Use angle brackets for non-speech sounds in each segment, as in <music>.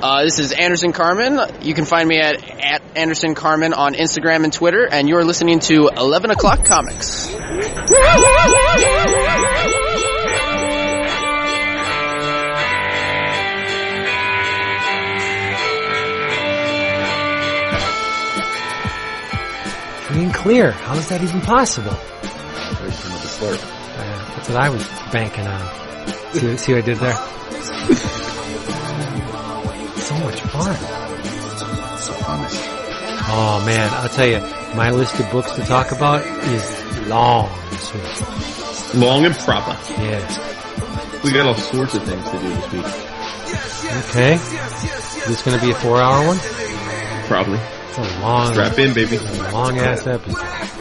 Uh, this is Anderson Carmen. You can find me at, at Anderson Carmen on Instagram and Twitter, and you're listening to 11 O'Clock Comics. Free and clear. How is that even possible? Wait for another slurp. Uh, that's what I was banking on. See, see what I did there? Fun. Oh man, I'll tell you, my list of books to talk about is long. Long and proper. Yeah. We got all sorts of things to do this week. Okay. Is this going to be a four hour one? Probably. It's a long, Strap in, baby. long ass episode.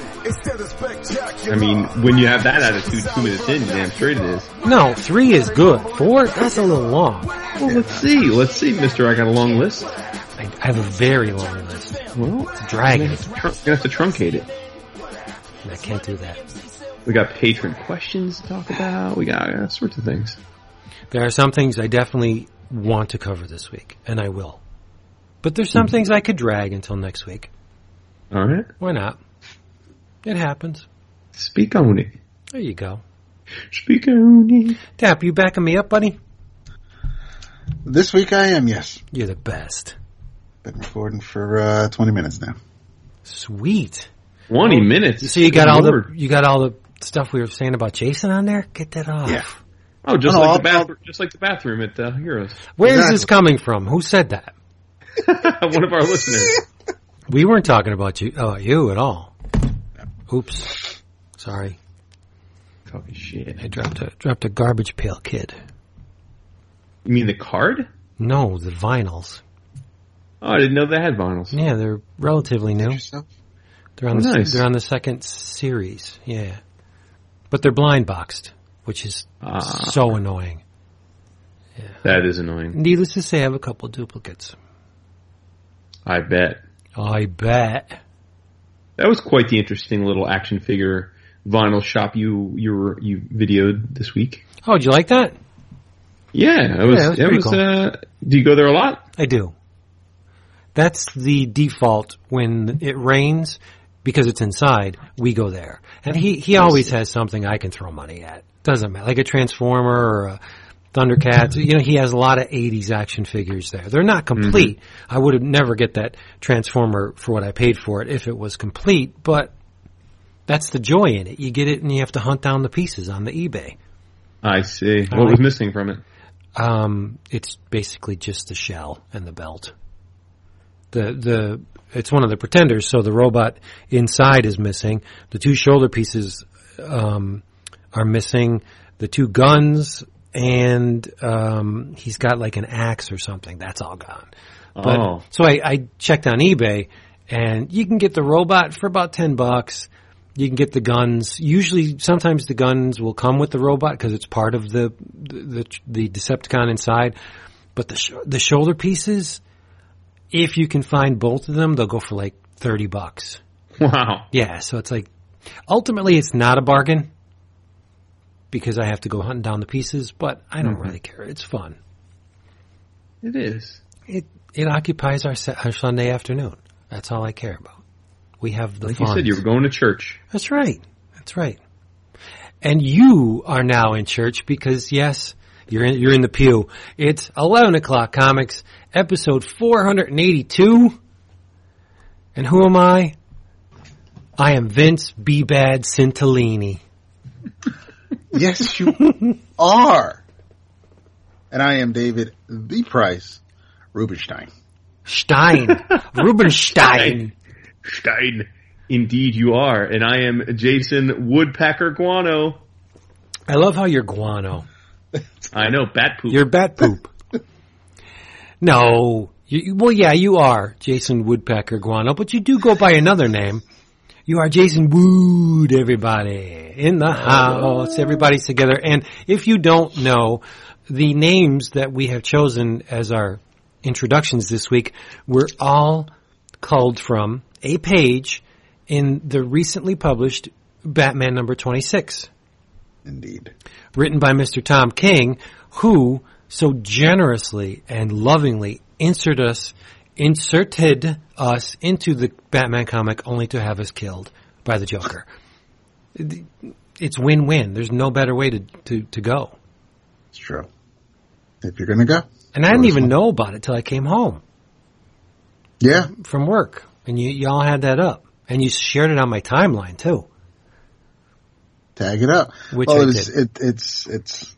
I mean, when you have that attitude two minutes in, damn straight it is. No, three is good. Four, that's a little long. Well, let's see. Let's see, mister. I got a long list. I, I have a very long list. Well, Dragon. You're gonna have to truncate it. I can't do that. We got patron questions to talk about. We got all sorts of things. There are some things I definitely want to cover this week, and I will. But there's some hmm. things I could drag until next week. All right. Why not? It happens. Speak on it. There you go. Speak on it. Tap, you backing me up, buddy? This week I am, yes. You're the best. Been recording for uh, 20 minutes now. Sweet. 20 minutes. So you got all the you got all the stuff we were saying about Jason on there? Get that off. Yeah. Oh, just No, no, like the I'll- bathroom, just like the bathroom at uh, Heroes. Where is Exactly. this coming from? Who said that? <laughs> <laughs> One of our listeners. We weren't talking about you, oh, you at all. Oops. Sorry. Talking shit. I dropped a dropped a garbage pail kid. You mean the card? No, the vinyls. Oh, I didn't know they had vinyls. Yeah, they're relatively new. They're on Oh, the nice. they're on the second series. Yeah, but they're blind boxed, which is Ah. so annoying. That is annoying. Needless to say, I have a couple duplicates. I bet. I bet. That was quite the interesting little action figure vinyl shop you you were, you videoed this week. Oh, did you like that? Yeah, it was. Yeah, it was it was. cool. Uh, do you go there a lot? I do. That's the default when it rains because it's inside. We go there, and he he always has something I can throw money at. Doesn't matter, like a Transformer or a Thundercats. You know, he has a lot of '80s action figures there. They're not complete. I would have never get that Transformer for what I paid for it if it was complete, but that's the joy in it. You get it, and you have to hunt down the pieces on the eBay. I see. I what was missing from it? Um, it's basically just the shell and the belt. The the it's one of the pretenders, so the robot inside is missing. The two shoulder pieces um, are missing. The two guns and um, he's got like an axe or something. That's all gone. But Oh. so I, I checked on eBay, and you can get the robot for about ten bucks. You can get the guns. Usually, sometimes the guns will come with the robot because it's part of the the, the Decepticon inside. But the sh- the shoulder pieces, if you can find both of them, they'll go for like thirty bucks. Wow. Yeah, so it's like ultimately it's not a bargain because I have to go hunting down the pieces, but I don't mm-hmm. really care. It's fun. It is. It it occupies our, our Sunday afternoon. That's all I care about. We have the Like you said, you were going to church. That's right. That's right. And you are now in church because yes, you're in, you're in the pew. It's 11 o'clock comics, episode 482. And who am I? I am Vince B. Bad Cintellini. <laughs> Yes, you are. And I am David the Price Rubenstein. Stein. <laughs> Rubenstein. Stein. Indeed, you are. And I am Jason Woodpecker Guano. I love how you're guano. I know, bat poop. You're bat poop. no. You, well, yeah, you are Jason Woodpecker Guano, but you do go by another name. You are Jason Wood, everybody. In the house. Everybody's together. And if you don't know, the names that we have chosen as our introductions this week were all culled from a page in the recently published Batman number 26 Indeed. written by Mr. Tom King, who so generously and lovingly insert us, inserted us into the Batman comic only to have us killed by the Joker. It's win-win. There's no better way to, to, to go. It's true. If you're gonna go, And I didn't even know about it till I came home yeah, from work. And you, y'all had that up. And you shared it on my timeline too. tag it up. Which well, it was, it, it's it's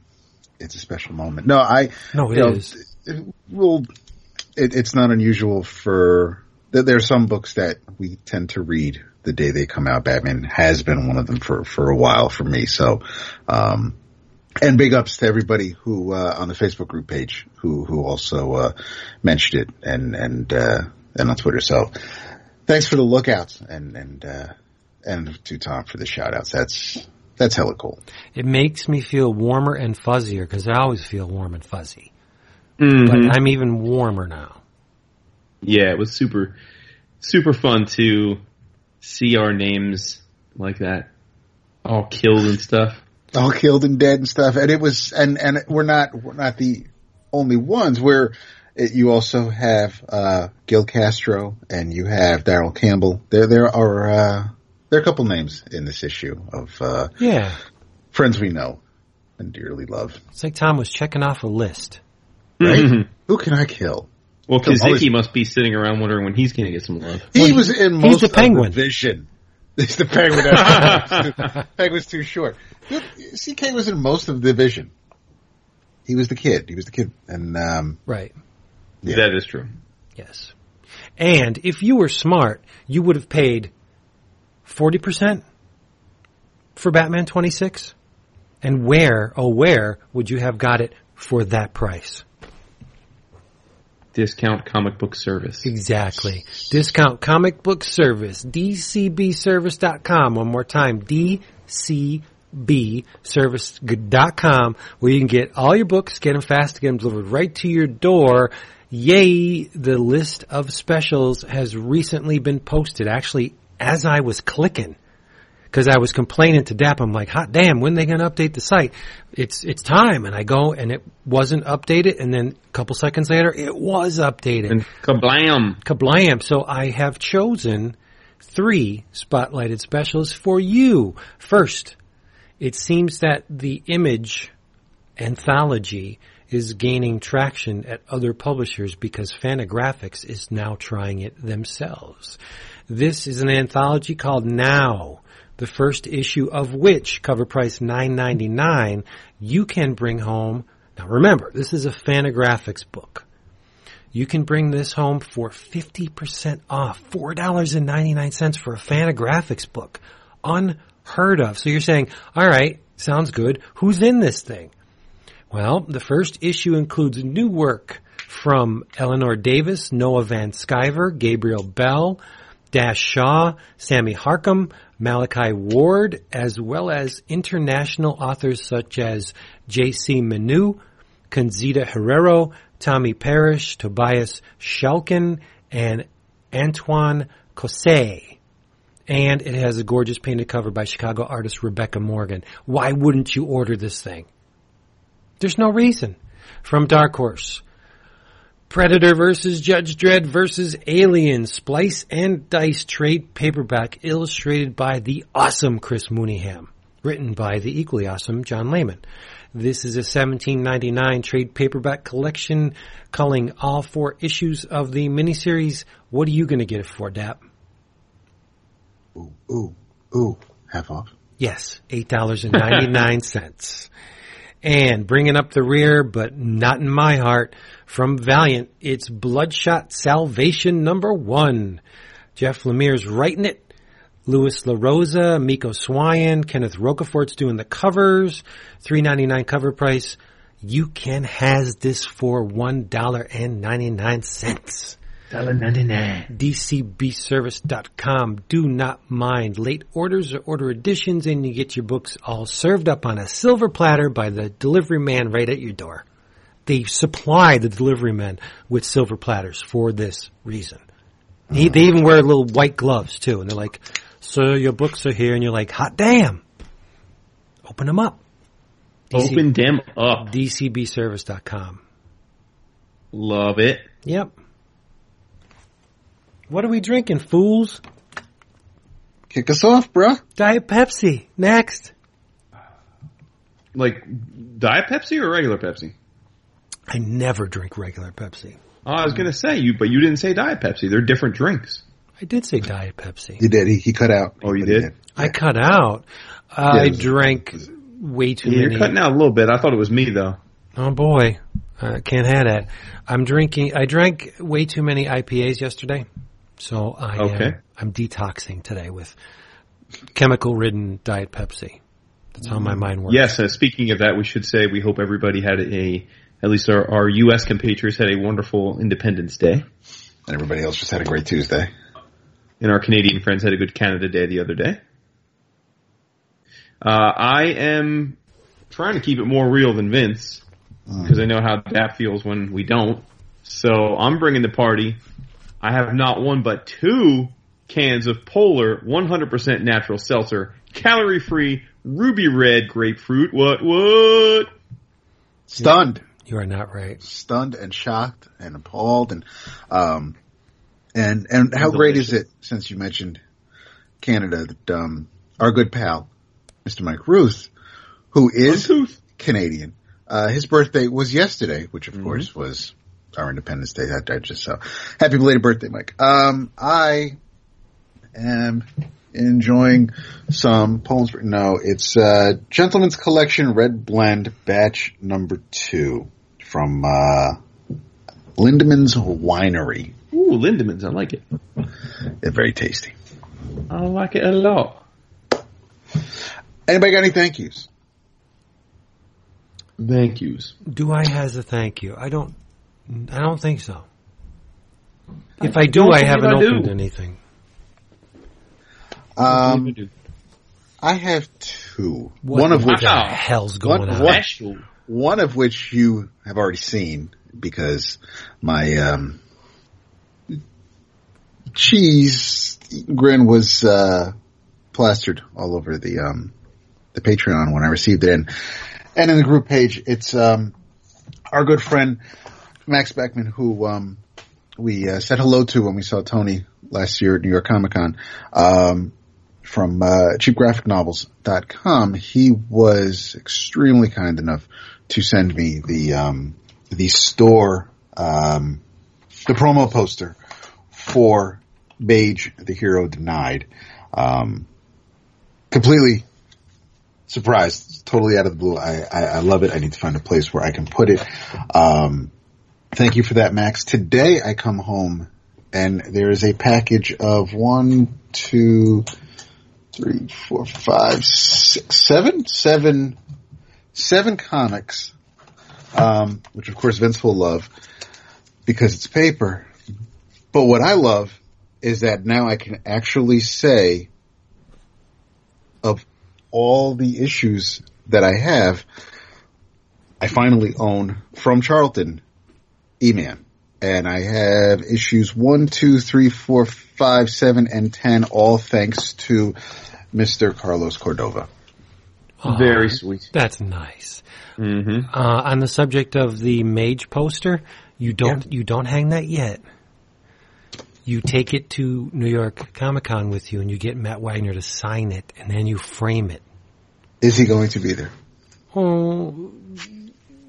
it's a special moment. No, I No, it you know, is. it- well, it, it's not unusual for there there are some books that we tend to read the day they come out. Batman has been one of them for for a while for me. So, um, and big ups to everybody who uh, on the Facebook group page who who also uh, mentioned it and and uh, and on Twitter. So, thanks for the lookouts and and uh, and to Tom for the shout outs. That's that's hella cool. It makes me feel warmer and fuzzier because I always feel warm and fuzzy. Mhm. But I'm even warmer now. yeah, it was super, super fun to see our names like that, all killed and stuff. all killed and dead and stuff. And it was, and, and we're not, we're not the only ones where it, you also have, uh, Gil Castro and you have Daryl Campbell. There, there are, uh, there are a couple names in this issue of, uh, Yeah. friends we know and dearly love. It's like Tom was checking off a list. Right? Mhm. Who can I kill? Well, Come on. Kazuki must be sitting around wondering when he's going to get some love. He Well, was in he's most the of penguin. the vision. <laughs> He's the penguin. That's- <laughs> <laughs> penguin's too short. CK was in most of the vision. He was the kid. He was the kid. And, um, Right. Yeah. That is true. Yes. And if you were smart, you would have paid 40% for Batman 26. And where, oh where would you have got it for that price? Discount comic book service. Exactly. Discount comic book service, dcbservice.com. One more time, dcbservice.com, where you can get all your books, get them fast, get them delivered right to your door. Yay, the list of specials has recently been posted. Actually, as I was clicking, because I was complaining to DAP. I'm like, hot damn, when they going to update the site? It's it's time, and I go and it wasn't updated, and then a couple seconds later, it was updated. And kablam! Kablam! So I have chosen three spotlighted specials for you. First, it seems that the image anthology is gaining traction at other publishers because Fantagraphics is now trying it themselves. This is an anthology called Now, the first issue of which, cover price nine ninety nine, you can bring home. Now remember, this is a Fantagraphics book. You can bring this home for 50% off. $4.99 for a Fantagraphics book. Unheard of. So you're saying, alright, sounds good. Who's in this thing? Well, the first issue includes new work from Eleanor Davis, Noah Van Sciver, Gabrielle Bell, Dash Shaw, Sammy Harkham, Malachi Ward, as well as international authors such as J.C. Menu, Conxita Herrero, Tommi Parrish, Tobias Schalken, and Antoine Cosse. And it has a gorgeous painted cover by Chicago artist Rebecca Morgan. Why wouldn't you order this thing? There's no reason. From Dark Horse. Predator versus Judge Dredd versus Alien, Splice and Dice trade paperback illustrated by the awesome Chris Mooneyham. Written by the equally awesome John Layman. This is a 1799 trade paperback collection culling all four issues of the miniseries. What are you going to get it for, Dap? ooh, ooh, ooh, half off. Yes, $8.99. <laughs> and bringing up the rear, but not in my heart, from Valiant, it's Bloodshot Salvation number one. Jeff Lemire's writing it. Lewis LaRosa, Mico Suayan, Kenneth Rocafort's doing the covers. Three ninety nine cover price. You can has this for one dollar and ninety nine cents. DCBService.com. Do not mind late orders or order additions and you get your books all served up on a silver platter by the delivery man right at your door. They supply the delivery men with silver platters for this reason. He, they even wear little white gloves too and they're like, sir, your books are here and you're like, hot damn. Open them up. DC Open them up. DCBService.com. Love it. Yep. What are we drinking, fools? Kick us off, bruh. Diet Pepsi. Next. Like Diet Pepsi or regular Pepsi? I never drink regular Pepsi. Oh, I was gonna say you, but you didn't say Diet Pepsi. They're different drinks. I did say Diet Pepsi. He did. He, he cut out. Oh, you But he did? I cut out. I it was- drank way too Yeah, many. you're cutting out a little bit. I thought it was me though. Oh boy, I can't have that. I'm drinking. I drank way too many IPAs yesterday, so I Okay. am, I'm detoxing today with chemical-ridden Diet Pepsi. That's how my mind works. Yes. Uh, speaking of that, we should say we hope everybody had a, at least our, our U.S. compatriots had a wonderful Independence Day, And everybody else just had a great Tuesday. and our Canadian friends had a good Canada Day the other day. Uh, I am trying to keep it more real than Vince because I know how that feels when we don't. So I'm bringing the party. I have not one but two cans of Polar 100% natural seltzer, calorie free, ruby red grapefruit. What? What? Stunned. You are not right. stunned and shocked and appalled and um and and how great is it since you mentioned Canada that um our good pal Mr. Mike Ruth who is Tooth. Canadian uh his birthday was yesterday which of course was our Independence Day I, I just so happy belated birthday Mike um I am enjoying some Poland's no it's uh Gentleman's Collection Red Blend batch number 2 from uh Lindeman's Winery. Ooh, Lindemans. I like it. They're very tasty. I like it a lot. Anybody got any thank yous? Thank yous. Do I has a thank you? I don't. I don't think so. If I do, don't I haven't I do. opened anything. Um, I have two. What one of the which, Wow. hell's going What- on? what- one of which you have already seen because my um, cheese grin was uh, plastered all over the um, the Patreon when I received it, and and in the group page, it's um, our good friend Max Beckman who um, we uh, said hello to when we saw Tony last year at New York Comic Con. Um, from uh, cheapgraphicnovels.com, he was extremely kind enough to send me the um, the store um, the promo poster for Mage the Hero Denied. Um, completely surprised, totally out of the blue. I, I, I love it. I need to find a place where I can put it. Um, thank you for that, Max. Today I come home and there is a package of one, two, three, four, five, six, seven, seven, seven comics, um, which of course Vince will love because it's paper. But what I love is that now I can actually say of all the issues that I have, I finally own from Charlton E-Man. And I have issues one, two, three, four, five, seven, and ten, all thanks to Mr. Carlos Cordova. Aw, Very sweet. That's nice. Mm-hmm. Uh, on the subject of the mage poster, you don't you don't hang that yet. You take it to New York Comic Con with you, and you get Matt Wagner to sign it, and then you frame it. Is he going to be there? Oh,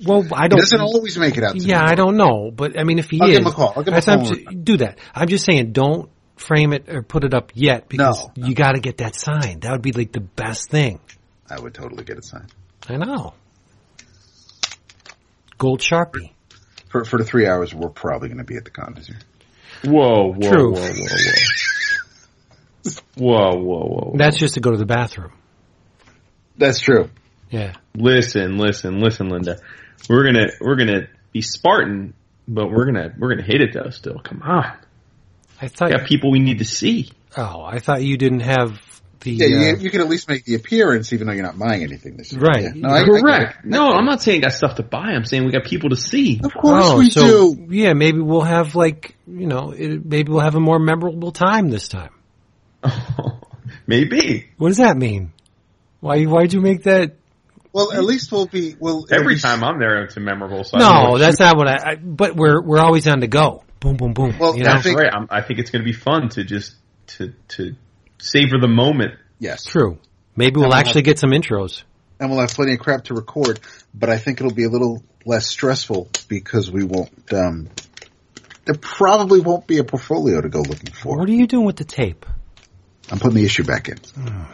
well, I don't. doesn't always make it out. To yeah, New I don't know, but I mean, if he I'll is, give him a call. I'll give him a call. ju- do that. I'm just saying, don't frame it or put it up yet because No. you got to get that signed. That would be like the best thing. I would totally get it signed I know. Gold sharpie. for for the three hours. We're probably going to be at the con this year. Whoa, whoa, True. whoa, whoa, whoa. Whoa, whoa, whoa. That's just to go to the bathroom. That's true. Yeah. Listen, listen, listen, Linda. We're gonna we're gonna be Spartan, but we're gonna we're gonna hit it though. Still, come on. I thought. We got people we need to see. Oh, I thought you didn't have the. Yeah, uh, you, you can at least make the appearance, even though you're not buying anything this year. Right. Yeah. No, I, I Correct. get it. no, I'm not saying got stuff to buy. I'm saying we got people to see. Of course oh, we so, do. Yeah, maybe we'll have like you know, it, maybe we'll have a more memorable time this time. <laughs> Maybe. What does that mean? Why? Why'd you make that Well, at least we'll be. Well, Every it'll be- time I'm there, it's a memorable. So I don't know No, what that's not what I, I. But we're we're always on the go. Boom, boom, boom. Well, you I know? That's think- right. I'm, I think it's going to be fun to just to to savor the moment. Yes, True. Maybe we'll we'll actually have- get some intros. and we'll have plenty of crap to record. But I think it'll be a little less stressful because we won't. Um, there probably won't be a portfolio to go looking for. What are you doing with the tape? I'm putting the issue back in.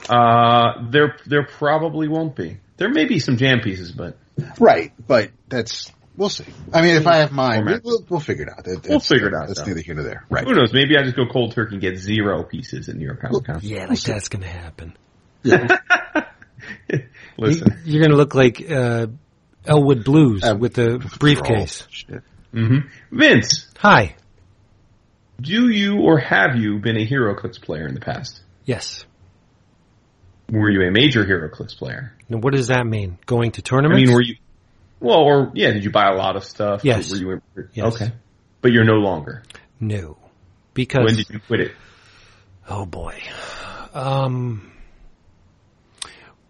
Uh, there there probably won't be. There may be some jam pieces, but Right, but that's we'll see. I mean, if I have mine, Format. we'll, we'll figure it out. It- We'll figure it out, That's though. neither here nor there. Right. who knows? Maybe I just go cold turkey and get zero pieces at New York Comic Con. Yeah, like that's gonna happen. <laughs> Listen, You're gonna look like uh, Elwood Blues Uh, with the briefcase. Shit. hmm Vince, Hi. do you or have you been a HeroClix player in the past? Yes. Were you a major HeroClix player? Now, what does that mean? Going to tournaments? I mean, were you? Well, or yeah, did you buy a lot of stuff? Yes. Were you? Yes. Okay, but you're no longer. no, because When did you quit it? oh boy, um,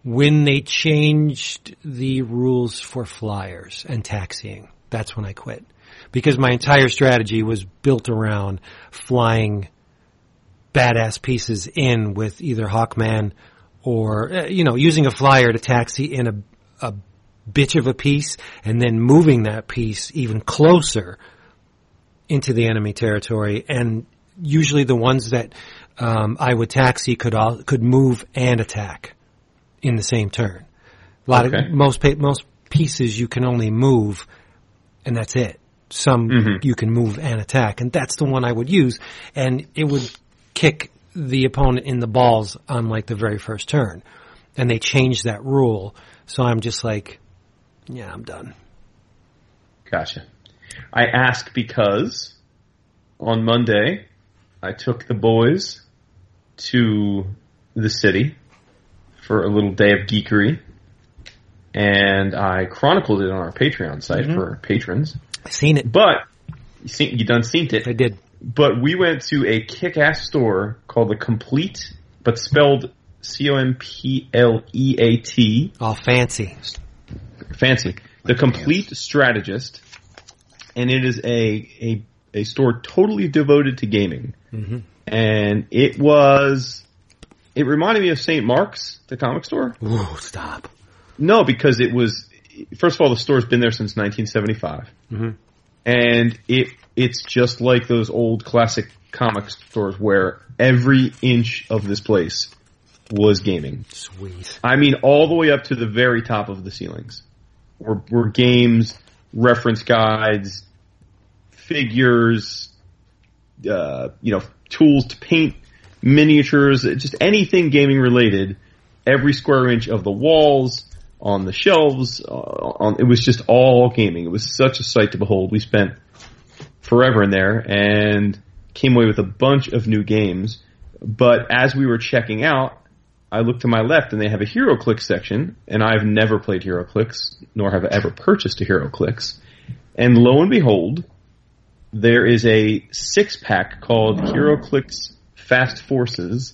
when they changed the rules for flyers and taxiing, that's when I quit. Because my entire strategy was built around flying badass pieces in with either Hawkman or, uh, you know, using a flyer to taxi in a, a bitch of a piece and then moving that piece even closer into the enemy territory. And usually the ones that um, I would taxi could all, could move and attack in the same turn. A lot Okay. of most most pieces you can only move, and that's it. Some Mhm. you can move and attack, and that's the one I would use, and it would kick the opponent in the balls on like the very first turn, and they changed that rule. So I'm just like, yeah, I'm done. Gotcha. I ask because on Monday I took the boys to the city for a little day of geekery, and I chronicled it on our Patreon site mm-hmm. for our patrons. I seen it. But you seen you done seen it. I did. But we went to a kick-ass store called the Complete, but spelled C O M P L E A T All fancy. fancy. The Complete Strategist, and it is a a a store totally devoted to gaming. Mm-hmm. And it was, it reminded me of St. Mark's, the comic store. Ooh, stop. No, because it was, first of all, the store's been there since 1975. Mhm. And it, it's just like those old classic comic stores where every inch of this place was gaming. Sweet. I mean, all the way up to the very top of the ceilings were, were games, reference guides, figures, uh, you know, tools to paint, miniatures, just anything gaming related. Every square inch of the walls, on the shelves, uh, on it was just all gaming. It was such a sight to behold. We spent forever in there and came away with a bunch of new games. But as we were checking out, I looked to my left and they have a HeroClix section, and I've never played HeroClix, nor have I ever purchased a HeroClix. And lo and behold, there is a six pack called HeroClix Fast Forces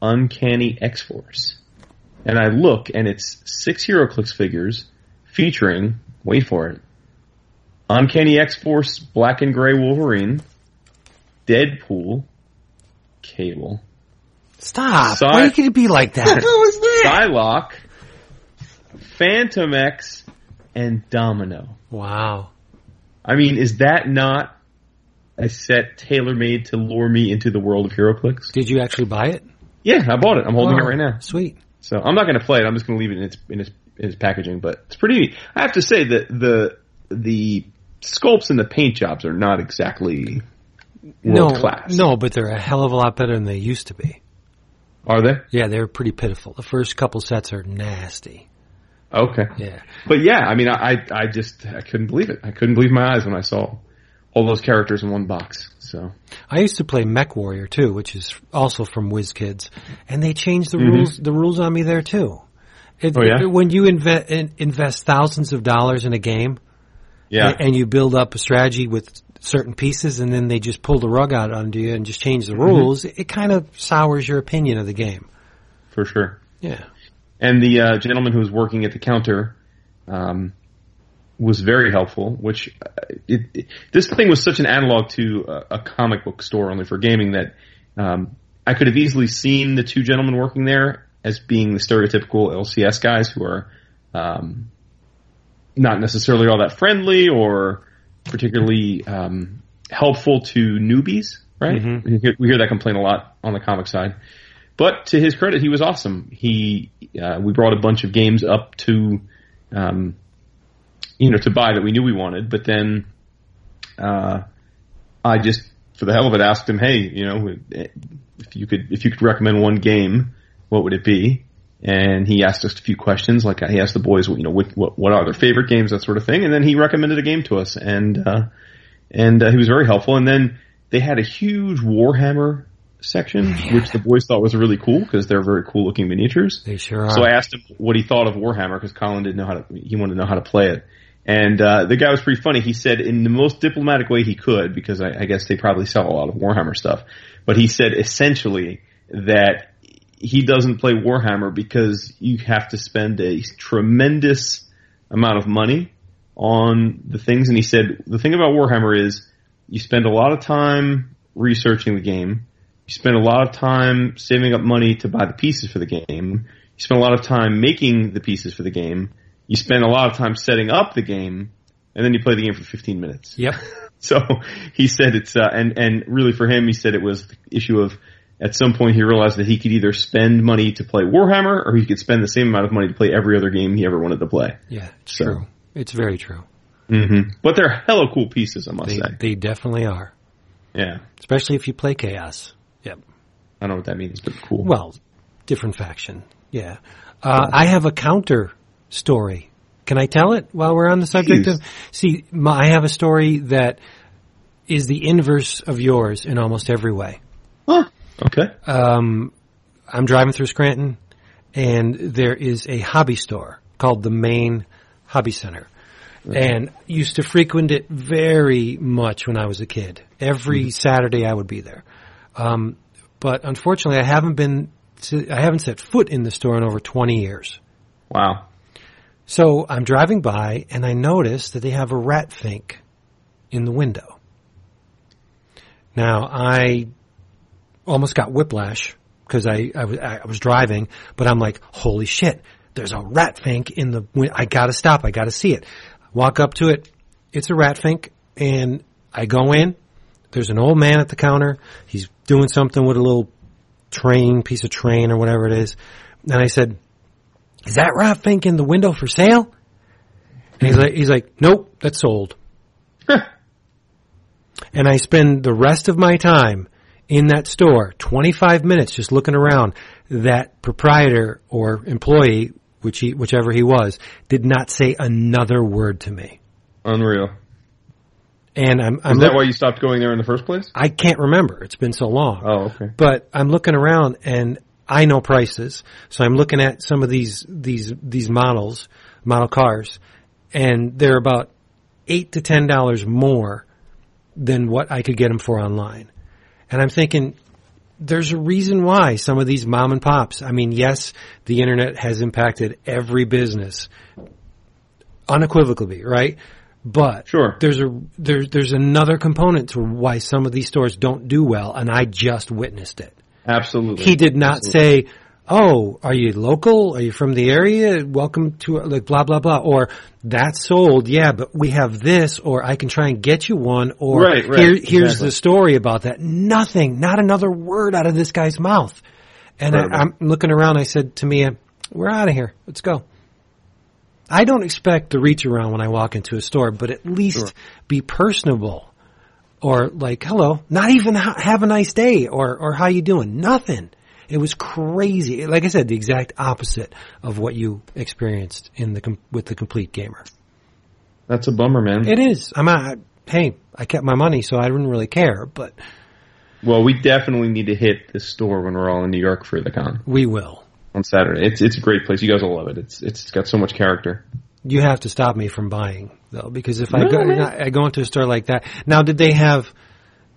Uncanny X Force. And I look and it's six HeroClix figures featuring, wait for it, Uncanny X Force Black and Gray Wolverine, Deadpool, Cable, Stop. Sorry. Why can it be like that? <laughs> was that? Psylocke, Fantomex, and Domino. wow. I mean, is that not a set tailor made to lure me into the world of HeroClix? Did you actually buy it? Yeah, I bought it. I'm holding Wow. it right now. Sweet. So I'm not going to play it. I'm just going to leave it in its in its, in its packaging. But it's pretty neat. I have to say that the the sculpts and the paint jobs are not exactly world no, class. no, but they're a hell of a lot better than they used to be. are they? Yeah, they're pretty pitiful. The first couple sets are nasty. Okay. Yeah. But yeah, I mean, I I just I couldn't believe it. I couldn't believe my eyes when I saw all those characters in one box. So I used to play Mech Warrior too, which is also from WizKids, and they changed the Mhm. rules the rules on me there too. It, Oh, yeah? it- when you inve- in- invest thousands of dollars in a game, yeah, a- and you build up a strategy with certain pieces, and then they just pull the rug out under you and just change Mm-hmm. the rules, it kind of sours your opinion of the game. for sure. Yeah. and the uh, gentleman who was working at the counter um, was very helpful. Which uh, it, it, this thing was such an analog to a, a comic book store only for gaming that um, I could have easily seen the two gentlemen working there as being the stereotypical LCS guys who are um, not necessarily all that friendly or particularly um, helpful to newbies. Right? Mhm. We, hear, we hear that complaint a lot on the comic side. But to his credit, he was awesome. He uh, we brought a bunch of games up to um, you know to buy that we knew we wanted, but then uh, I just for the hell of it asked him, hey, you know, if you could if you could recommend one game, what would it be? And he asked us a few questions, like he asked the boys, you know, what what, what are their favorite games, that sort of thing, and then he recommended a game to us, and uh, and uh, he was very helpful. And then they had a huge Warhammer section, which the boys thought was really cool because they're very cool looking miniatures. They sure are. So I asked him what he thought of Warhammer because Colin didn't know how to. He wanted to know how to play it, and uh, the guy was pretty funny. He said in the most diplomatic way he could because I, I guess they probably sell a lot of Warhammer stuff, but he said essentially that he doesn't play Warhammer because you have to spend a tremendous amount of money on the things, and he said the thing about Warhammer is you spend a lot of time researching the game. You spend a lot of time saving up money to buy the pieces for the game. You spend a lot of time making the pieces for the game. You spend a lot of time setting up the game, and then you play the game for 15 minutes. Yep. <laughs> So he said it's uh, and and really for him, he said it was the issue of at some point he realized that he could either spend money to play Warhammer or he could spend the same amount of money to play every other game he ever wanted to play. Yeah, it's So- true. It's very true. hmm But they're hella cool pieces, I must They, say. they definitely are. Yeah, Especially if you play Chaos. I don't know what that means, but cool. Well, different faction. Yeah. Uh, I have a counter story. Can I tell it while we're on the subject Please. of? See, my, I have a story that is the inverse of yours in almost every way. Huh. Okay. Um, I'm driving through Scranton, and there is a hobby store called the Main Hobby Center, and used to frequent it very much when I was a kid. Every Saturday I would be there, um, but unfortunately I haven't been. To, I haven't set foot in the store in over 20 years. Wow. So I'm driving by and I notice that they have a rat fink in the window. Now I almost got whiplash because I, I, I, was driving, but I'm like, holy shit, there's a rat fink in the window. I gotta stop. I gotta see it. Walk up to it. It's a rat fink and I go in. There's an old man at the counter. He's doing something with a little train, piece of train or whatever it is. And I said, is that rat fink in the window for sale? And he's like, he's like, nope, that's sold. <laughs> and I spend the rest of my time in that store, 25 minutes just looking around. That proprietor or employee, which he, whichever he was, did not say another word to me. Unreal. And I'm, I'm Is that look- why you stopped going there in the first place? I can't remember. It's been so long. Oh, okay. But I'm looking around and I know prices. So I'm looking at some of these, these, these models, model cars, and they're about eight to ten dollars more than what I could get them for online. And I'm thinking, there's a reason why some of these mom and pops, I mean, yes, the internet has impacted every business unequivocally, right? But Sure. there's a there's there's another component to why some of these stores don't do well, and I just witnessed it. Absolutely. He did not Absolutely. say, "Oh, are you local? Are you from the area? Welcome to like blah blah blah," or "That's sold, yeah, but we have this," or "I can try and get you one," or Right, right, Here, "Here's exactly. the story about that." Nothing, not another word out of this guy's mouth. And I, Incredible. I'm looking around. I said to Mia, "We're out of here. Let's go." I don't expect the reach around when I walk into a store, but at least Sure. be personable or like, hello, not even ha- have a nice day or, or how you doing? Nothing. It was crazy. Like I said, the exact opposite of what you experienced in the, com- with the complete gamer. That's a bummer, man. It is. I'm not, hey, I kept my money, so I didn't really care, but well, we definitely need to hit this store when we're all in New York for the con we will. On Saturday. It's it's a great place. You guys will love it. It's it's got so much character. You have to stop me from buying though, because if I go, man. I go into a store like that. Now, did they have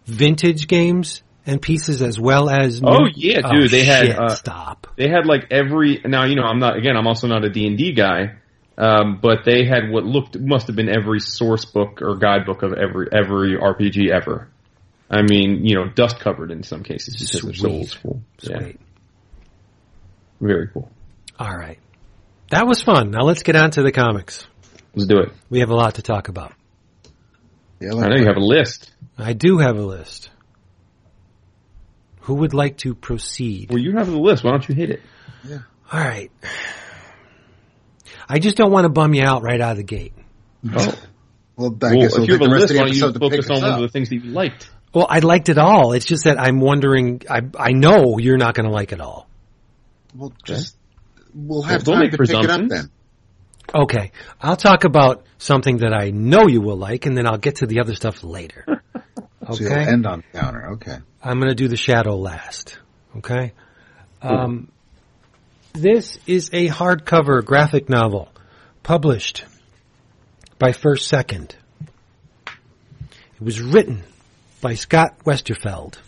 vintage games and pieces as well as. Oh, new- yeah, Oh, dude, they had, uh, stop. They had like every now you know I'm not again I'm also not a D and D guy, um, but they had what looked must have been every source book or guidebook of every every RPG ever. I mean, you know, dust covered in some cases because they're so old school. Yeah, Sweet. Very cool. All right, that was fun. Now let's get on to the comics. Let's do it. We have a lot to talk about. Yeah, I know you have a list. I do have a list. Who would like to proceed? Well, you have the list. Why don't you hit it? Yeah. All right. I just don't want to bum you out right out of the gate. Oh, <laughs> Well, I well, guess we'll if you have a rest list, of the why don't you episode to pick focus on one of the things that you liked? Well, I liked it all. It's just that I'm wondering. I I know you're not going to like it all. We'll just we'll have Don't time to pick it up then. Okay, I'll talk about something that I know you will like, and then I'll get to the other stuff later. <laughs> So Okay, end on counter. Okay. I'm going to do the shadow last. Okay, um, this is a hardcover graphic novel published by First Second. It was written by Scott Westerfeld,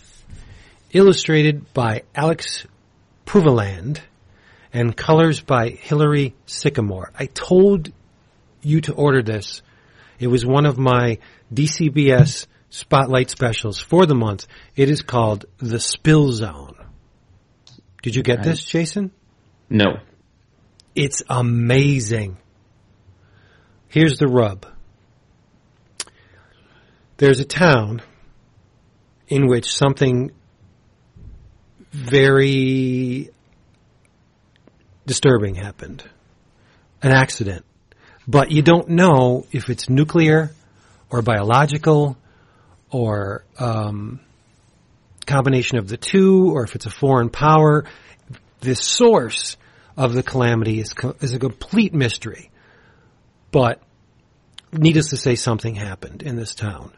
illustrated by Alex Puvilland, and colors by Hilary Sycamore. I told you to order this. It was one of my DCBS spotlight specials for the month. It is called The Spill Zone. Did you get this, Jason? No. It's amazing. Here's the rub. There's a town in which something very disturbing happened. An accident. But you don't know if it's nuclear or biological or um, combination of the two or if it's a foreign power. The source of the calamity is, co- is a complete mystery. But needless to say, something happened in this town.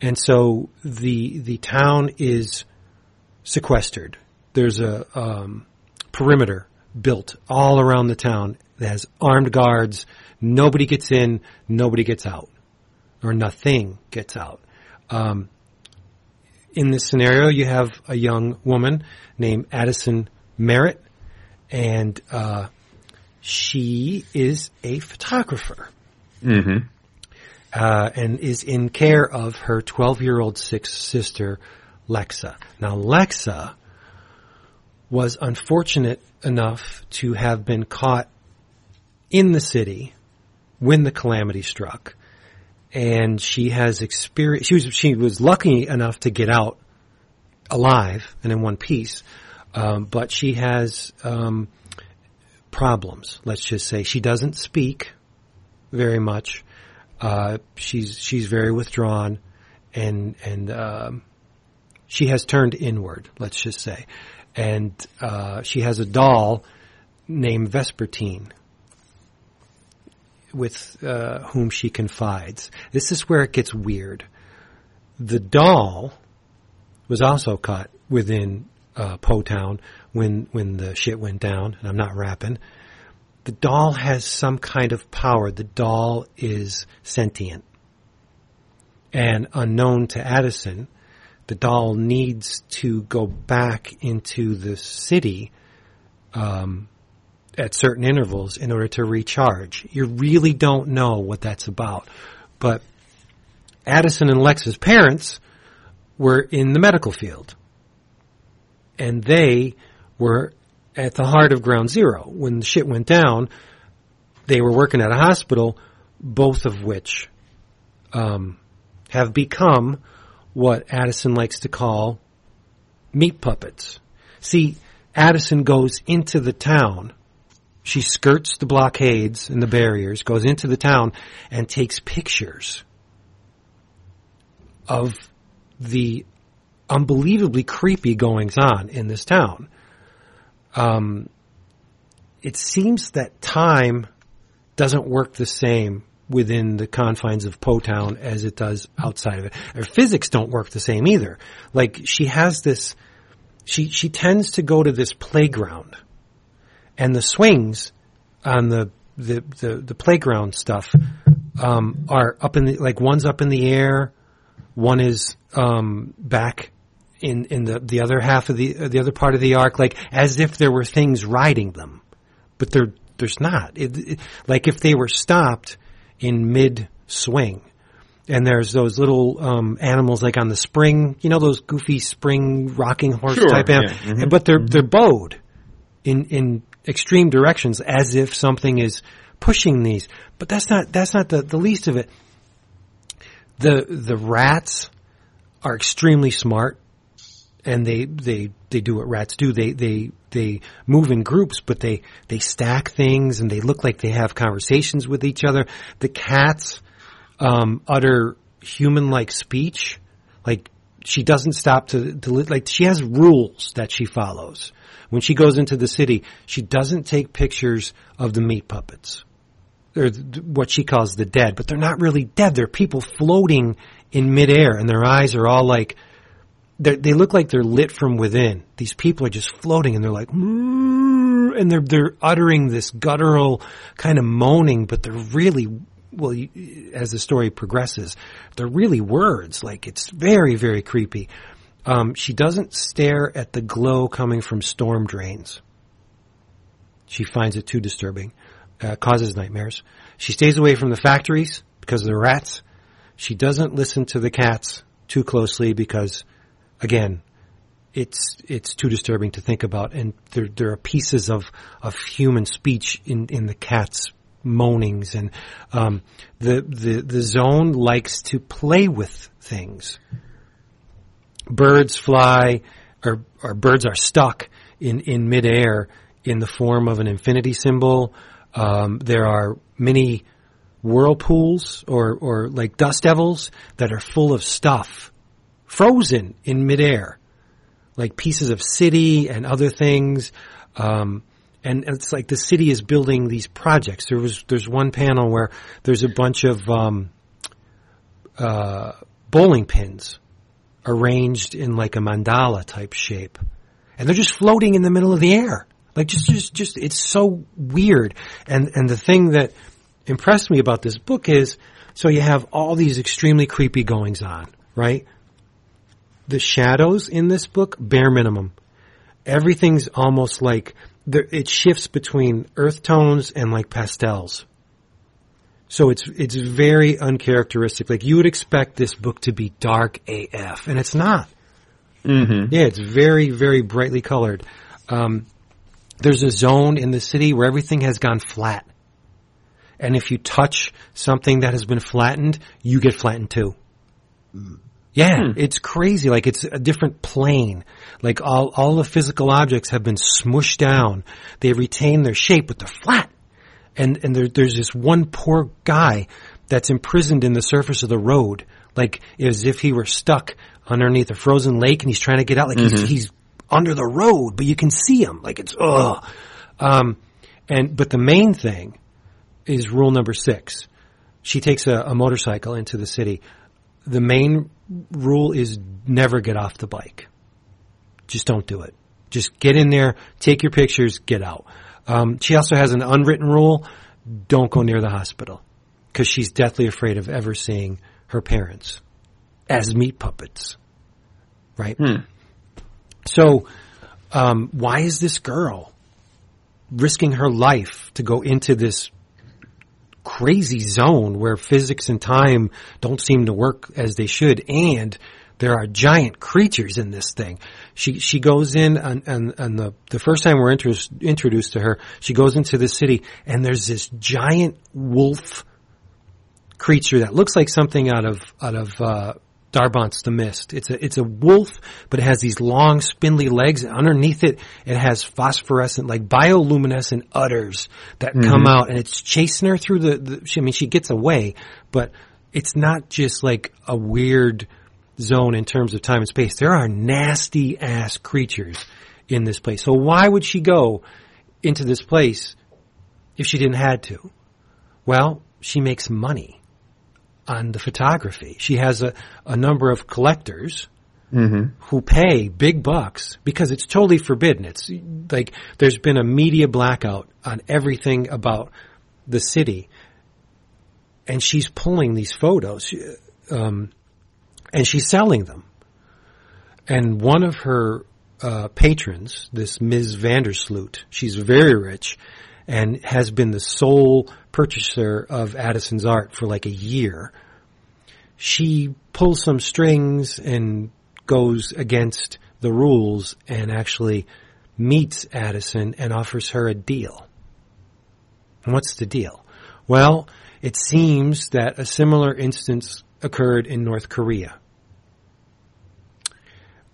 And so the, the town is sequestered. There's a um, perimeter built all around the town that has armed guards. Nobody gets in, nobody gets out, or nothing gets out. Um, in this scenario, you have a young woman named Addison Merritt, and uh, she is a photographer Mm-hmm. uh, and is in care of her 12 year old sixth sister, Lexa. Now, Lexa was unfortunate enough to have been caught in the city when the calamity struck. And she has experienced, she was, she was lucky enough to get out alive and in one piece. Um, but she has, um, problems. Let's just say she doesn't speak very much. Uh, she's she's very withdrawn, and and um, she has turned inward. Let's just say, and uh, she has a doll named Vespertine, with uh, whom she confides. This is where it gets weird. The doll was also caught within uh, Po Town when when the shit went down, and I'm not rapping the doll has some kind of power. The doll is sentient. And unknown to Addison, the doll needs to go back into the city um, at certain intervals in order to recharge. You really don't know what that's about. But Addison and Lex's parents were in the medical field. And they were at the heart of ground zero. When the shit went down, they were working at a hospital, both of which um, have become what Addison likes to call meat puppets. See, Addison goes into the town. She skirts the blockades and the barriers, goes into the town, and takes pictures of the unbelievably creepy goings on in this town um, it seems that time doesn't work the same within the confines of Po Town as it does outside of it. Her physics don't work the same either. Like she has this, she she tends to go to this playground, and the swings on the the the, the playground stuff um, are up in the like one's up in the air, one is um, back in in the the other half of the the other part of the arc, like as if there were things riding them, but there there's not. It, it, like if they were stopped in mid swing, and there's those little um, animals like on the spring, you know, those goofy spring rocking horse Sure, type animals, yeah, mhm. but they're they're bowed in in extreme directions as if something is pushing these. But that's not that's not the, the least of it. The the rats are extremely smart and they they they do what rats do. They they they move in groups, but they they stack things and they look like they have conversations with each other. The cats um, utter human-like speech, like she doesn't stop to, to like she has rules that she follows. When she goes into the city, she doesn't take pictures of the meat puppets or what she calls the dead, but they're not really dead. They're people floating in midair, and their eyes are all like they look like they're lit from within. These people are just floating, and they're like, and they're they're uttering this guttural kind of moaning, but they're really well. As the story progresses, they're really words. Like it's very very creepy. Um, she doesn't stare at the glow coming from storm drains. She finds it too disturbing. Uh, causes nightmares. She stays away from the factories because of the rats. She doesn't listen to the cats too closely because, again, it's it's too disturbing to think about, and there there are pieces of of human speech in in the cat's moanings, and um, the the the zone likes to play with things. Birds fly, or or birds are stuck in in midair in the form of an infinity symbol. Um, there are many whirlpools or, or like dust devils that are full of stuff frozen in midair, like pieces of city and other things. Um, and it's like the city is building these projects. There was there's one panel where there's a bunch of um, uh, bowling pins arranged in like a mandala type shape, and they're just floating in the middle of the air. Like just, just, just, it's so weird. And, and the thing that impressed me about this book is, so you have all these extremely creepy goings on, right? The shadows in this book, bare minimum. Everything's almost like, there, it shifts between earth tones and like pastels. So it's, it's very uncharacteristic. Like you would expect this book to be dark AF, and it's not. Mm-hmm. Yeah, it's very, very brightly colored. Um, there's a zone in the city where everything has gone flat. And if you touch something that has been flattened, you get flattened too. Yeah, it's crazy. Like it's a different plane. Like all, all the physical objects have been smushed down. They retain their shape, but they're flat. And, and there, there's this one poor guy that's imprisoned in the surface of the road. Like as if he were stuck underneath a frozen lake and he's trying to get out. Like he's, he's under the road, but you can see him. Like it's ugh. Um, and but the main thing is rule number six. She takes a, a motorcycle into the city. The main rule is never get off the bike. Just don't do it. Just get in there, take your pictures, get out. Um, she also has an unwritten rule: don't go near the hospital because she's deathly afraid of ever seeing her parents as meat puppets. Right. So, um, why is this girl risking her life to go into this crazy zone where physics and time don't seem to work as they should, and there are giant creatures in this thing. She she goes in and and, and the the first time we're intro- introduced to her, she goes into the city, and there's this giant wolf creature that looks like something out of out of uh, Darabont's The Mist. It's a it's a wolf, but it has these long, spindly legs. And underneath it, it has phosphorescent, like bioluminescent udders that come mm-hmm. out, and it's chasing her through the. the she, I mean, she gets away, but it's not just like a weird zone in terms of time and space. There are nasty ass creatures in this place. So why would she go into this place if she didn't had to? Well, she makes money on the photography. She has a, a number of collectors who pay big bucks because it's totally forbidden. It's like there's been a media blackout on everything about the city, and she's pulling these photos, um, and she's selling them. and one of her uh, patrons, this Ms. Vandersloot, she's very rich and has been the sole purchaser of Addison's art for like a year. She pulls some strings and goes against the rules and actually meets Addison and offers her a deal. And what's the deal? Well, it seems that a similar instance occurred in North Korea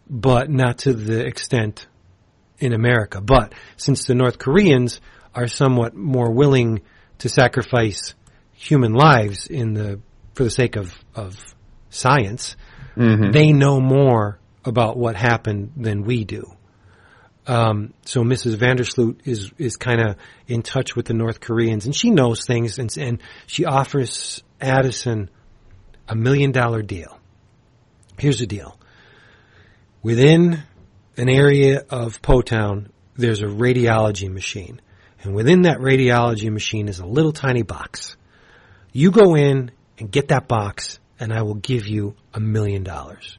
but not to the extent in America. But since the North Koreans are somewhat more willing to sacrifice human lives in the for the sake of of science, Mm-hmm. they know more about what happened than we do. Um, so Mrs. Vandersloot is is kind of in touch with the North Koreans, and she knows things, and, and she offers Addison a million dollar deal. Here's the deal: within an area of Potown, there's a radiology machine, and within that radiology machine is a little tiny box. You go in and get that box, and I will give you a million dollars.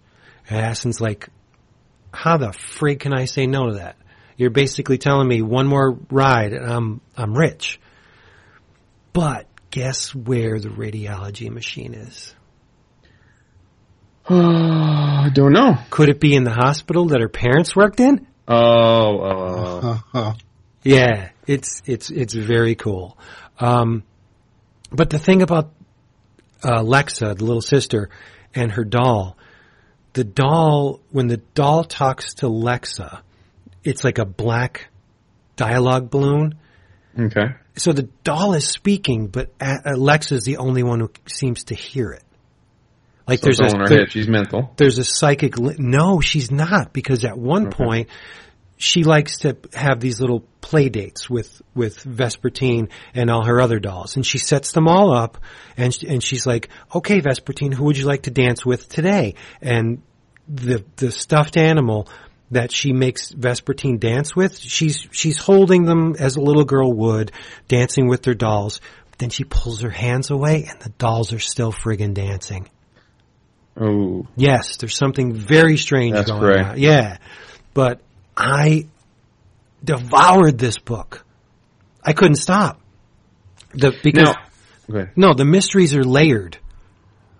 And Addison's like, how the frig can I say no to that? You're basically telling me one more ride and I'm I'm rich. But guess where the radiology machine is? <sighs> I don't know. Could it be in the hospital that her parents worked in? Oh, uh, <laughs> Yeah, it's it's it's very cool. Um, but the thing about uh, Lexa, the little sister, and her doll, the doll when the doll talks to Lexa, it's like a black dialogue balloon. okay. So the doll is speaking, but A- Alexa is the only one who seems to hear it. Like So there's a her there- head. She's mental. there's a psychic. Li- no, she's not because at one Okay. point she likes to have these little play dates with with Vespertine and all her other dolls, and she sets them all up, and sh- and she's like, "Okay, Vespertine, who would you like to dance with today?" And the the stuffed animal that she makes Vespertine dance with, she's she's holding them as a little girl would, dancing with their dolls. Then she pulls her hands away, and the dolls are still friggin' dancing. Oh, Yes, there's something very strange That's going great. on. Yeah. But I devoured this book. I couldn't stop. The, because, now, no, the mysteries are layered.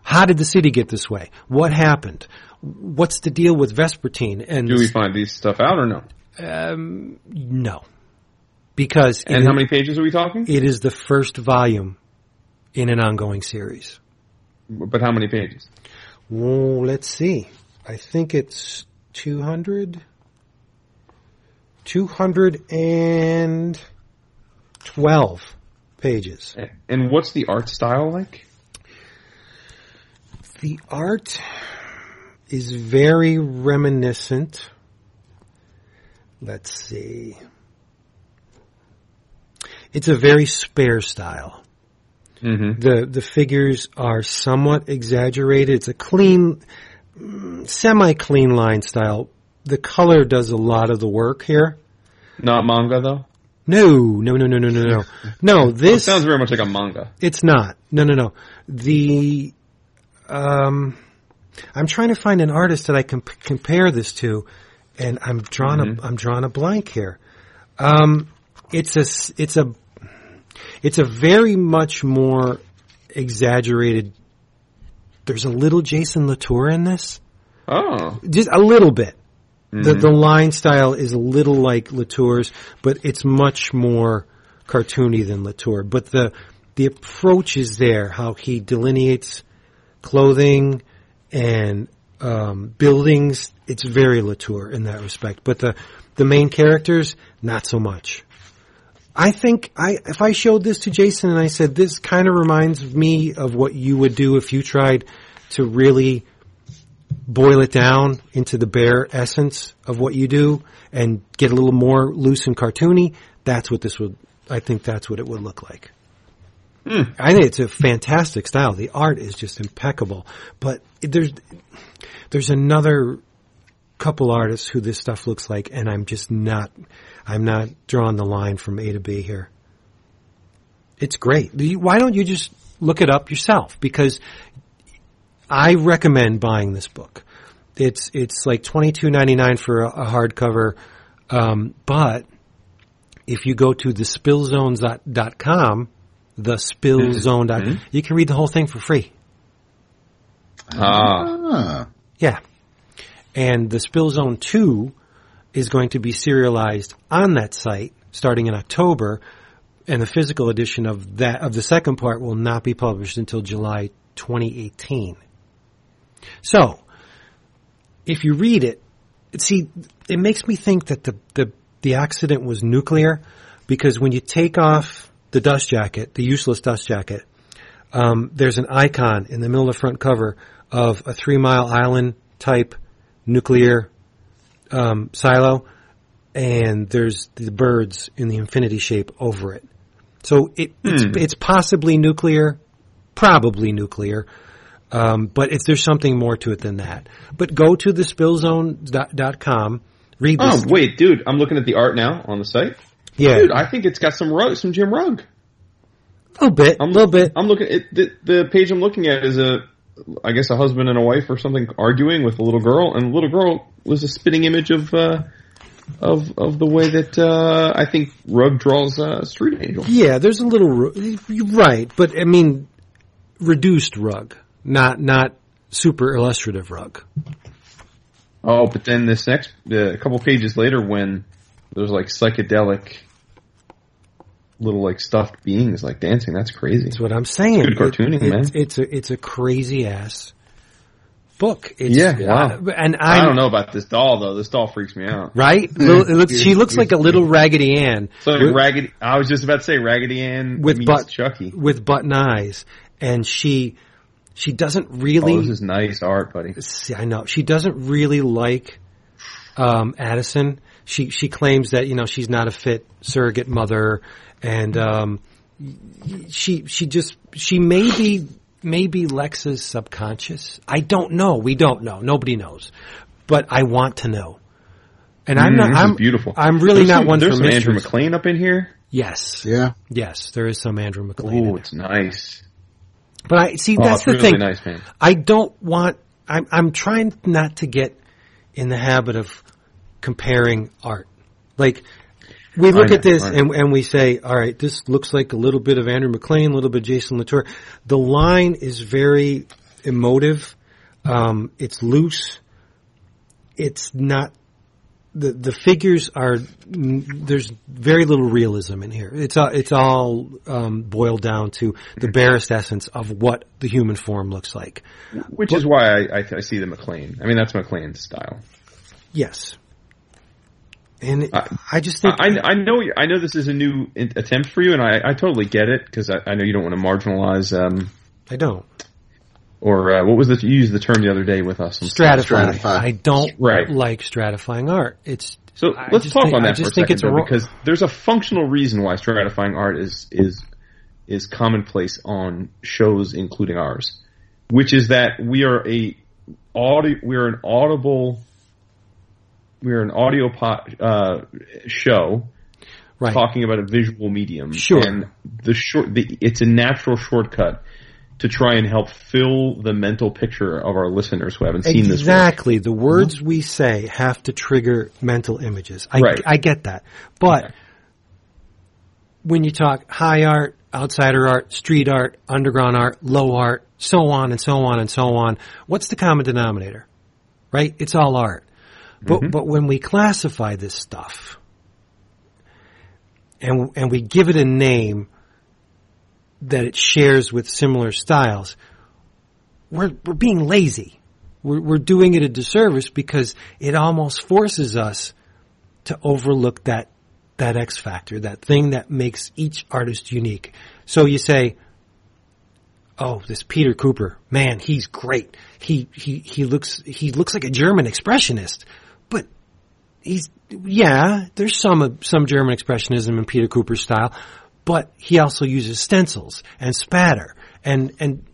How did the city get this way? What happened? What's the deal with Vespertine? And Do we find these stuff out or no? um, no, because And how many pages are we talking? it is the first volume in an ongoing series. But how many pages? Well, let's see. I think it's 200. 212 pages. And what's the art style like? The art is very reminiscent. Let's see. It's a very spare style. Mm-hmm. The the figures are somewhat exaggerated. It's a clean, semi clean line style. The color does a lot of the work here. Not manga though. No, no, no, no, no, no, no. No, <laughs> It this sounds very much like a manga. it's not. No, no, no. The um, I'm trying to find an artist that I can p- compare this to, and I'm drawing a I'm drawing a blank here. Um, it's a it's a it's a very much more exaggerated. There's a little Jason Latour in this, Oh, just a little bit. The Mhm. the line style is a little like Latour's, but it's much more cartoony than Latour. But the the approach is there, how he delineates clothing and um, buildings. It's very Latour in that respect. But the the main characters, not so much. I think I if I showed this to Jason and I said this kind of reminds me of what you would do if you tried to really boil it down into the bare essence of what you do and get a little more loose and cartoony, that's what this would, I think that's what it would look like. Hmm. I think it's a fantastic style. The art is just impeccable, but there's, there's another couple artists who this stuff looks like and I'm just not, I'm not drawing the line from A to B here. It's great. Why don't you just look it up yourself? Because I recommend buying this book. It's it's like twenty two ninety nine for a, a hardcover, um, but if you go to thespillzone.com, thespillzone, dot Mhm. you can read the whole thing for free. Ah, Ah, Yeah. And the Spill Zone 2 is going to be serialized on that site starting in October, and the physical edition of that, of the second part will not be published until July 2018. So, if you read it, see, it makes me think that the, the, the accident was nuclear because when you take off the dust jacket, the useless dust jacket, um, there's an icon in the middle of the front cover of a three mile island type nuclear um, silo, and there's the birds in the infinity shape over it. So it, it's, Hmm. it's possibly nuclear, probably nuclear, um, but if there's something more to it than that. But go to thespillzone.com, read oh wait, dude, I'm looking at the art now on the site. yeah, Dude, I think it's got some Rugg, some Jim Rugg. a little bit, a little bit. I'm looking. It, the, the page I'm looking at is a, I guess a husband and a wife or something arguing with a little girl, and the little girl was a spitting image of, uh, of of the way that uh, I think Rugg draws uh, Street Angel. Yeah, there's a little right, but I mean, reduced Rugg, not not super illustrative Rugg. Oh, but then this next, uh, a couple pages later, when there's like psychedelic little like stuffed beings like dancing, that's crazy. That's what I'm saying. Good cartooning, it, man. It's, it's a it's a crazy ass book. It's, Yeah, wow. uh, and I I'm, don't know about this doll though. This doll freaks me out. Right? <laughs> Little- it looks, she looks like a little Raggedy Ann So like Raggedy, I was just about to say Raggedy Ann with butt Chucky. with button eyes, and she she doesn't really. Oh, this is nice art, buddy. See, I know she doesn't really like um, Addison. She she claims that you know she's not a fit surrogate mother, and um, she she just she may be maybe Lex's subconscious. I don't know. We don't know. Nobody knows, but I want to know. And I'm Mm, not. this I'm is beautiful. I'm really There's not some, one There's for some Andrew. MacLean up in here. Yes, yeah. yes, there is some Andrew MacLean. in Ooh, there. it's nice. But I see Oh, that's the really thing. nice. I don't want. I'm I'm trying not to get in the habit of comparing art. Like we look know, at this and and we say, all right, this looks like a little bit of Andrew MacLean, a little bit of Jason Latour. The line is very emotive. Um, it's loose. It's not. The, the figures are there's very little realism in here. It's all it's all um, boiled down to the barest essence of what the human form looks like. Which is why I, I, I see the MacLean. I mean, that's MacLean's style. Yes. And it- I- I just think I, I know I know this is a new attempt for you, and I, I totally get it because I, I know you don't want to marginalize. Um, I don't or uh, what was the you used the term the other day with us? I'm stratify. Stratify. I don't Right. like stratifying art. It's So I let's talk think- on I that for a just think second, it's though, wrong. because there's a functional reason why stratifying art is is is commonplace on shows, including ours, which is that we are a audio, we are an audible, we are an audio po- uh, show right. talking about a visual medium. Sure. and the short, the, it's a natural shortcut to try and help fill the mental picture of our listeners who haven't seen this. Exactly. The words mm-hmm. we say have to trigger mental images. I, Right. I get that. But Okay. when you talk high art, outsider art, street art, underground art, low art, so on and so on and so on, what's the common denominator? Right? It's all art. But, mm-hmm. but when we classify this stuff and, and we give it a name that it shares with similar styles, we're, we're being lazy. We're, we're doing it a disservice because it almost forces us to overlook that that X factor, that thing that makes each artist unique. So you say, "Oh, this Peter Kuper, man, he's great. He he he looks he looks like a German expressionist." But he's yeah, there's some some German expressionism in Peter Kuper's style, but he also uses stencils and spatter and and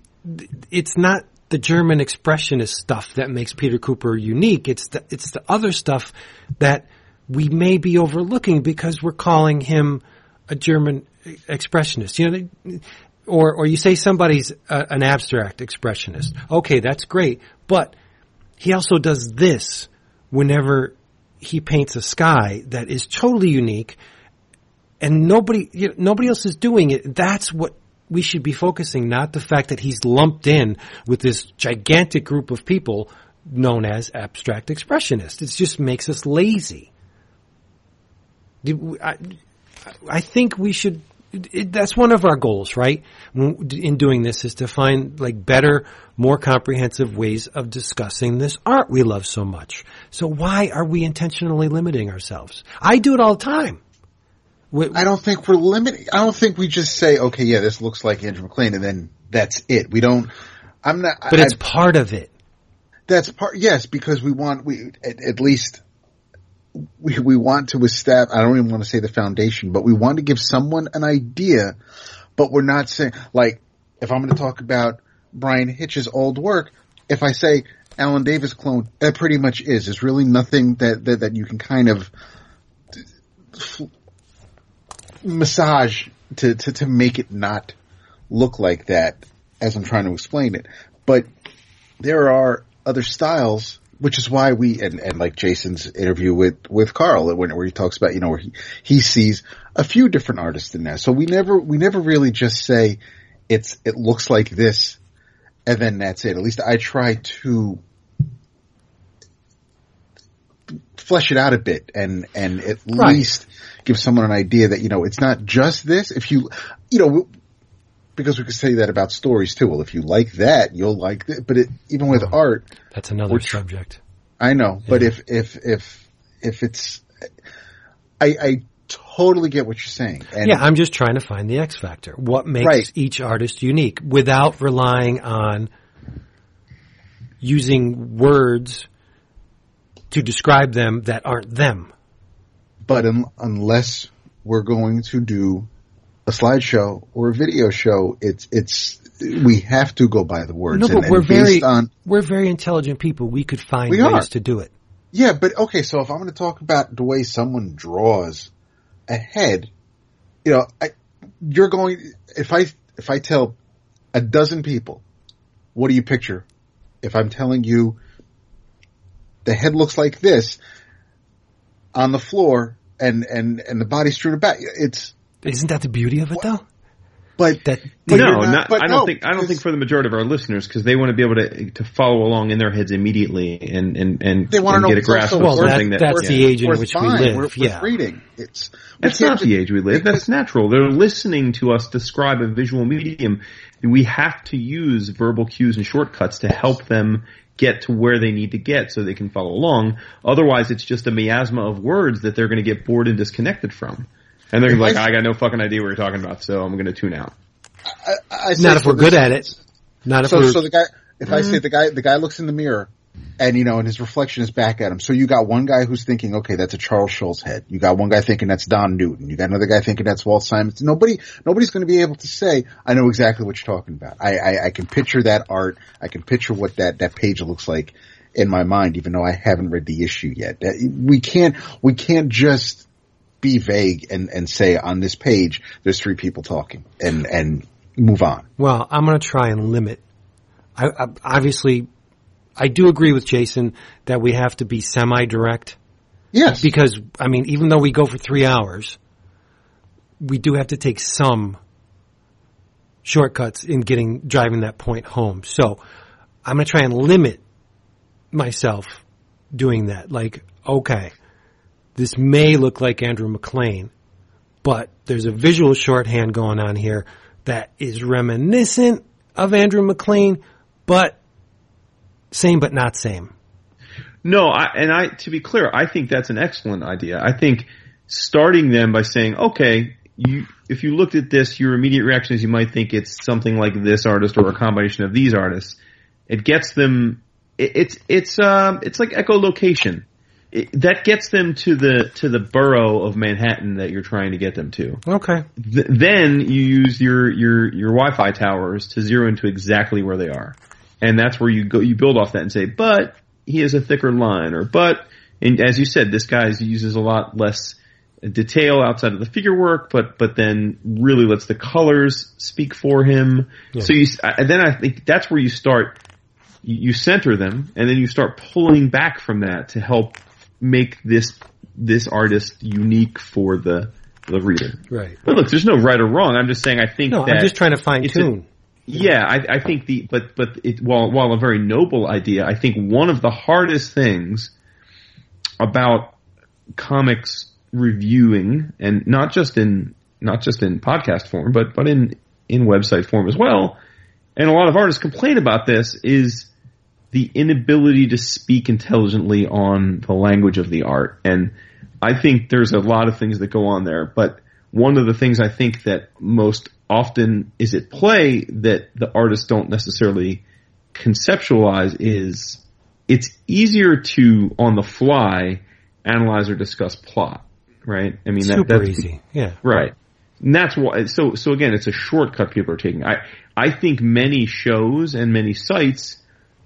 it's not the German expressionist stuff that makes Peter Kuper unique. It's the it's the other stuff that we may be overlooking because we're calling him a German expressionist. You know, or or you say somebody's a, an abstract expressionist. Okay, that's great, but he also does this whenever he paints a sky that is totally unique and nobody, you know, nobody else is doing it. That's what we should be focusing, not the fact that he's lumped in with this gigantic group of people known as abstract expressionists. It just makes us lazy. I, think we should. That's one of our goals, right? In doing this, is to find like better, more comprehensive ways of discussing this art we love so much. So why are we intentionally limiting ourselves? I do it all the time. We, I don't think we're limiting. I don't think we just say, okay, yeah, this looks like Andrew MacLean, and then that's it. We don't. I'm not. But I, it's part of it. That's part. Yes, because we want we at, at least we, we want to establish, I don't even want to say the foundation, but we want to give someone an idea, but we're not saying, like, if I'm going to talk about Bryan Hitch's old work, if I say Alan Davis clone, that pretty much is. There's really nothing that, that, that you can kind of massage to, to, to make it not look like that as I'm trying to explain it. But there are other styles which is why we and, and like Jason's interview with with Carl where he talks about you know where he he sees a few different artists in that. So we never we never really just say it's it looks like this and then that's it. At least I try to flesh it out a bit and and at right. least give someone an idea that you know it's not just this. If you you know because we could say that about stories too. Well, if you like that, you'll like it. But it, even with oh, art, that's another subject. I know, yeah. but if if if if it's, I, I totally get what you're saying. And yeah, I'm just trying to find the X factor. What makes right. each artist unique without relying on using words to describe them that aren't them. But un- unless we're going to do a slideshow or a video show, it's it's we have to go by the words. No, but and, we're and very on, we're very intelligent people. We could find we ways are. to do it. Yeah, but okay. So if I'm going to talk about the way someone draws a head, you know, I, you're going. If I if I tell a dozen people, what do you picture? If I'm telling you the head looks like this on the floor and and and the body strewn about, it's isn't that the beauty of it though? But that but no, not, not, but I don't no, think I don't think for the majority of our listeners because they want to be able to to follow along in their heads immediately and and and, they want to know get a grasp of well, something that, that's the age in which fine. we live. We're, yeah, we're reading. It's that's not the age we live. That's natural. They're listening to us describe a visual medium. We have to use verbal cues and shortcuts to help them get to where they need to get so they can follow along. Otherwise, it's just a miasma of words that they're going to get bored and disconnected from. And they're like, I, I got no fucking idea what you're talking about, so I'm going to tune out. I, I Not if we're good at it. Not if so, we're. So the guy, if mm-hmm. I say the guy, the guy looks in the mirror, and you know, and his reflection is back at him. So you got one guy who's thinking, okay, that's a Charles Schulz head. You got one guy thinking that's Don Newton. You got another guy thinking that's Walt Simonson. Nobody, nobody's going to be able to say, I know exactly what you're talking about. I, I, I can picture that art. I can picture what that that page looks like in my mind, even though I haven't read the issue yet. We can't, we can't just be vague and, and say on this page there's three people talking and, and move on. Well, I'm going to try and limit. I, I, obviously, I do agree with Jason that we have to be semi-direct. Yes. Because, I mean, even though we go for three hours, we do have to take some shortcuts in getting, driving that point home. So, I'm going to try and limit myself doing that. Like, okay, this may look like Andrew MacLean, but there's a visual shorthand going on here that is reminiscent of Andrew MacLean, but same but not same. No, I, and I, to be clear, I think that's an excellent idea. I think starting them by saying, okay, you, if you looked at this, your immediate reaction is you might think it's something like this artist or a combination of these artists. It gets them, it, it's, it's, um, it's like echolocation that gets them to the to the borough of Manhattan that you're trying to get them to. Okay. Th- then you use your your your Wi-Fi towers to zero into exactly where they are, and that's where you go. You build off that and say, but he has a thicker line, or but and as you said, this guy uses a lot less detail outside of the figure work, but but then really lets the colors speak for him. Yeah. So you then I think that's where you start you center them, and then you start pulling back from that to help make this this artist unique for the the reader. Right. But look, there's no right or wrong. I'm just saying I think No, I'm just trying to fine tune. Yeah, I, I think the but but it, while while a very noble idea, I think one of the hardest things about comics reviewing, and not just in not just in podcast form, but but in in website form as well, and a lot of artists complain about this is the inability to speak intelligently on the language of the art, and I think there's a lot of things that go on there, but one of the things I think that most often is at play that the artists don't necessarily conceptualize is it's easier to on the fly analyze or discuss plot, right? I mean, that, Super that's easy. Yeah. Right. And that's why, so, so again, it's a shortcut people are taking. I, I think many shows and many sites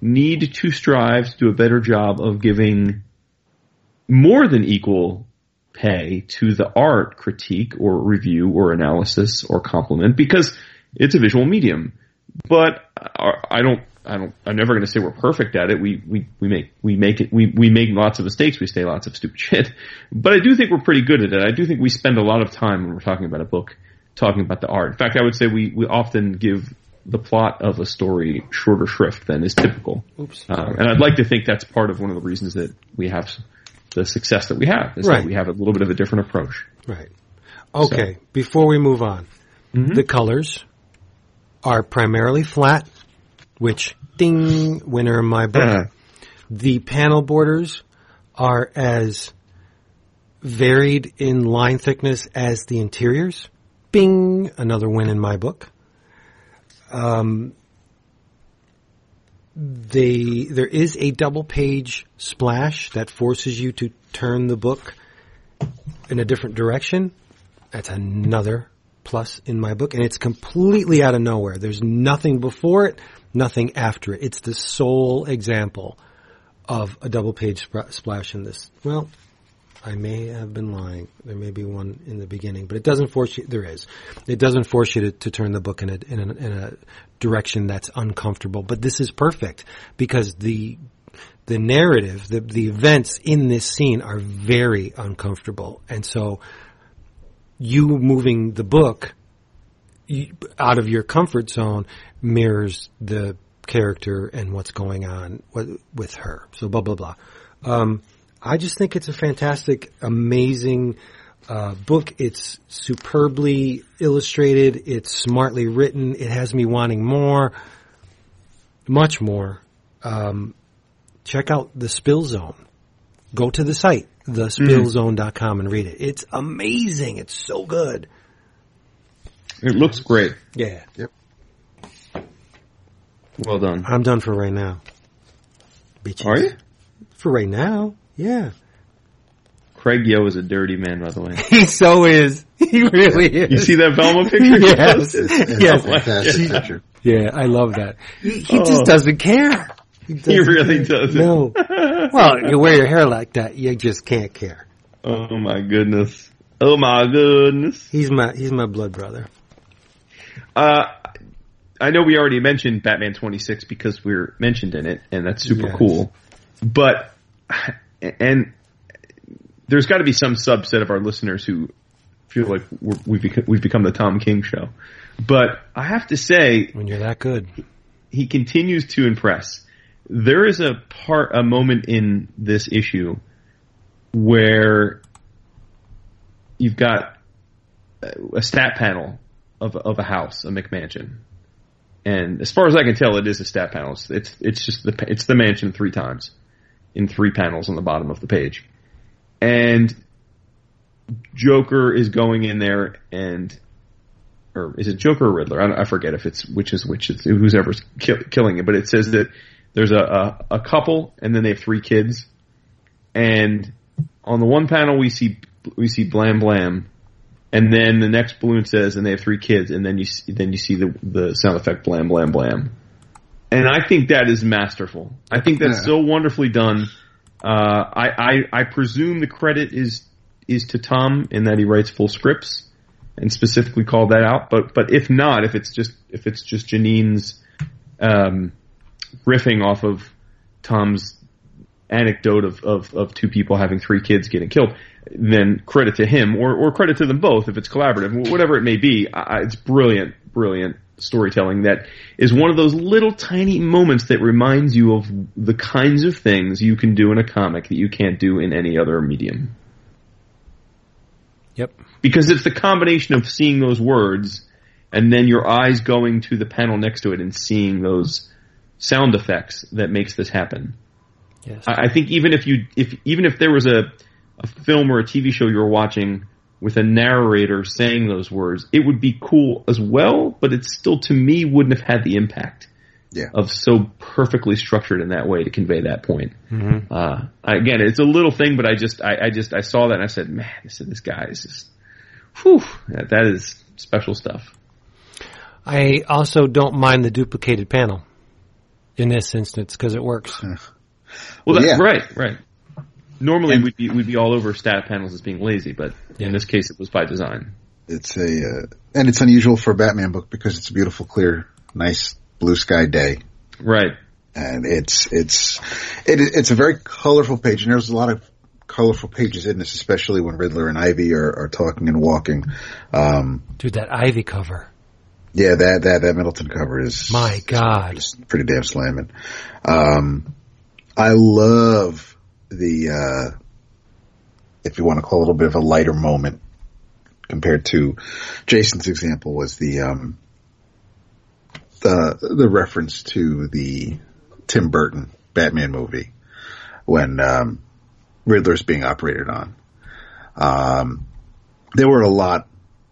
need to strive to do a better job of giving more than equal pay to the art critique or review or analysis or compliment because it's a visual medium. But I don't, I don't, I'm never going to say we're perfect at it. We, we, we make, we make it, we, we make lots of mistakes. We say lots of stupid <laughs> shit. But I do think we're pretty good at it. I do think we spend a lot of time when we're talking about a book, talking about the art. In fact, I would say we, we often give the plot of a story shorter shrift than is typical. Oops. Um, and I'd like to think that's part of one of the reasons that we have the success that we have is Right. that we have a little bit of a different approach. Right. Okay. Before we move on, Mm-hmm. the colors are primarily flat, which ding winner in my book. Uh, The panel borders are as varied in line thickness as the interiors. Bing, another win in my book. Um, they there is a double page splash that forces you to turn the book in a different direction. That's another plus in my book, and it's completely out of nowhere. There's nothing before it, nothing after it. It's the sole example of a double page spr- splash in this. Well, I may have been lying. There may be one in the beginning, but it doesn't force you. There is. It doesn't force you to, to turn the book in a, in a in a direction that's uncomfortable. But this is perfect because the the narrative, the the events in this scene are very uncomfortable, and so you moving the book out of your comfort zone mirrors the character and what's going on with, her. So blah blah blah. Um, I just think it's a fantastic, amazing uh, book. It's superbly illustrated. It's smartly written. It has me wanting more, much more. Um, check out the Spill Zone. Go to the site, thespillzone.com and read it. It's amazing. It's so good. it looks great. Yeah. Yep. Well done. I'm done for right now. Bitches. Are you? For right now. Yeah. Craig Yoe is a dirty man, by the way. He so is. <laughs> He really is. You see that Velma <laughs> picture? Yes. It's, it's Yes. a fantastic picture. Yeah, I love that. He, he Oh. just doesn't care. He doesn't really care. doesn't. No. <laughs> Well, you wear your hair like that, you just can't care. Oh my goodness. Oh my goodness. He's my he's my blood brother. Uh, I know we already mentioned Batman 26 because we're mentioned in it, and that's super Yes. cool. But, and there's got to be some subset of our listeners who feel like we're, we've, become, we've become the Tom King show. But I have to say, When you're that good. he continues to impress. There is a part, a moment in this issue where you've got a stat panel of of a house, a McMansion, and as far as I can tell, it is a stat panel. It's it's, it's just the it's the mansion three times in three panels on the bottom of the page, and Joker is going in there and or is it Joker or Riddler? I, don't- I forget if it's which is which. It's who's ever's kill, killing it, but it says that there's a, a a couple and then they have three kids, and on the one panel we see we see Blam Blam, and then the next balloon says and they have three kids, and then you see, then you see the the sound effect Blam Blam Blam, and I think that is masterful. I think that's Yeah. so wonderfully done. Uh, I, I I presume the credit is is to Tom in that he writes full scripts and specifically called that out. But but if not, if it's just if it's just Janín's um, riffing off of Tom's anecdote of, of, of two people having three kids getting killed, then credit to him or, or credit to them both if it's collaborative, whatever it may be. I, it's brilliant, brilliant storytelling that is one of those little tiny moments that reminds you of the kinds of things you can do in a comic that you can't do in any other medium. Yep. Because it's the combination of seeing those words and then your eyes going to the panel next to it and seeing those sound effects that makes this happen. Yes. I, I think even if you if even if there was a a film or a TV show you were watching with a narrator saying those words, it would be cool as well, but it still to me wouldn't have had the impact Yeah. of so perfectly structured in that way to convey that point. Mhm. Uh, again, it's a little thing, but I just, I, I just, I saw that and I said, man, this, this guy is just, whew, that, that is special stuff. I also don't mind the duplicated panel in this instance because it works. <laughs> Well, that, Yeah. right, right. Normally And- we'd be, we'd be all over stat panels as being lazy, but Yeah. in this case it was by design. It's a, uh, and it's unusual for a Batman book because it's a beautiful, clear, nice blue sky day. Right. And it's, it's, it, it's a very colorful page and there's a lot of colorful pages in this, especially when Riddler and Ivy are, are talking and walking. Um, Dude, that Ivy cover. yeah, that, that, that Middleton cover is, My God. is pretty damn slamming. Um, I love the, uh, if you want to call it a little bit of a lighter moment compared to Jason's example was the, um, the, the reference to the Tim Burton Batman movie when, um, Riddler's being operated on. Um, there were a lot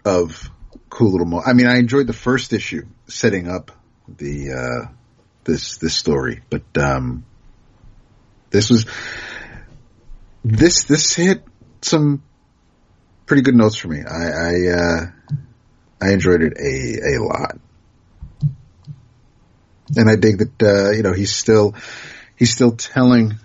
of cool little I mean, I enjoyed the first issue setting up the, uh, this, this story, but, um, this was, this, this hit some pretty good notes for me. I, I, uh, I enjoyed it a, a lot. And I dig that, uh, you know, he's still, he's still telling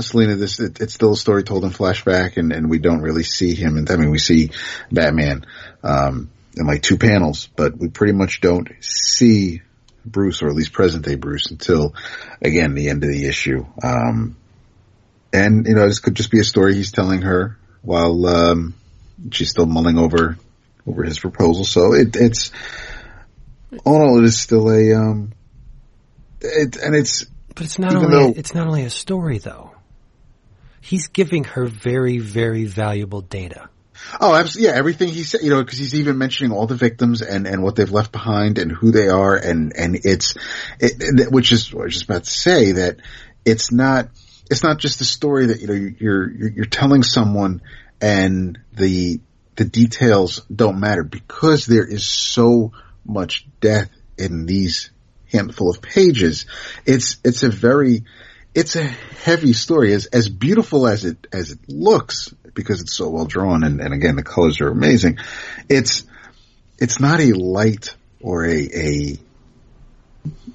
Selina this, it, it's still a story told in flashback and, and we don't really see him. And I mean, we see Batman, um, in like two panels, but we pretty much don't see Bruce or at least present day Bruce until again, the end of the issue. Um, and you know, this could just be a story he's telling her while, um, she's still mulling over, over his proposal. So it, it's, all in all, it is still a, um, it, and it's, But it's not only though- it's not only a story though. He's giving her very very valuable data. Oh, absolutely. Yeah, everything he said, you know, because he's even mentioning all the victims and, and what they've left behind and who they are, and and it's, it, which is I was just about to say that it's not it's not just a story that you know you're you're, you're telling someone and the the details don't matter because there is so much death in these handful of pages. It's it's a very it's a heavy story as as beautiful as it as it looks because it's so well drawn and, and again the colors are amazing. It's it's not a light or a a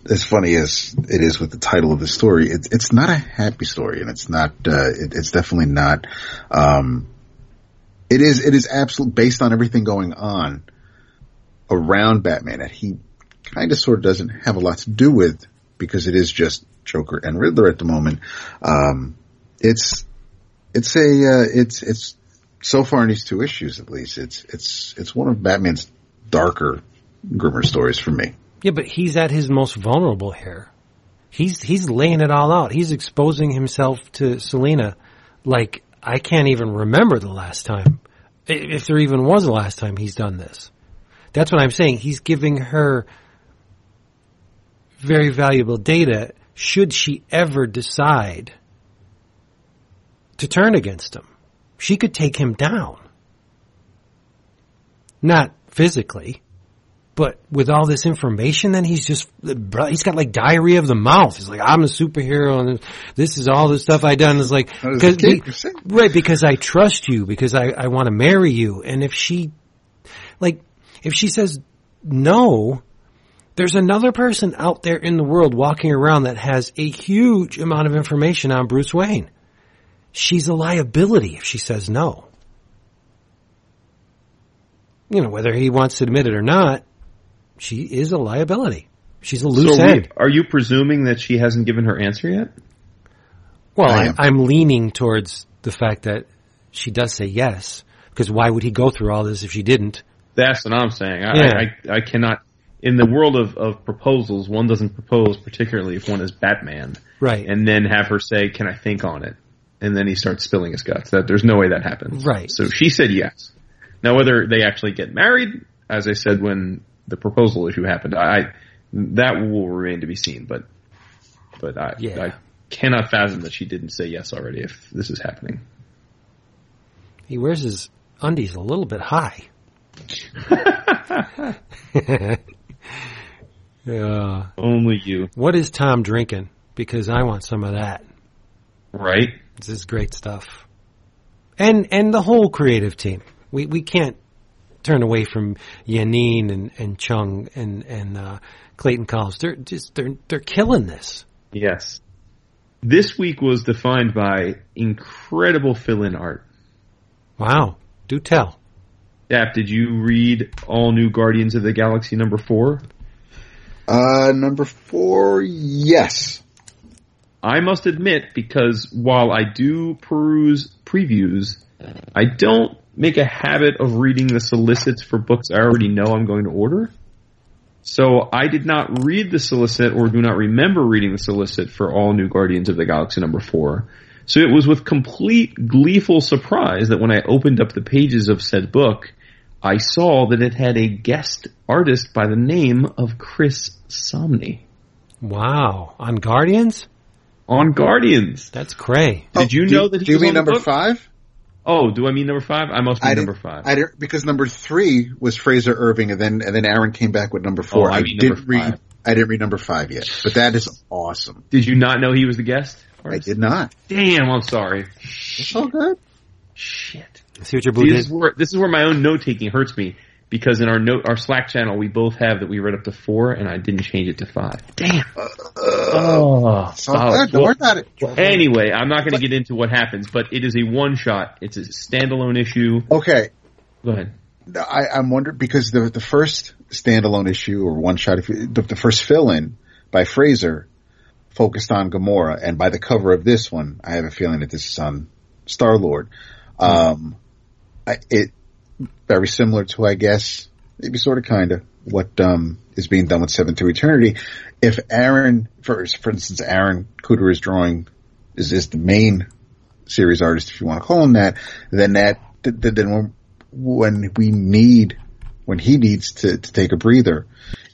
as funny as it is with the title of the story. It's it's not a happy story and it's not uh, it, it's definitely not um it is it is absolute based on everything going on around Batman that he kind of sort of doesn't have a lot to do with because it is just Joker and Riddler at the moment. Um, it's it's a uh, it's it's so far in these two issues at least it's it's it's one of Batman's darker grimmer stories for me. Yeah, but he's at his most vulnerable here. He's he's laying it all out. He's exposing himself to Selina like I can't even remember the last time, if there even was a last time he's done this. That's what I'm saying. He's giving her very valuable data should she ever decide to turn against him. She could take him down. Not physically, but with all this information, then he's just, he's got like diarrhea of the mouth. He's like, I'm a superhero and this is all the stuff I done. It's like, That was a cause be- right, because I trust you, because I, I want to marry you. And if she, like, if she says no, there's another person out there in the world walking around that has a huge amount of information on Bruce Wayne. She's a liability if she says no. You know, whether he wants to admit it or not, she is a liability. She's a loose So we- end. are you presuming that she hasn't given her answer yet? Well, I I am. I'm leaning towards the fact that she does say yes. Because why would he go through all this if she didn't? That's what I'm saying. I, Yeah. I, I cannot. In the world of, of proposals, one doesn't propose, particularly if one is Batman, Right. and then have her say, "Can I think on it?" And then he starts spilling his guts. That there's no way that happens. Right. So she said yes. Now whether they actually get married, as I said when the proposal issue happened, I that will remain to be seen. But but I Yeah. I cannot fathom that she didn't say yes already. If this is happening. He wears his undies a little bit high. <laughs> yeah. Only you, What is Tom drinking? Because I want some of that. right? This is great stuff. And and the whole creative team. We we can't turn away from Janín and, and Chung and and uh, Clayton Cowles. They're just they're they're killing this. Yes. This week was defined by incredible fill-in art. Wow. Do tell. Dap, did you read All New Guardians of the Galaxy number four? Uh, number four, yes. I must admit, because while I do peruse previews, I don't make a habit of reading the solicits for books I already know I'm going to order. So I did not read the solicit or do not remember reading the solicit for All New Guardians of the Galaxy number four. So it was with complete gleeful surprise that when I opened up the pages of said book, I saw that it had a guest artist by the name of Chris Samnee Wow. On Guardians? on Guardians. That's cray. Oh, did you do, know that he Do you was mean on the number book? five? Oh, do I mean number five? I must be I number five. I didn't, because number three was Frazer Irving, and then and then Aaron came back with number four. Oh, I I, mean did number read. five. I didn't read number five yet, but that is awesome. Did you not know he was the guest? I did not. Damn, I'm sorry. It's all good. Shit. See what your boo See, this is where this is where my own note taking hurts me because in our note our Slack channel we both have that we read up to four and I didn't change it to five. Damn. Oh, It's all good. Don't worry about it. Anyway, I'm not going to get into what happens, but it is a one shot. It's a standalone issue. Okay, Go ahead. I, I'm wondering because the the first standalone issue or one shot, if you, the, the first fill in by Frazer focused on Gamora, and by the cover of this one, I have a feeling that this is on Star Lord. Um, I, it very similar to, I guess, maybe sort of kind of what um, is being done with Seven to Eternity. If Aaron, for for instance, Aaron Kuder is drawing is is the main series artist, if you want to call him that, then that th- th- then when we need when he needs to, to take a breather,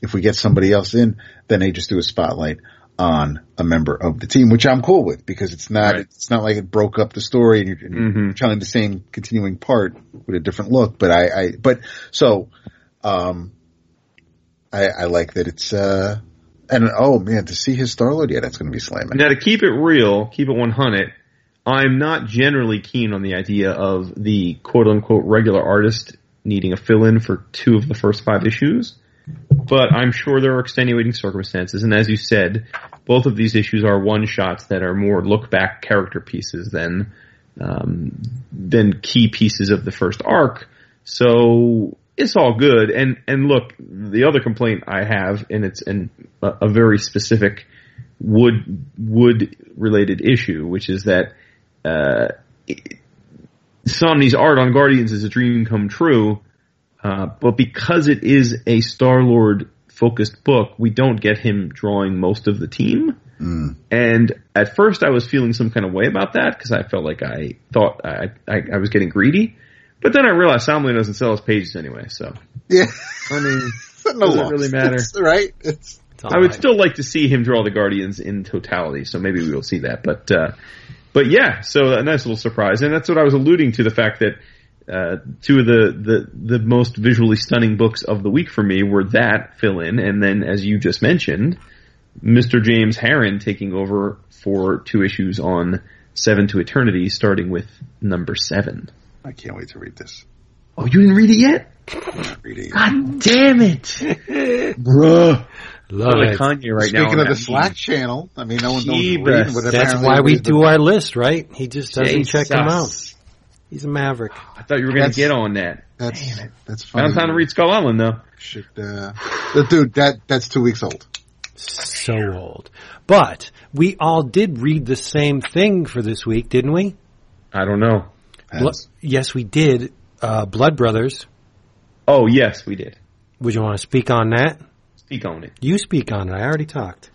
if we get somebody else in, then they just do a spotlight on a member of the team, which I'm cool with because it's not Right. it's not like it broke up the story and you're, and you're telling the same continuing part with a different look. But I, I but so um, I, I like that it's uh, and oh man, to see his Star Lord, yeah, that's going to be slamming. Now to keep it real, keep it 100, I'm not generally keen on the idea of the quote unquote regular artist needing a fill in for two of the first five issues. But I'm sure there are extenuating circumstances, and as you said, both of these issues are one shots that are more look back character pieces than um, than key pieces of the first arc. So it's all good. And and look, the other complaint I have, and it's an, a, very specific wood wood related issue, which is that uh, Samnee's art on Guardians is a dream come true. Uh, but because it is a Star Lord focused book, we don't get him drawing most of the team. Mm. And at first, I was feeling some kind of way about that because I felt like I thought I, I, I was getting greedy. But then I realized Samnee doesn't sell his pages anyway, so Yeah, I mean, <laughs> no doesn't loss. really matter? It's- right? It's It's all I would right. still like to see him draw the Guardians in totality, so maybe we will see that. But uh, but yeah, so a nice little surprise, and that's what I was alluding to the fact that uh, two of the, the the most visually stunning books of the week for me were that fill in, and then as you just mentioned, Mr. James Harren taking over for two issues on Seven to Eternity, starting with number seven. I can't wait to read this. Oh, you didn't read it yet? Read it. God damn it, <laughs> bruh! Love like it. Kanye right now. Speaking on of the that Slack meme. channel, I mean, no one knows reading, That's why we do our list, right? He just doesn't check them out. Jesus. He's a maverick. I thought you were going to get on that. That's that's fine. Found time to read Skull Island though. Should, uh, dude, that that's two weeks old. So old. But we all did read the same thing for this week, didn't we? I don't know. Blo- yes, we did. Uh, Blood Brothers. Oh yes, we did. Would you want to speak on that? Speak on it. You speak on it. I already talked.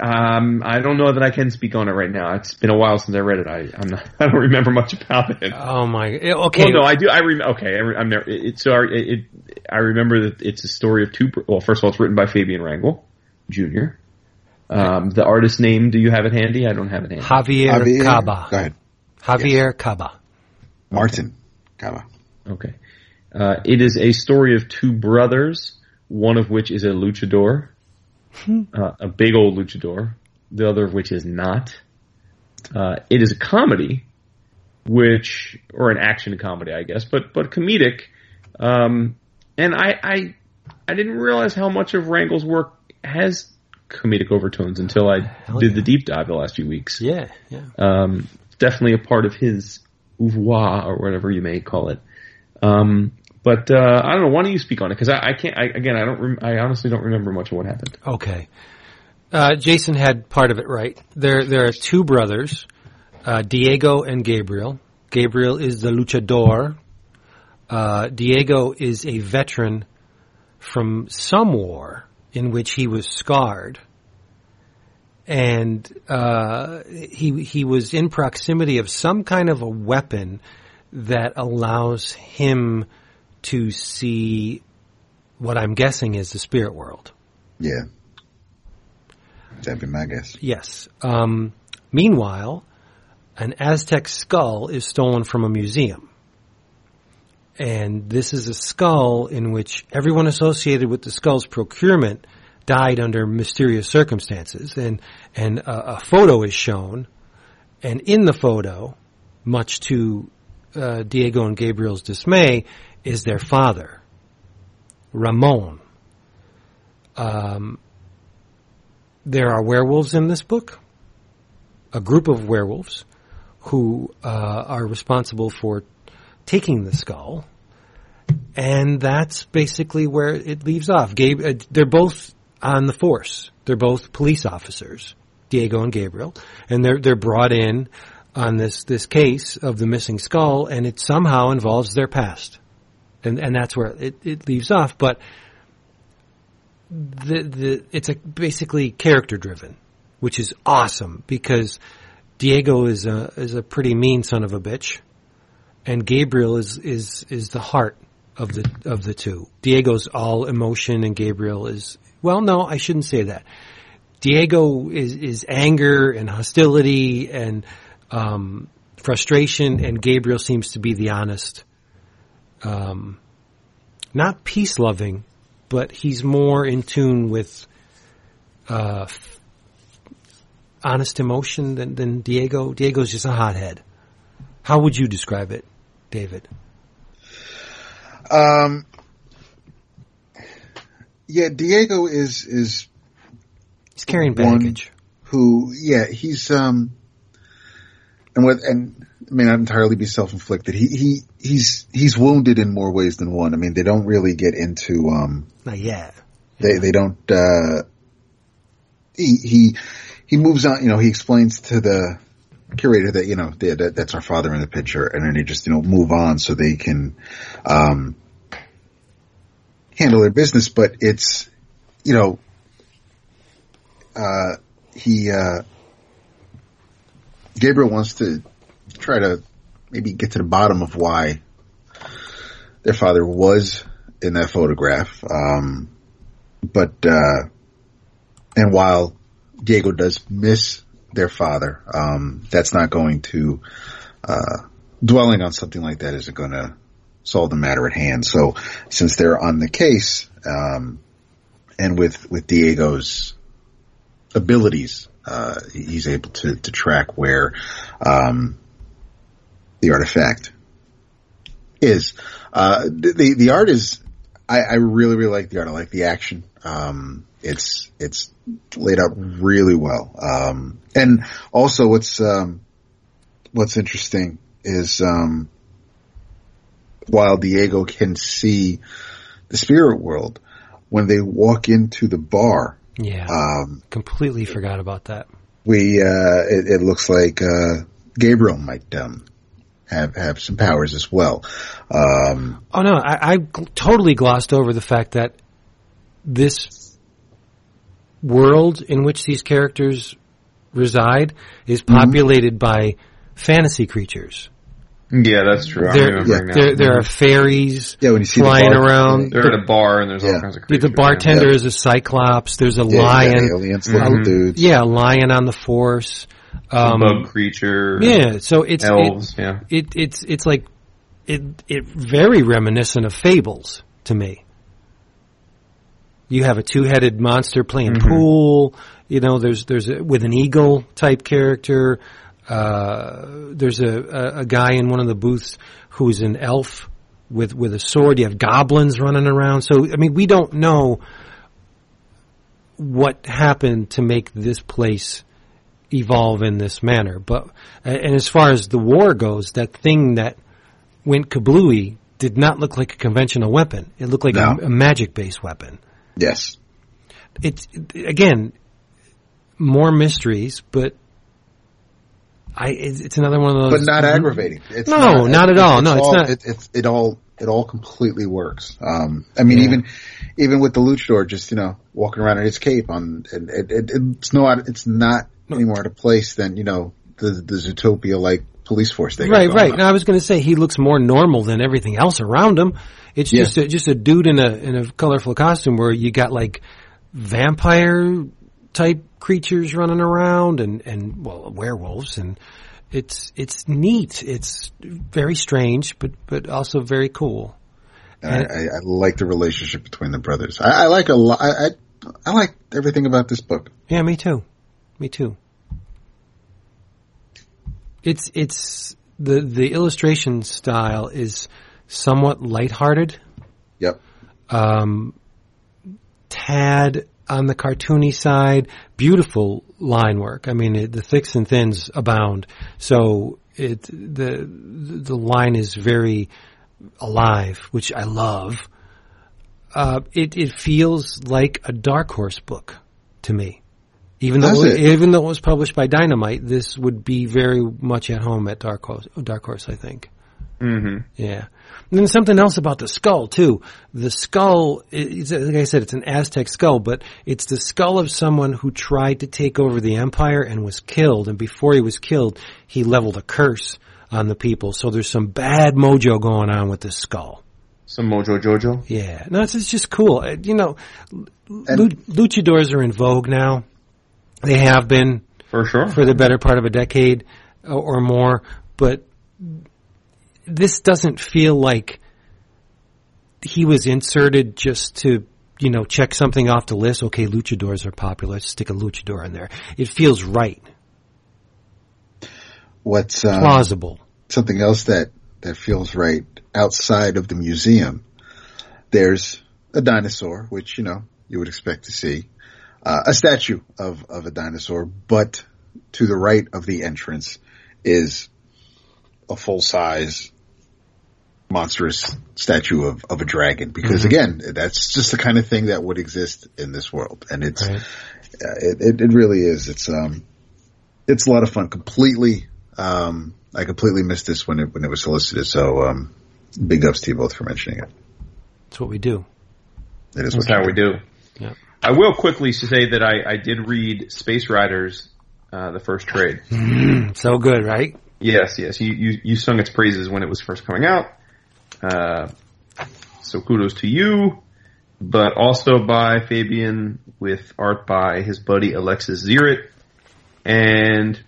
Um, I don't know that I can speak on it right now. It's been a while since I read it. I I'm not, <laughs> I don't remember much about it. Oh my. Okay. Well, no, I do. I rem- okay. I re- I'm there. It, it, so I, it, I remember that it's a story of two. br- Well, first of all, it's written by Fabian Rangel, Jr. Um, the artist name. Do you have it handy? I don't have it handy. Javier, Javier, Caba. Go ahead. Javier Caba. Martin. Caba. Okay. Uh, it is a story of two brothers, one of which is a luchador, <laughs> uh, a big old luchador, the other of which is not. Uh, it is a comedy, which, or an action comedy, I guess, but, but comedic. Um, and I, I, I didn't realize how much of Rangel's work has comedic overtones until I Hell did yeah. the deep dive the last few weeks Yeah, yeah. um, definitely a part of his oeuvre or whatever you may call it. Um, but uh, I don't know. Why don't you speak on it? Because I, I can't. I, again, I don't. Rem- I honestly don't remember much of what happened. Okay. Uh, Jason had part of it right. There, there are two brothers, uh, Diego and Gabriel. Gabriel is the luchador. Uh, Diego is a veteran from some war in which he was scarred. And, uh, he, he was in proximity of some kind of a weapon that allows him to see what I'm guessing is the spirit world. Yeah. That'd be my guess. Yes. Um, meanwhile, an Aztec skull is stolen from a museum. And this is a skull in which everyone associated with the skull's procurement died under mysterious circumstances. And, and a, a photo is shown. And in the photo, much to uh, Diego and Gabriel's dismay, is their father, Ramon. Um, there are werewolves in this book, a group of werewolves who uh, are responsible for taking the skull, and that's basically where it leaves off. Gabe, uh, they're both on the force. They're both police officers, Diego and Gabriel, and they're they're brought in on this this case of the missing skull, and it somehow involves their past, and and that's where it, it leaves off. But the the it's a basically character driven, which is awesome because Diego is a is a pretty mean son of a bitch, and Gabriel is is is the heart of the of the two. Diego's all emotion, and Gabriel is well, no, I shouldn't say that. Diego is is anger and hostility and um, frustration, and Gabriel seems to be the honest, um, not peace loving, but he's more in tune with uh, honest emotion than, than Diego. Diego's just a hothead. How would you describe it, David? Um, yeah, Diego is is He's carrying baggage. who, yeah, he's um, and with and may not entirely be self inflicted. He he he's he's wounded in more ways than one. I mean, they don't really get into um, Not yet. they they don't. uh He he he moves on. You know, he explains to the curator that you know that, that that's our father in the picture, and then they just you know move on so they can um handle their business. But it's you know uh he uh Gabriel wants to try to maybe get to the bottom of why their father was in that photograph. Um, but, uh, and while Diego does miss their father, um, that's not going to, uh, dwelling on something like that isn't going to solve the matter at hand. So since they're on the case, um, and with, with Diego's abilities, uh, he's able to, to track where, um, the artifact is. Uh, the, the, art is, I, I really, really like the art. I like the action. Um, it's, it's laid out really well. Um, and also what's, um, what's interesting is, um, while Diego can see the spirit world, when they walk into the bar Yeah. Um, Completely forgot about that. we uh, it, it looks like uh, Gabriel might um, have have some powers as well. Um, Oh no, I, I totally glossed over the fact that this world in which these characters reside is populated by fantasy creatures. Yeah, that's true. There, remembering now. there, there are fairies Yeah, when you see the flying bar- around. They're at a bar and there's all kinds of The, creatures. the bartender Yeah. is a cyclops. There's a yeah, you got lion. aliens, little Mhm. dudes. Yeah, a lion on the force. Um, bug creature. yeah, so it's it, elves. yeah. it it's it's like it it very reminiscent of fables to me. You have a two-headed monster playing Mhm. pool. You know, there's there's a, with an eagle type character. Uh, there's a, a a guy in one of the booths who's an elf with with a sword. You have goblins running around. So I mean, we don't know what happened to make this place evolve in this manner. But and as far as the war goes, that thing that went kablooey did not look like a conventional weapon. It looked like No. a, a magic based weapon. Yes. It's again more mysteries, but I it's it's another one of those. but not aggravating. It's No, not at all. No, it's all, not. It, it's it all it all completely works. Um, I mean, Yeah. even even with the luchador, just you know, walking around in his cape on, and it, it, it's no, it's not any more out of place than you know the the Zootopia like police force they Right, right. on. Now I was going to say he looks more normal than everything else around him. It's Yeah. just a, just a dude in a in a colorful costume where you got like vampire type creatures running around and and well werewolves and it's it's neat. It's very strange, but but also very cool. I, I, I like the relationship between the brothers. I, I like a lot. I I like everything about this book. Yeah, me too. Me too. It's it's the the illustration style is somewhat lighthearted. Yep. um, tad on the cartoony side, beautiful line work. I mean, it, the thicks and thins abound. So it the the line is very alive, which I love. Uh, it it feels like a Dark Horse book to me. Even though it? even though it was published by Dynamite, this would be very much at home at Dark Horse. Dark Horse, I think. hmm Yeah. And then something else about the skull too. The skull, is, like I said, it's an Aztec skull, but it's the skull of someone who tried to take over the empire and was killed. And before he was killed, he leveled a curse on the people. So there's some bad mojo going on with this skull. Some Mojo Jojo. Yeah. No, it's, it's just cool. Uh, You know, And- luchadors are in vogue now. They have been For sure. for the better part of a decade uh, or more, but this doesn't feel like he was inserted just to, you know, check something off the list. Okay, luchadors are popular. Let's stick a luchador in there. It feels right, What's um, plausible. something else that that feels right outside of the museum? There's a dinosaur, which you know you would expect to see, uh, a statue of of a dinosaur, but to the right of the entrance is a full size monstrous statue of, of a dragon because again that's just the kind of thing that would exist in this world and it's Right. uh, it, it, it really is it's um it's a lot of fun completely um I completely missed this when it when it was solicited so um big ups to you both for mentioning it That's what we do. it is That's what how we do. Yep. I will quickly say that I, I did read Space Riders, uh, the first trade. <laughs> So good, right? Yes, yes. You, you, you sung its praises when it was first coming out. Uh, so kudos to you, but also by Fabian with art by his buddy Alexis Ziritt. And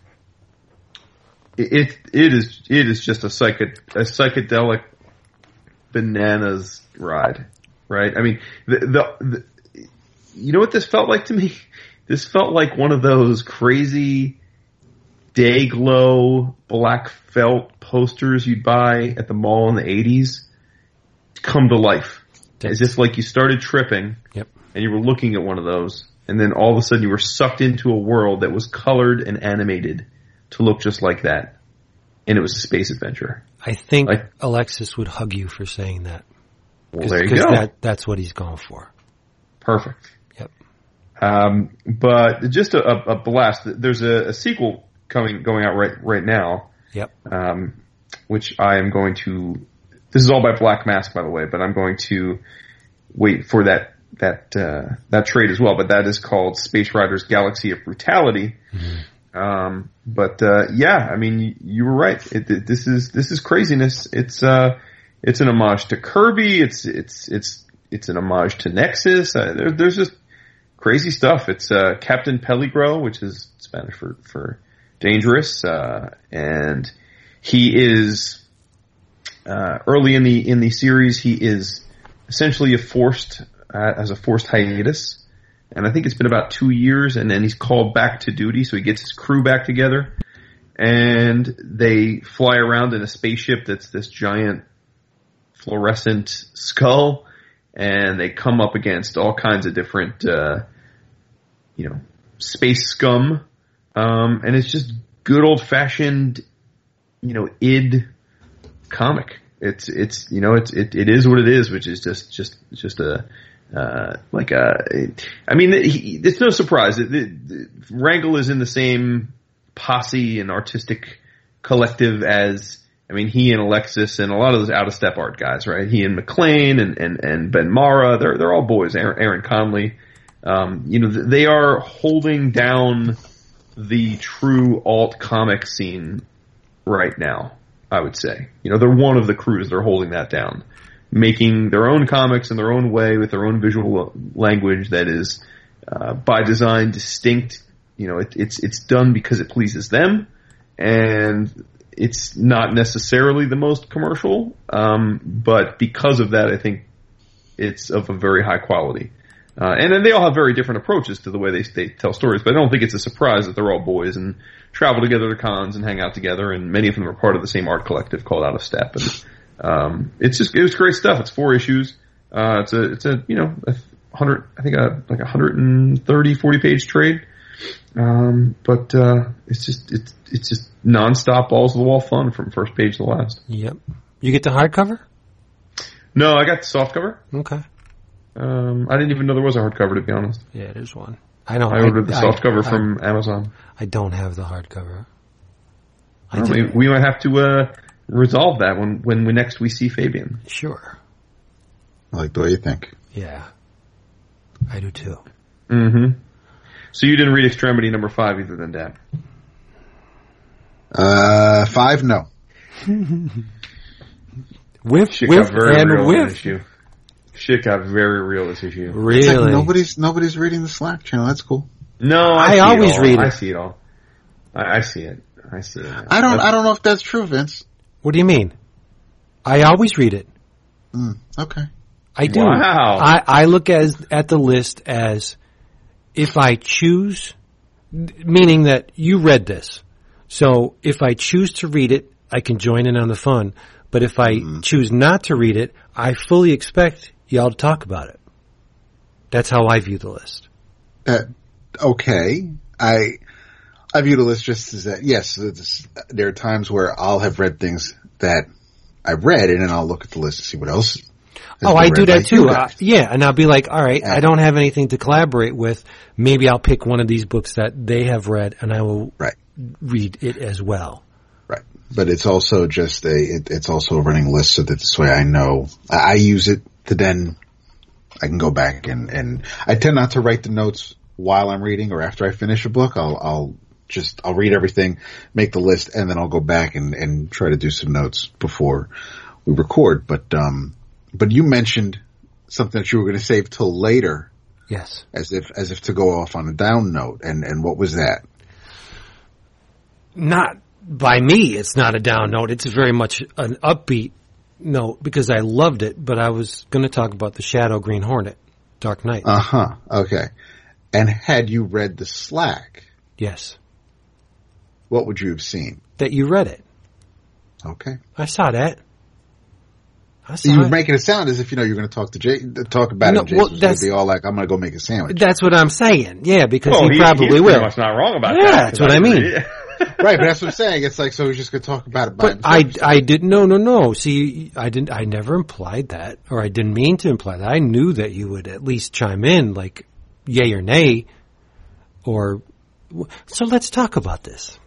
it, it, is, it is just a psyched, a psychedelic bananas ride, right? I mean, the, the, the, you know what this felt like to me? <laughs> This felt like one of those crazy, day glow black felt posters you'd buy at the mall in the 80s come to life. As if like you started tripping Yep. and you were looking at one of those and then all of a sudden you were sucked into a world that was colored and animated to look just like that. And it was a space adventure. I think Like- Alexis would hug you for saying that. Well, there you go. that, that's what he's going for. Perfect. Um, but just a, a, blast. There's a, a sequel coming going out right right now, Yep. um, which I am going to. This is all by Black Mask, by the way, but I'm going to wait for that that uh, that trade as well. But that is called Space Riders Galaxy of Brutality. Um, but uh, yeah, I mean, you, you were right. It, it- this is this is craziness. It's uh, it's an homage to Kirby. It's it's it's it's an homage to Nexus. Uh, there, there's just crazy stuff. It's uh, Captain Peligro, which is Spanish for for dangerous, uh, and he is uh, early in the in the series. He is essentially a forced uh, as a forced hiatus, and I think it's been about two years, and then he's called back to duty. So he gets his crew back together, and they fly around in a spaceship that's this giant fluorescent skull, and they come up against all kinds of different, uh, you know, space scum, um, and it's just good old fashioned, you know, id comic. It's it's you know it's it, it is what it is, which is just just just a uh, like a. I mean, he, it's no surprise. that Rangel is in the same posse and artistic collective as. I mean, he and Alexis and a lot of those out of step art guys, right? He and MacLean and and and Ben Marra, they're they're all boys. Aaron, Aaron Conley, um, you know, they are holding down the true alt comic scene right now. I would say, you know, they're one of the crews. They're holding that down, making their own comics in their own way with their own visual language that is, uh, by design distinct. You know, it, it's it's done because it pleases them, and it's not necessarily the most commercial, um, but because of that, I think it's of a very high quality. Uh, and then they all have very different approaches to the way they, they tell stories, but I don't think it's a surprise that they're all boys and travel together to cons and hang out together, and many of them are part of the same art collective called Out of Step. And um, it's just it was great stuff. It's four issues. Uh, it's a it's a you know a hundred I think a like a hundred and thirty forty page trade. Um, but uh, it's just it's it's just nonstop balls to the wall fun from first page to last. Yep. You get the hardcover? No, I got the soft cover. Okay. Um, I didn't even know there was a hardcover to be honest. Yeah, there's one. I know. I ordered the I- soft cover I- from Amazon. I don't have the hardcover. I Well, we, we might have to uh, resolve that when when we next we see Fabian. Sure. I like the way you think. Yeah. I do too. Mm-hmm. So you didn't read Extremity number five either, then, Dad? Uh, five, no. Whiff, Shit whiff, got very and real this whiff. issue. Shit got very real this issue. It's Really? like nobody's nobody's reading the Slack channel. That's cool. No, I I, see always it all. read it. I see it all. I, I see it. I see it. I don't. I don't know if that's true, Vince. What do you mean? I always read it. Mm, okay. I do. Wow. I, I look as at the list as if I choose, meaning that you read this. So if I choose to read it, I can join in on the fun. But if I choose not to read it, I fully expect y'all to talk about it. That's how I view the list. Uh, okay. I I view the list just as that. Yes, there are times where I'll have read things that I've read, and then I'll look at the list to see what else. Oh, I do that too. Uh, yeah, and I'll be like, all right, Yeah. I don't have anything to collaborate with. Maybe I'll pick one of these books that they have read, and I will Right. read it as well. Right. But it's also just a, it, it's also a running list so that this way I know, I, I use it to then, I can go back and, and I tend not to write the notes while I'm reading or after I finish a book. I'll, I'll just, I'll read everything, make the list, and then I'll go back and, and try to do some notes before we record. But, um, but you mentioned something that you were going to save till later Yes. as if, as if to go off on a down note. And, and what was that? not by me. It's not a down note. It's very much an upbeat note because I loved it. But I was going to talk about the Shadow Green Hornet, Dark Night. Uh huh. Okay. And had you read the Slack, yes, what would you have seen? that you read it. Okay. I saw that. I saw You were it. making it sound as if you know you're going to talk to Jay, talk about No, it. And Jason well, was going to be all like, "I'm going to go make a sandwich." That's what I'm saying. Yeah, because Well, he, he- probably he's will. Pretty much not wrong about Yeah, that. that's what I mean. <laughs> <laughs> right, but that's what I'm saying. It's like so he's just going to talk about it But I. I didn't. No, no, no. See, I didn't. I never implied that, or I didn't mean to imply that. I knew that you would at least chime in, like yay or nay, or so. Let's talk about this.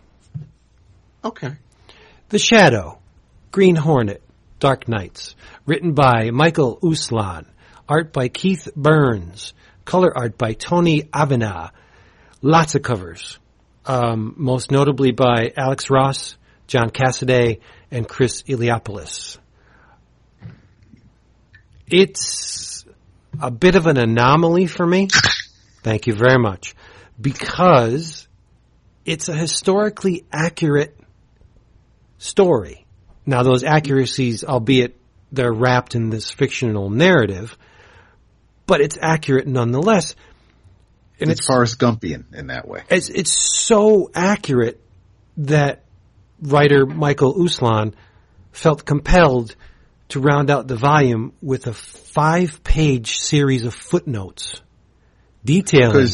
Okay. The Shadow, Green Hornet, Dark Nights, written by Michael Uslan, art by Keith Burns, color art by Tony Aviña, lots of covers, um, most notably by Alex Ross, John Cassaday, and Chris Eliopoulos. It's a bit of an anomaly for me. Thank you very much. Because it's a historically accurate story. Now those accuracies, albeit they're wrapped in this fictional narrative, but it's accurate nonetheless. And It's Forrest Gumpian in that way. it's it's so accurate that writer Michael Uslan felt compelled to round out the volume with a five-page series of footnotes detailing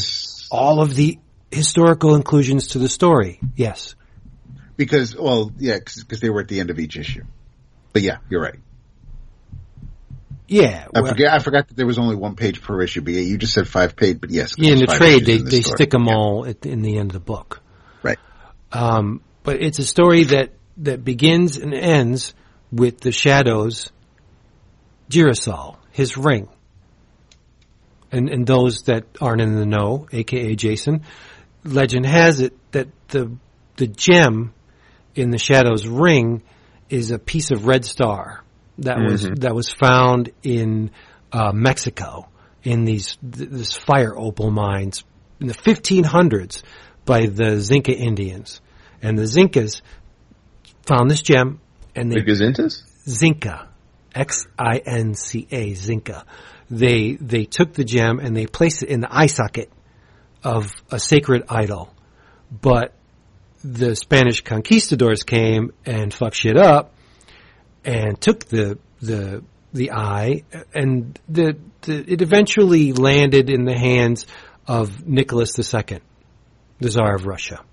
all of the historical inclusions to the story. Yes. Because, well, yeah, because they were at the end of each issue. But yeah, you're right. Yeah. I forget. I forgot that there was only one page per issue. But yeah, you just said five page. But yes, Yeah, in the trade, they, they story. stick them Yeah. all at, in the end of the book. Right. Um, but it's a story that, that begins and ends with the Shadow's Girasol, his ring. And, and those that aren't in the know, aka Jason, legend has it that the, the gem in the Shadow's ring is a piece of red star that was, that was found in, uh, Mexico in these, th- this fire opal mines in the 1500s by the Xinca Indians. And the Xincas found this gem and they The Gazintas? Xinca, X-I-N-C-A, Xinca. They, they took the gem and they placed it in the eye socket of a sacred idol. But the Spanish conquistadors came and fucked shit up and took the, the, the eye and the, the, it eventually landed in the hands of Nicholas II, the Tsar of Russia.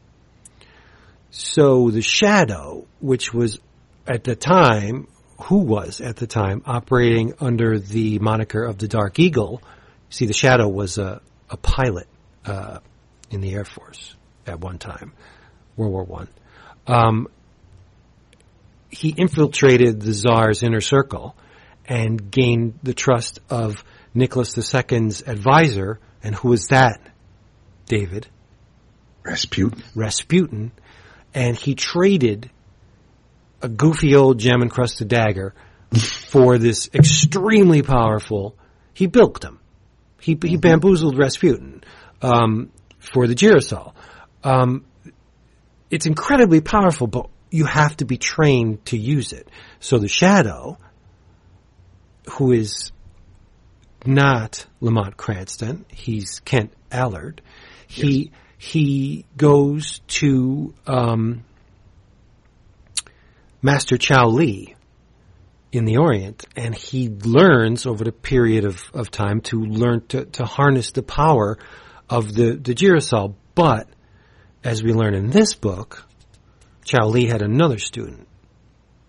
So the shadow, which was at the time, who was at the time operating under the moniker of the Dark Eagle, see the shadow was a, a pilot, uh, in the Air Force at one time, World War One. Um, he infiltrated the Tsar's inner circle and gained the trust of Nicholas II's advisor, and who was that? David. Rasputin. Rasputin, and he traded a goofy old gem encrusted dagger for this extremely powerful. He bilked him. He he bamboozled Rasputin um, for the Girasol. Um, it's incredibly powerful, but you have to be trained to use it. So the Shadow, who is not Lamont Cranston, he's Kent Allard. He he goes to um, Master Chow Li in the Orient, and he learns over the period of, of time to learn to, to harness the power of the, the Girasol. But as we learn in this book, Chow Li had another student.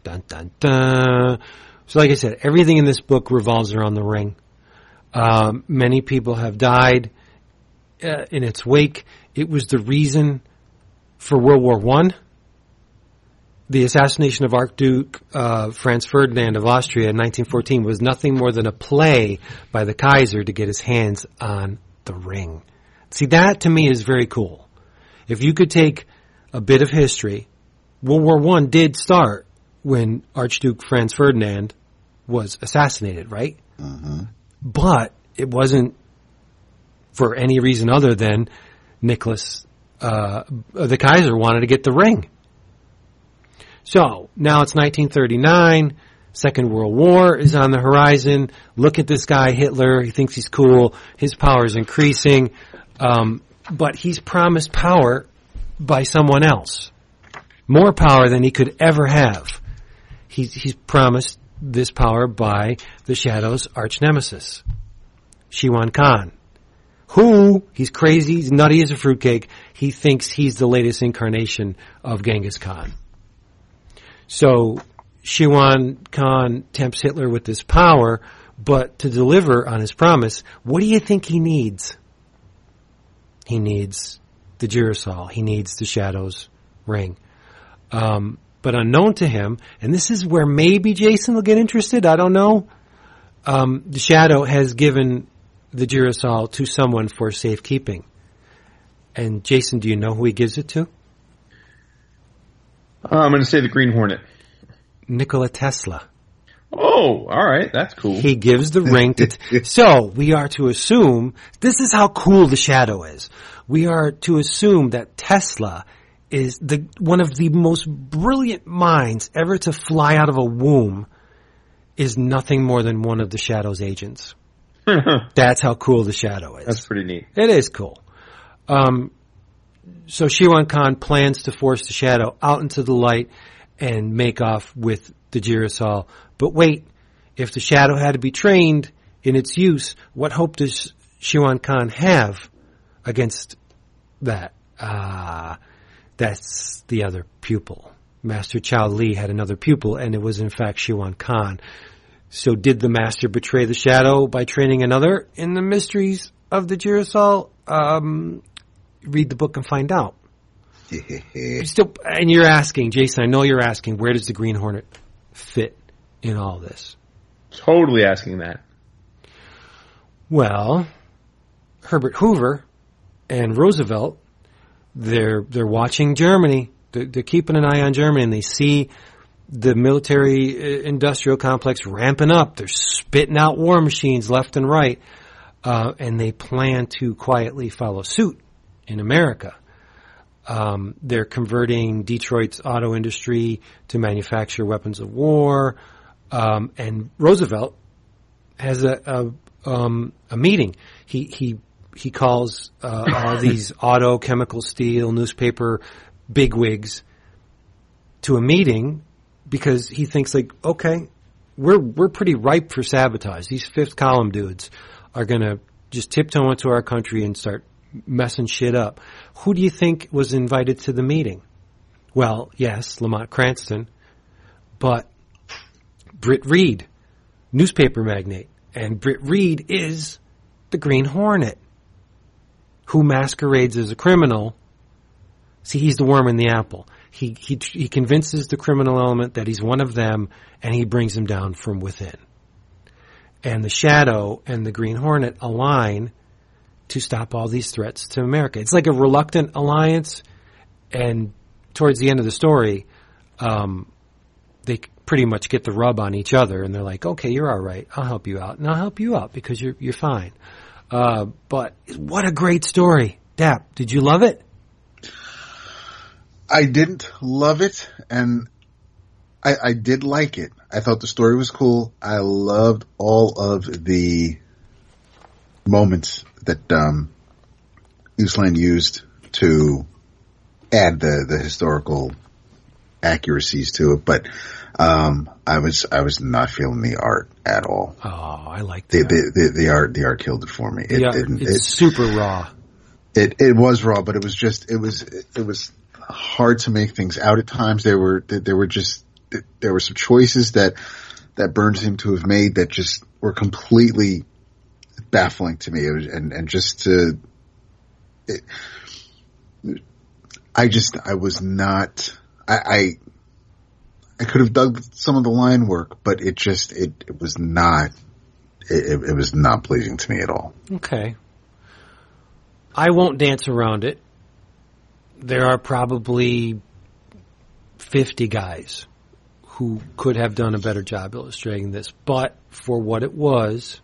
Dun dun dun. So, like I said, everything in this book revolves around the ring. Um, many people have died uh, in its wake. It was the reason for World War One. The assassination of Archduke uh, Franz Ferdinand of Austria in 1914 was nothing more than a play by the Kaiser to get his hands on the ring. See, that to me is very cool. If you could take a bit of history, World War One did start when Archduke Franz Ferdinand was assassinated, right? But it wasn't for any reason other than Nicholas, uh, the Kaiser wanted to get the ring. So now it's 1939. Second World War is on the horizon. Look at this guy, Hitler. He thinks he's cool. His power is increasing. Um, but he's promised power by someone else. More power than he could ever have. He's, he's promised this power by the Shadow's arch nemesis, Shiwan Khan. Who, he's crazy, he's nutty as a fruitcake, he thinks he's the latest incarnation of Genghis Khan. So Shiwan Khan tempts Hitler with this power, but to deliver on his promise, what do you think he needs? he needs the Girasol, he needs the Shadow's ring. Um, but unknown to him, and this is where maybe Jason will get interested. I don't know. Um, the Shadow has given the Girasol to someone for safekeeping. And Jason, do you know who he gives it to? Uh, I'm going to say the Green Hornet. Nikola Tesla. Oh, all right, that's cool. He gives the ring to. <laughs> T- so we are to assume this is how cool the Shadow is. We are to assume that Tesla is the one of the most brilliant minds ever to fly out of a womb. Is nothing more than one of the Shadow's agents. <laughs> That's how cool the Shadow is. that's pretty neat. It is cool. Um, so Shiwan Khan plans to force the shadow out into the light and make off with the Girasol. But wait, if the shadow had to be trained in its use, what hope does Shiwan Khan have against that? Ah, that's the other pupil. Master Chow Li had another pupil, and it was in fact Shiwan Khan. So did the master betray the shadow by training another in the mysteries of the Girasol? Um, read the book and find out. <laughs> Still, and you're asking, Jason, I know you're asking, where does the Green Hornet fit in all this? Totally asking that. Well, Herbert Hoover and Roosevelt, they're they're watching Germany. They're, they're keeping an eye on Germany, and they see the military uh, industrial complex ramping up. They're spitting out war machines left and right, uh, and they plan to quietly follow suit in America. Um, they're converting Detroit's auto industry to manufacture weapons of war, um, and Roosevelt has a a, um, a meeting. He he he calls uh, all <laughs> these auto, chemical, steel, newspaper bigwigs to a meeting because he thinks like, okay, we're we're pretty ripe for sabotage. These fifth column dudes are gonna just tiptoe into our country and start messing shit up. Who do you think was invited to the meeting? Well, yes, Lamont Cranston, but Britt Reed, newspaper magnate, and Britt Reed is the Green Hornet, who masquerades as a criminal. See, he's the worm in the apple. He he he convinces the criminal element that he's one of them, and he brings them down from within. And the Shadow and the Green Hornet align to stop all these threats to America. It's like a reluctant alliance, and towards the end of the story, um, they pretty much get the rub on each other, and they're like, "Okay, you're all right. I'll help you out, and I'll help you out because you're you're fine." Uh, but what a great story, Dap! Did you love it? I didn't love it, and I, I did like it. I thought the story was cool. I loved all of the moments that um, Uslan used to add the the historical accuracies to it, but um, I was I was not feeling the art at all. Oh, I like The that. the, the, the art the art killed it for me. It, yeah, didn't- it's it, super raw. it it was raw, but it was just it was it was hard to make things out at times. There were there were just there were some choices that that Burns seemed to have made that just were completely baffling to me. It was, and and just to, it, I just I was not I. I I could have dug some of the line work, but it just it, it was not it, it, it was not pleasing to me at all. Okay. I won't dance around it. There are probably 50 guys who could have done a better job illustrating this, but for what it was,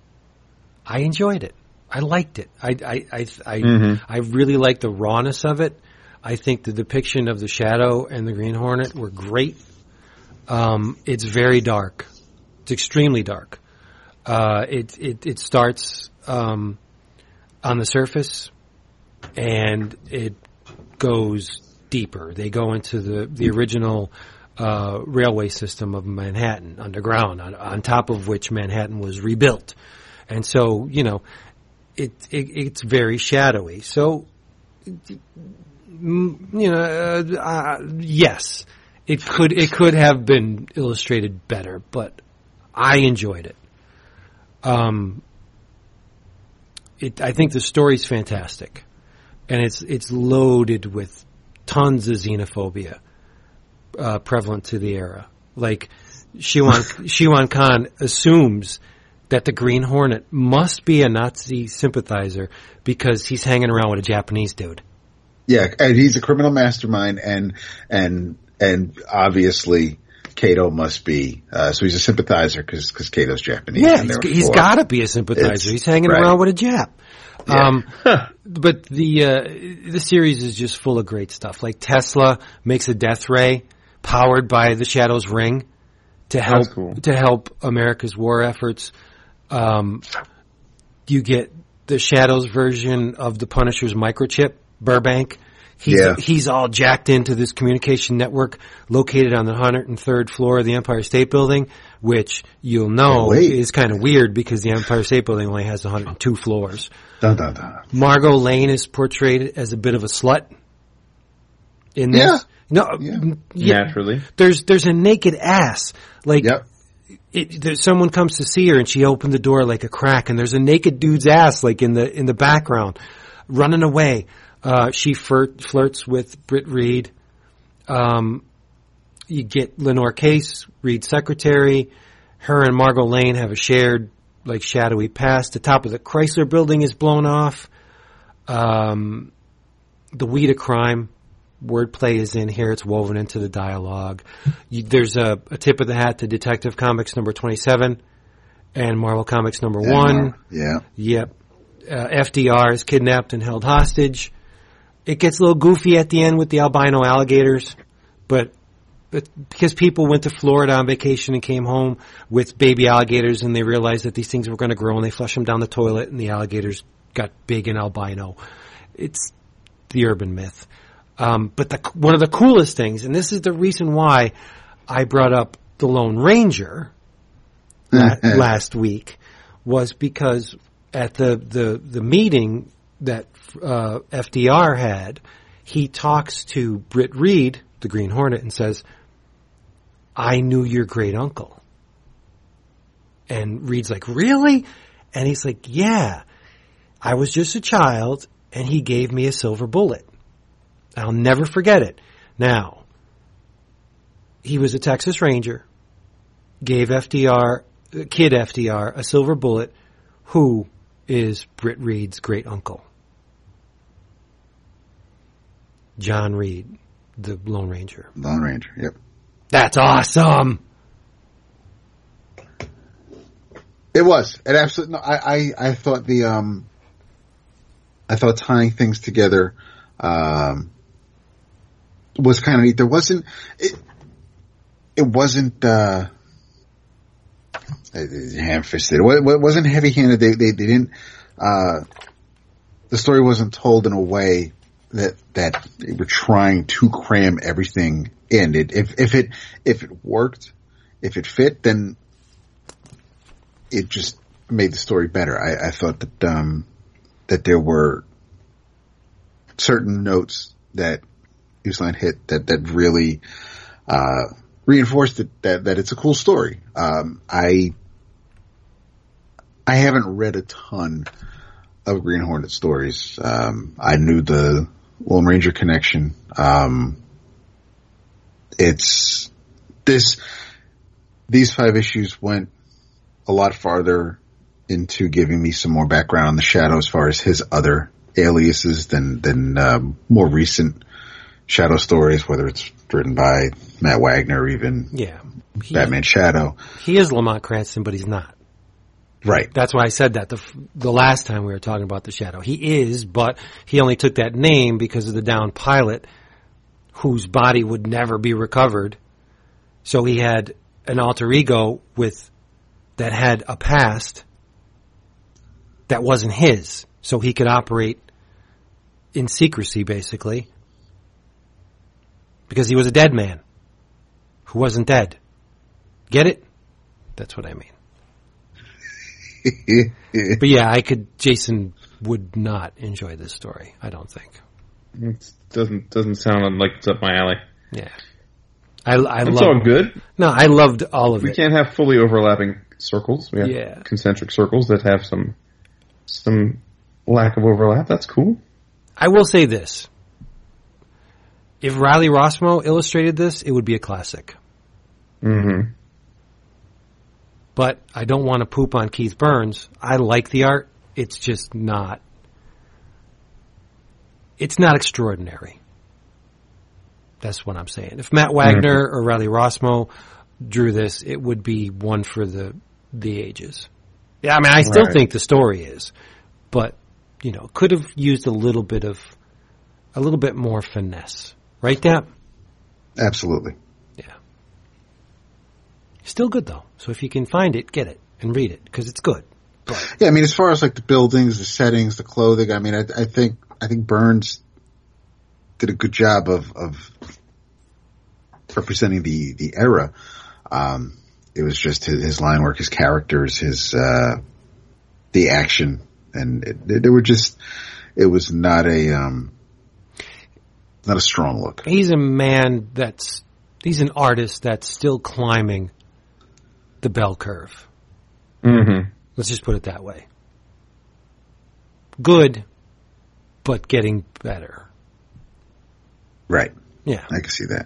I enjoyed it. I liked it. I, I, I, I, Mhm. I really liked the rawness of it. I think the depiction of the Shadow and the Green Hornet were great. Um, it's very dark. It's extremely dark. Uh, it, it, it starts, um, on the surface and it goes deeper. They go into the, the original, uh, railway system of Manhattan underground on, on top of which Manhattan was rebuilt. And so, you know, it, it it's very shadowy. So, you know, uh, uh, yes, it could it could have been illustrated better, but I enjoyed it. Um, it I think the story's fantastic and it's it's loaded with tons of xenophobia uh, prevalent to the era. Like Shiwan <laughs> Shiwan Khan assumes that the Green Hornet must be a Nazi sympathizer because he's hanging around with a Japanese dude. Yeah, and he's a criminal mastermind, and and and obviously Kato must be. Uh, so he's a sympathizer because because Kato's Japanese. Yeah, and he's, he's got to be a sympathizer. It's- He's hanging right. around with a Jap. Yeah. Um, <laughs> but the uh, the series is just full of great stuff. Like Tesla makes a death ray powered by the Shadow's ring to help cool. to help America's war efforts. Um, you get the Shadow's version of the Punisher's microchip, Burbank. He's, Yeah. he's all jacked into this communication network located on the 103rd floor of the Empire State Building, which you'll know is kind of weird because the Empire State Building only has 102 floors. Dun, dun, dun. Margot Lane is portrayed as a bit of a slut in this. Yeah. No, Yeah. yeah. Naturally. There's there's a naked ass. Like Yep. it, there's someone comes to see her and she opened the door like a crack and there's a naked dude's ass like in the in the background running away. Uh, she flirt, flirts with Britt Reed. Um, you get Lenore Case, Reed's secretary. Her and Margot Lane have a shared like shadowy past. The top of the Chrysler building is blown off. Um, the weed of crime wordplay is in here. It's woven into the dialogue. You, there's a, a tip of the hat to Detective Comics number 27 and Marvel Comics number one. Yeah. Yep. Uh, FDR is kidnapped and held hostage. It gets a little goofy at the end with the albino alligators, but, but because people went to Florida on vacation and came home with baby alligators and they realized that these things were going to grow and they flushed them down the toilet and the alligators got big and albino. It's the urban myth. Um, but the, one of the coolest things, and this is the reason why I brought up the Lone Ranger <laughs> last week, was because at the, the, the meeting that uh, FDR had, he talks to Britt Reed, the Green Hornet, and says, I knew your great uncle. And Reed's like, really? And he's like, yeah. I was just a child, and he gave me a silver bullet. I'll never forget it. Now, he was a Texas Ranger, gave FDR, kid FDR, a silver bullet, who is Britt Reed's great uncle. John Reed, the Lone Ranger. Lone Ranger. Yep. That's awesome! It was. It absolutely. No, I, I I thought the um. I thought tying things together, um, was kind of neat. There wasn't it. It wasn't uh, ham fisted. It wasn't heavy handed. They, they they didn't. Uh, the story wasn't told in a way that that they were trying to cram everything in. It if if it if it worked, if it fit, then it just made the story better. I, I thought that um, that there were certain notes that Uslan hit that that really uh, reinforced it, that that it's a cool story. Um, I I haven't read a ton of Green Hornet stories. Um, I knew the Lone Ranger connection. Um, it's this these five issues went a lot farther into giving me some more background on the shadow as far as his other aliases than than um, more recent shadow stories, whether it's written by Matt Wagner or even Yeah. He, Batman Shadow. he is Lamont Cranston, but he's not. Right. That's why I said that the, the last time we were talking about the Shadow. He is, but he only took that name because of the down pilot whose body would never be recovered. So he had an alter ego with that had a past that wasn't his. So he could operate in secrecy basically because he was a dead man who wasn't dead. Get it? That's what I mean. But yeah, I could. Jason would not enjoy this story. I don't think. It doesn't doesn't sound like it's up my alley. Yeah, I, I It's all good. No, I loved all of We it. We can't have fully overlapping circles. We have Yeah. concentric circles that have some some lack of overlap. That's cool. I will say this. If Riley Rossmo illustrated this, it would be a classic. Mm-hmm. But I don't want to poop on Keith Burns. I like the art. It's just not. It's not extraordinary. That's what I'm saying. If Matt mm-hmm. Wagner or Riley Rossmo drew this, it would be one for the the ages. Yeah, I mean, I still Right. think the story is, but you know, could have used a little bit of a little bit more finesse, right? Dap? Absolutely. Still good though. So if you can find it, get it and read it because it's good. Yeah, I mean, as far as like the buildings, the settings, the clothing, I mean, I, I think I think Burns did a good job of of representing the the era. Um, it was just his, his line work, his characters, his uh, the action, and it, they were just. It was not a um, not a strong look. He's a man that's he's an artist that's still climbing the bell curve. Mm-hmm. Let's just put it that way. Good, but getting better. Right. Yeah. I can see that.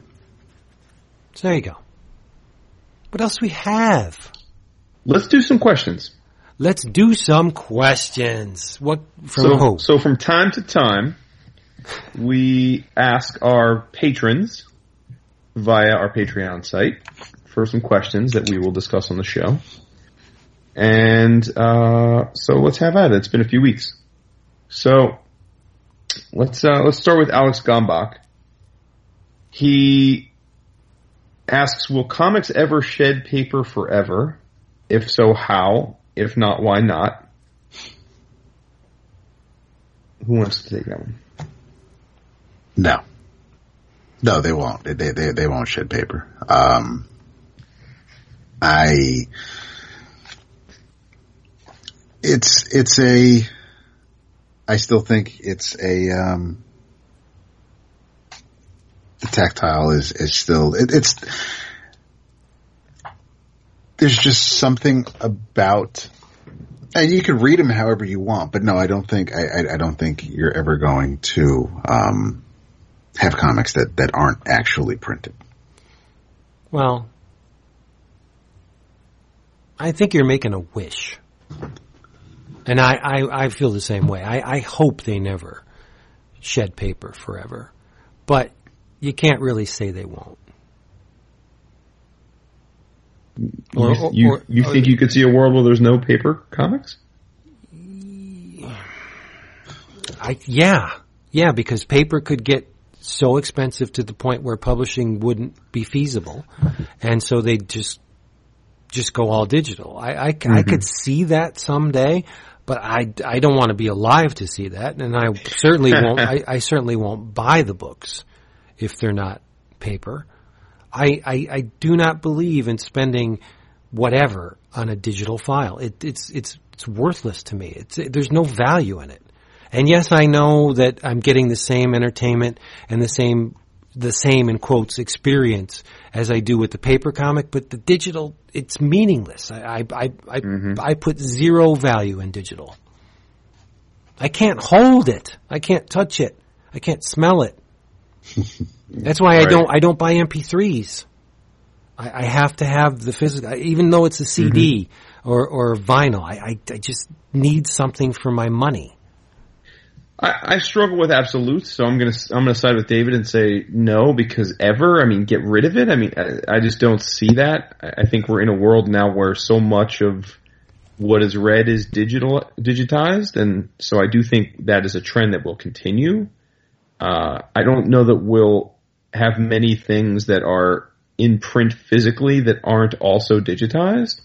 So there you go. What else we have? Let's do some questions. Let's do some questions. What from so, who? so from time to time, we ask our patrons via our Patreon site for some questions that we will discuss on the show. And uh, so let's have at it. It's been a few weeks. So let's uh, let's start with Alex Gombach. He asks, "Will comics ever shed paper forever? If so, how? If not, why not?" Who wants to take that one? No. No, they won't. They they they won't shed paper. Um, I. It's it's a. I still think it's a. Um, the tactile is is still it, it's. There's just something about and you can read them however you want, but no, I don't think I, I, I don't think you're ever going to um, have comics that, that aren't actually printed. Well, I think you're making a wish. And I, I, I feel the same way. I, I hope they never shed paper forever. But you can't really say they won't. Or- you you, or- you or- think you could see a world where there's no paper comics? I, yeah, yeah, because paper could get so expensive to the point where publishing wouldn't be feasible, and so they'd just just go all digital. I I could mm-hmm. see that someday, but I, I don't want to be alive to see that, and I certainly <laughs> won't. I, I certainly won't buy the books if they're not paper. I, I, I do not believe in spending whatever on a digital file. It, it's it's it's worthless to me. It's there's no value in it. And yes, I know that I'm getting the same entertainment and the same the same in quotes experience as I do with the paper comic, but the digital it's meaningless. I I I I, mm-hmm. I put zero value in digital. I can't hold it. I can't touch it. I can't smell it. <laughs> That's why I don't I don't buy MP3s. I, I have to have the physical, even though it's a CD mm-hmm. or or vinyl. I, I I just need something for my money. I, I struggle with absolutes, so I'm gonna I'm gonna side with David and say no because ever. I mean, get rid of it. I mean, I, I just don't see that. I, think we're in a world now where so much of what is read is digital digitized, and so I do think that is a trend that will continue. Uh, I don't know that we'll have many things that are in print physically that aren't also digitized.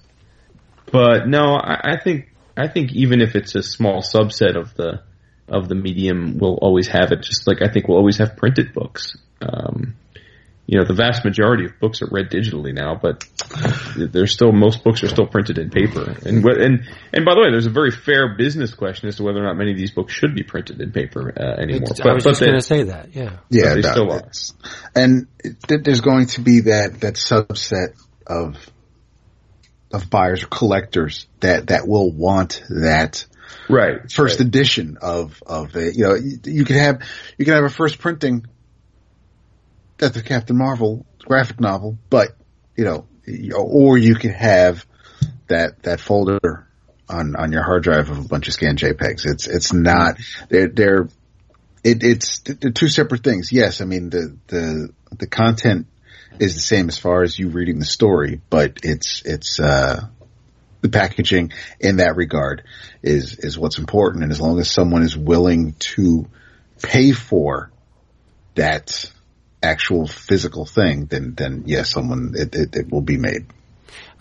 But no, I, I think I think even if it's a small subset of the of the medium, we'll always have it. Just like I think we'll always have printed books. Um, you know, the vast majority of books are read digitally now, but there's still most books are still printed in paper. And and and by the way, there's a very fair business question as to whether or not many of these books should be printed in paper uh, anymore. It's- I was just going to say that. Yeah. Yeah, they no, still are. and there's going to be that that subset of of buyers or collectors that that will want that Right. first right. edition of of it. You know, you, you could have you could have a first printing that's the Captain Marvel graphic novel, but you know, or you could have that that folder on on your hard drive of a bunch of scanned JPEGs. It's it's not they're they're it, it's they're two separate things. Yes, I mean the the the content is the same as far as you reading the story, but it's it's uh the packaging in that regard is is what's important and as long as someone is willing to pay for that actual physical thing then then yes someone it, it, it will be made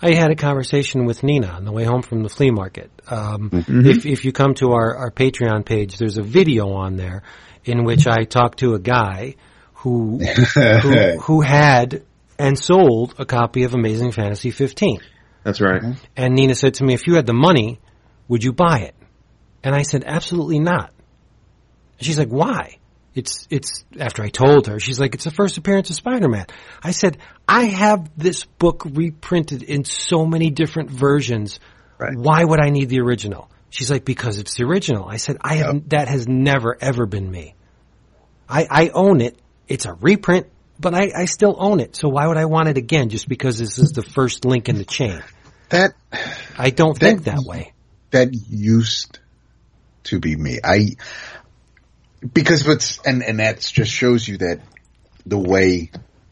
I had a conversation with Nina on the way home from the flea market. Um, If if you come to our, our Patreon page, there's a video on there in which I talked to a guy who who, <laughs> who had and sold a copy of Amazing Fantasy 15. That's right. And Nina said to me, "If you had the money, would you buy it?" And I said, "Absolutely not." And she's like, "Why?" It's it's after I told her, she's like, "It's the first appearance of Spider-Man." I said, "I have this book reprinted in so many different versions. Right. Why would I need the original?" She's like, "Because it's the original." I said, "I have that has never ever been me. I I own it. It's a reprint." But I, I still own it, so why would I want it again just because this is the first link in the chain? that I don't That- think that way. that used to be me i because what's and and that just shows you that the way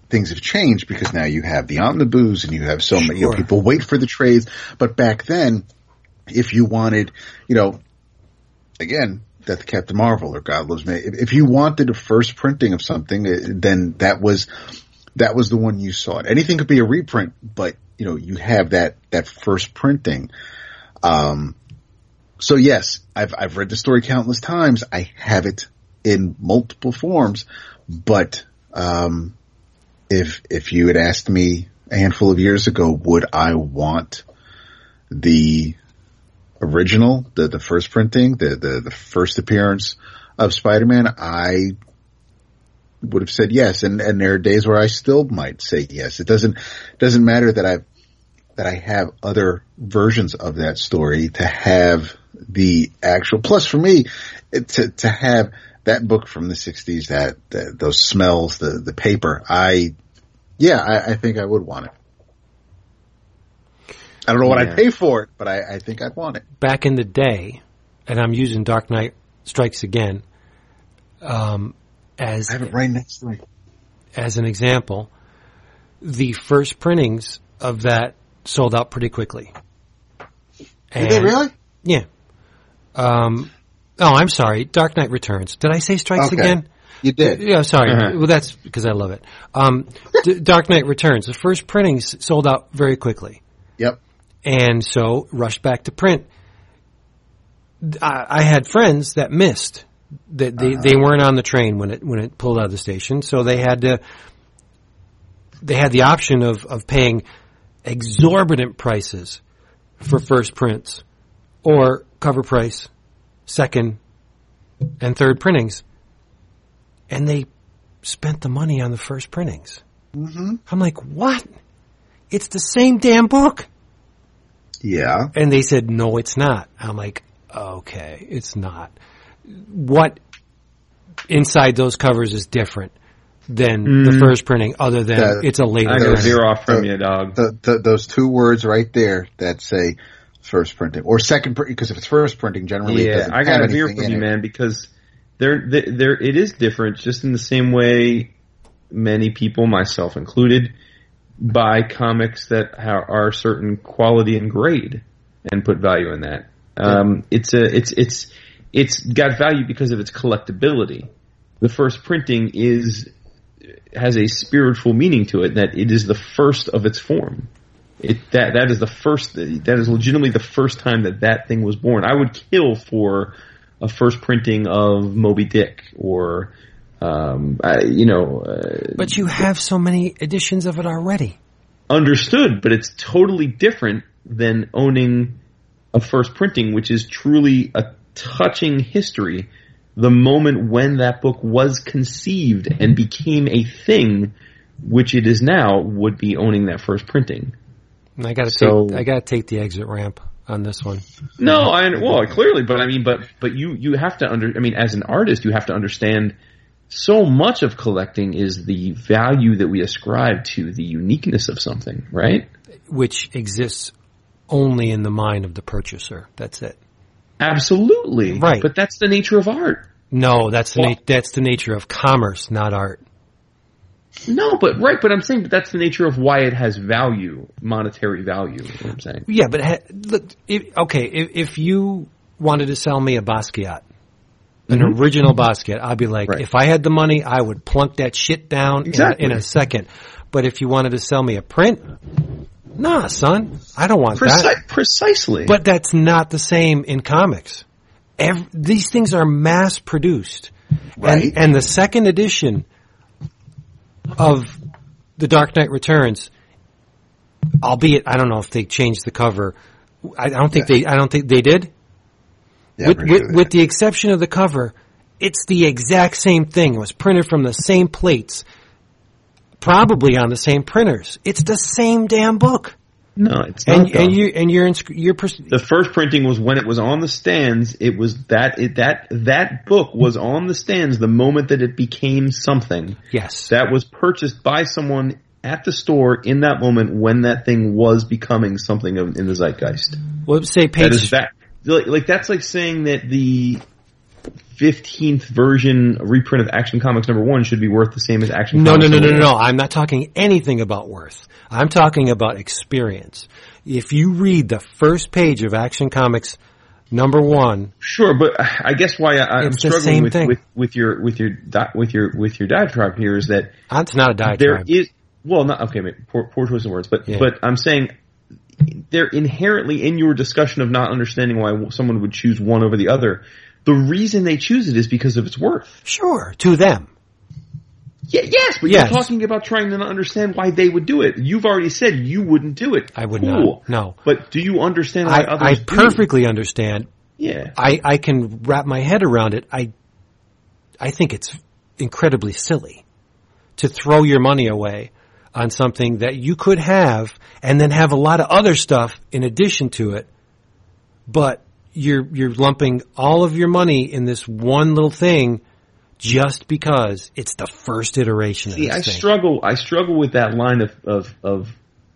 things have changed because now you have the omnibus and you have so many you know, people wait for the trades but back then if you wanted you know again that Captain Marvel or God Loves Me. If, if you wanted a first printing of something eh, then that was that was the one you sought. Anything could be a reprint but you know you have that that first printing. Um so yes I've I've read the story countless times. I have it in multiple forms but um if if you had asked me a handful of years ago would I want the original, the the first printing, the the, the first appearance of Spider-Man, I would have said yes, and and there are days where I still might say yes. It doesn't doesn't matter that I that I have other versions of that story to have the actual. Plus, for me, to to have that book from the '60s, that, that those smells, the the paper, I yeah, I, I think I would want it. I don't know what Yeah. I'd pay for it, but I, I think I'd want it. Back in the day, and I'm using Dark Knight Strikes Again um, as I have it right next to me. as an example. The first printings of that sold out pretty quickly. Did they really? Yeah. Um, oh, I'm sorry. Dark Knight Returns. Did I say Strikes Okay. Again? You did. Yeah, sorry. Uh-huh. Well, that's because I love it. Um, D- Dark Knight Returns. The first printings sold out very quickly, Yep. And so rushed back to print. I, I had friends that missed that they, they weren't on the train when it when it pulled out of the station, so they had to. They had the option of of paying exorbitant prices for first prints, or cover price, second, and third printings and they spent the money on the first printings. Mm-hmm. I'm like, what? It's the same damn book. Yeah. And they said, no, it's not. I'm like, okay, it's not. What inside those covers is different than the first printing other than That- it's a later I got print. zero off from Uh, you, dog. The, the, those two words right there that say first printing or second printing, because if it's first printing, generally it Yeah, doesn't I gotta hear from you, it. man, because there, there, there, it is different. Just in the same way, many people, myself included, buy comics that ha- are certain quality and grade and put value in that. Um, it's a, it's, it's, it's got value because of its collectability. The first printing is has a spiritual meaning to it that it is the first of its form. It that that is the first that is legitimately the first time that that thing was born. I would kill for a first printing of Moby Dick or um, I, you know uh, But you have so many editions of it already. understood, but it's totally different than owning a first printing, which is truly a touching history. The moment when that book was conceived and became a thing, which it is now, would be owning that first printing. I gotta So- take, I gotta take the exit ramp. on this one. No, I well clearly, but I mean, but but you you have to under. I mean, as an artist, you have to understand. So much of collecting is the value that we ascribe to the uniqueness of something, right? Which exists only in the mind of the purchaser. That's it. Absolutely, Right. But that's the nature of art. No, that's the Well- na- that's the nature of commerce, not art. No, but right, but I'm saying that's the nature of why it has value, monetary value. Is what I'm saying. Yeah, but ha- look, if, okay, if, if you wanted to sell me a Basquiat, an mm-hmm. original Basquiat, I'd be like, Right. if I had the money, I would plunk that shit down in a- in, a second. But if you wanted to sell me a print, nah, son, I don't want that. Preci- precisely. But that's not the same in comics. Ev- these things are mass produced. Right. And, and the second edition of The Dark Knight Returns, albeit I don't know if they changed the cover. I, I don't think they. I don't think they did. Yeah, with with, with the exception of the cover, it's the exact same thing. It was printed from the same plates, probably on the same printers. It's the same damn book. no, it's not. And though. and you and you're in, you're pers- the first printing was when it was on the stands. It was that it, that that book was on the stands the moment that it became something yes. that was purchased by someone at the store in that moment when that thing was becoming something of, in the zeitgeist. Well, say That page is that like, like that's like saying that the fifteenth version reprint of Action Comics number one should be worth the same as Action. No, no, Comics no, no, no, one. no. I'm not talking anything about worth. I'm talking about experience. If you read the first page of Action Comics number one, Sure, but I guess why I, I'm struggling with, with with your with your with your with your diatribe here is that that's not a diatribe. There is well not okay maybe poor, poor choice of words but Yeah. but i'm saying they're inherently in your discussion of not understanding why someone would choose one over the other the reason they choose it is because of its worth sure, to them. yeah, yes but Yes. you're talking about trying to understand why they would do it you've already said you wouldn't do it I would cool. not. No. but do you understand why I, others I do? perfectly understand. yeah I, I can wrap my head around it. I, I think it's incredibly silly to throw your money away on something that you could have and then have a lot of other stuff in addition to it. But you're, you're lumping all of your money in this one little thing just because it's the first iteration See, of I thing. struggle. I struggle with that line of, of of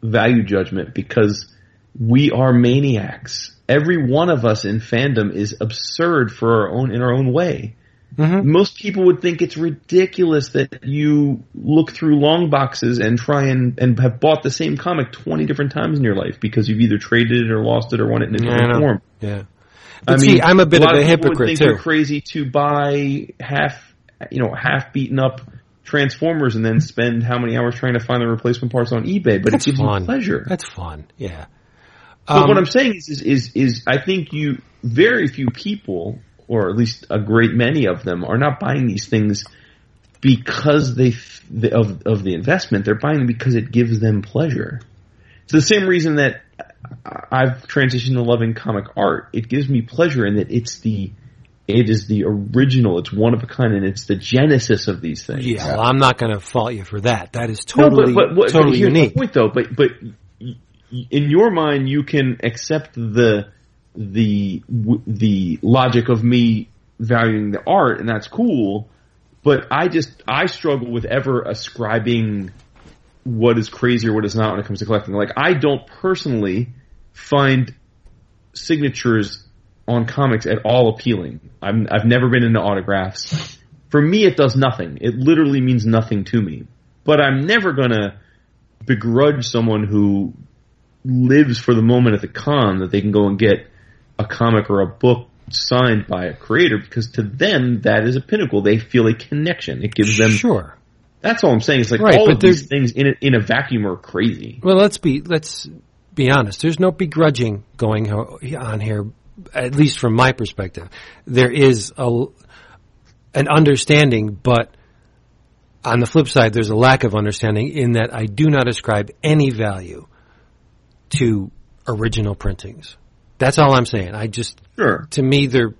value judgment because we are maniacs. Every one of us in fandom is absurd for our own in our own way. Mhm. Most people would think it's ridiculous that you look through long boxes and try and, and have bought the same comic 20 different times in your life because you've either traded it or lost it or won it in a different know. form. Yeah. I But see, I'm a bit of a would hypocrite think too. Crazy to buy half, you know, half beaten up Transformers and then spend how many hours trying to find the replacement parts on eBay? But That's it gives fun. you pleasure. That's fun. Yeah. but Um, what I'm saying is, is, is, is, I think you, very few people, or at least a great many of them, are not buying these things because they of of the investment. They're buying them because it gives them pleasure. It's the same reason that I've transitioned to loving comic art. It gives me pleasure in that it's the it is the original, it's one of a kind, and it's the genesis of these things. yeah, well, I'm not going to fault you for that. That is No, totally, but, but, totally but here's unique. the point, though. But but y- y- in your mind, you can accept the the the logic of me valuing the art, and that's cool. But I just I struggle with ever ascribing what is crazy or what is not when it comes to collecting. Like I don't personally find signatures on comics at all appealing. I'm, I've never been into autographs. For me, it does nothing. It literally means nothing to me. But I'm never gonna begrudge someone who lives for the moment at the con that they can go and get a comic or a book signed by a creator because to them that is a pinnacle. They feel a connection. It gives them. sure. That's all I'm saying. It's like Right, all of these things in a, in a vacuum are crazy. Well, let's be let's be honest. There's no begrudging going on here, at least from my perspective. There is a an understanding, but on the flip side, there's a lack of understanding in that I do not ascribe any value to original printings. That's all I'm saying. I just Sure. to me they're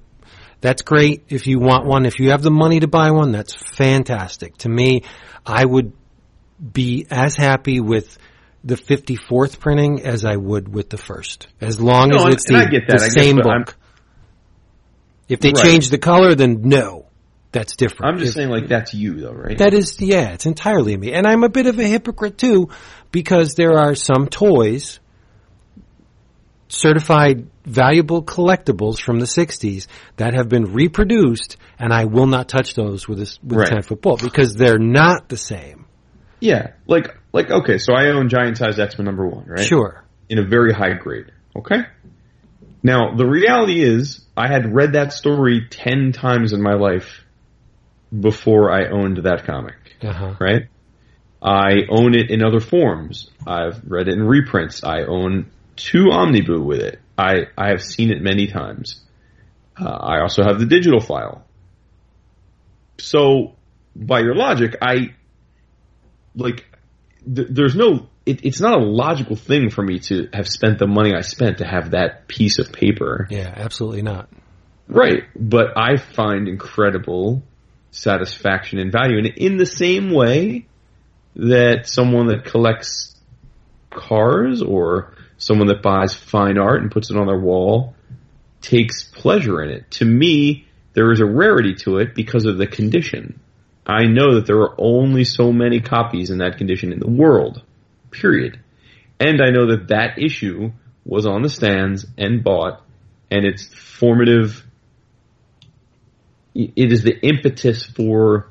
that's great if you want one if you have the money to buy one that's fantastic to me i would be as happy with the 54th printing as I would with the first. As long No, as it's the, the I guess, same but I'm- book. If they Right. change the color, then no. That's different. I'm just If- saying, like that's you, though, right? That is, yeah, it's entirely me. And I'm a bit of a hypocrite too, because there are some toys, certified valuable collectibles from the 60s that have been reproduced, and I will not touch those with a, with Right. a 10 foot pole because they're not the same. yeah, like like okay, so I own giant sized X Men number one, right? Sure. in a very high grade. Okay? Now, the reality is, I had read that story 10 times in my life before I owned that comic, Uh-huh. right? I own it in other forms. I've read it in reprints. I own two Omniboo with it. I, I have seen it many times. Uh, I also have the digital file. So, by your logic, I, like, th- there's no it, it's not a logical thing for me to have spent the money I spent to have that piece of paper. Yeah, absolutely not. Right. But I find incredible satisfaction and value and in the same way that someone that collects cars or someone that buys fine art and puts it on their wall takes pleasure in it. To me, there is a rarity to it because of the condition. I know that there are only so many copies in that condition in the world. Period. And I know that that issue was on the stands and bought and it's formative it is the impetus for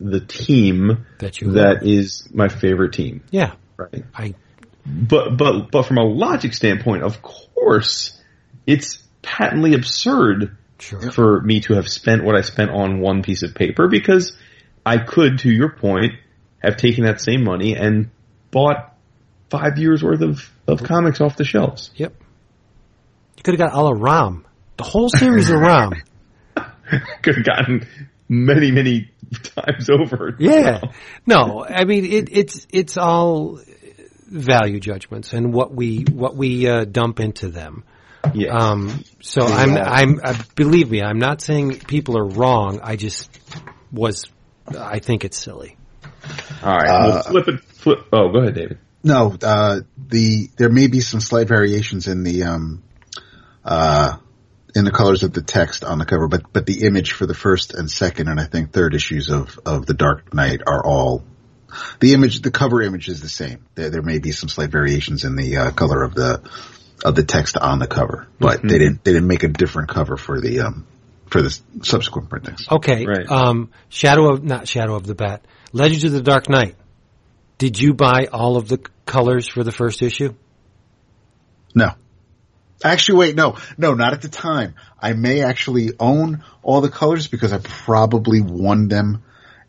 the team That that is my favorite team. Yeah. Right. I But but but from a logic standpoint, of course, it's patently absurd sure. for me to have spent what I spent on one piece of paper because I could, to your point, have taken that same money and bought five years worth of, of comics off the shelves. Yep. You could have got a la Rom. The whole series of Rom. <laughs> could have gotten many, many <laughs> times over. Yeah. No, I mean it, it's it's all value judgments and what we what we uh, dump into them. Yes. Um, so I'm I'm uh, believe me, I'm not saying people are wrong. I just was I think it's silly. All right. Uh, well, flip it. Flip. Oh, go ahead, David. No, uh, the there may be some slight variations in the um, uh, in the colors of the text on the cover, but but the image for the first and second and I think third issues of of the Dark Knight are all the image. The cover image is the same. There, there may be some slight variations in the uh, color of the of the text on the cover, but they didn't they didn't make a different cover for the um, for the subsequent printings. Okay. Right. Um, Shadow of not Shadow of the Bat. Legends of the Dark Knight. Did you buy all of the colors for the first issue? No. Actually, wait, no, no, not at the time. I may actually own all the colors because I probably won them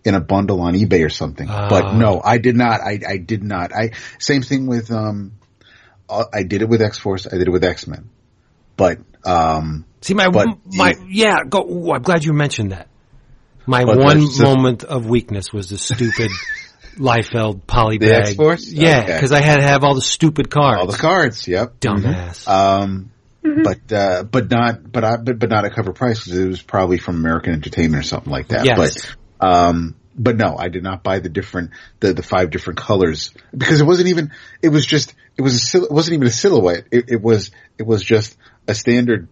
in a bundle on eBay or something. but Ah. no, I did not. I, I did not. I same thing with um, uh, I did it with X Force. I did it with X Men. But um, See my But my the- yeah. Go. ooh, I'm glad you mentioned that. My But one that's just- moment of weakness was the stupid <laughs> Liefeld polybag. The X-Force? Yeah, Okay. because I had to have all the stupid cards. all the cards. Yep. Dumbass. Um, but uh, but not but I but, but not at cover price because it was probably from American Entertainment or something like that. Yes. But um, but no, I did not buy the different the the five different colors because it wasn't even it was just it was a sil- it wasn't even a silhouette. It, it was it was just a standard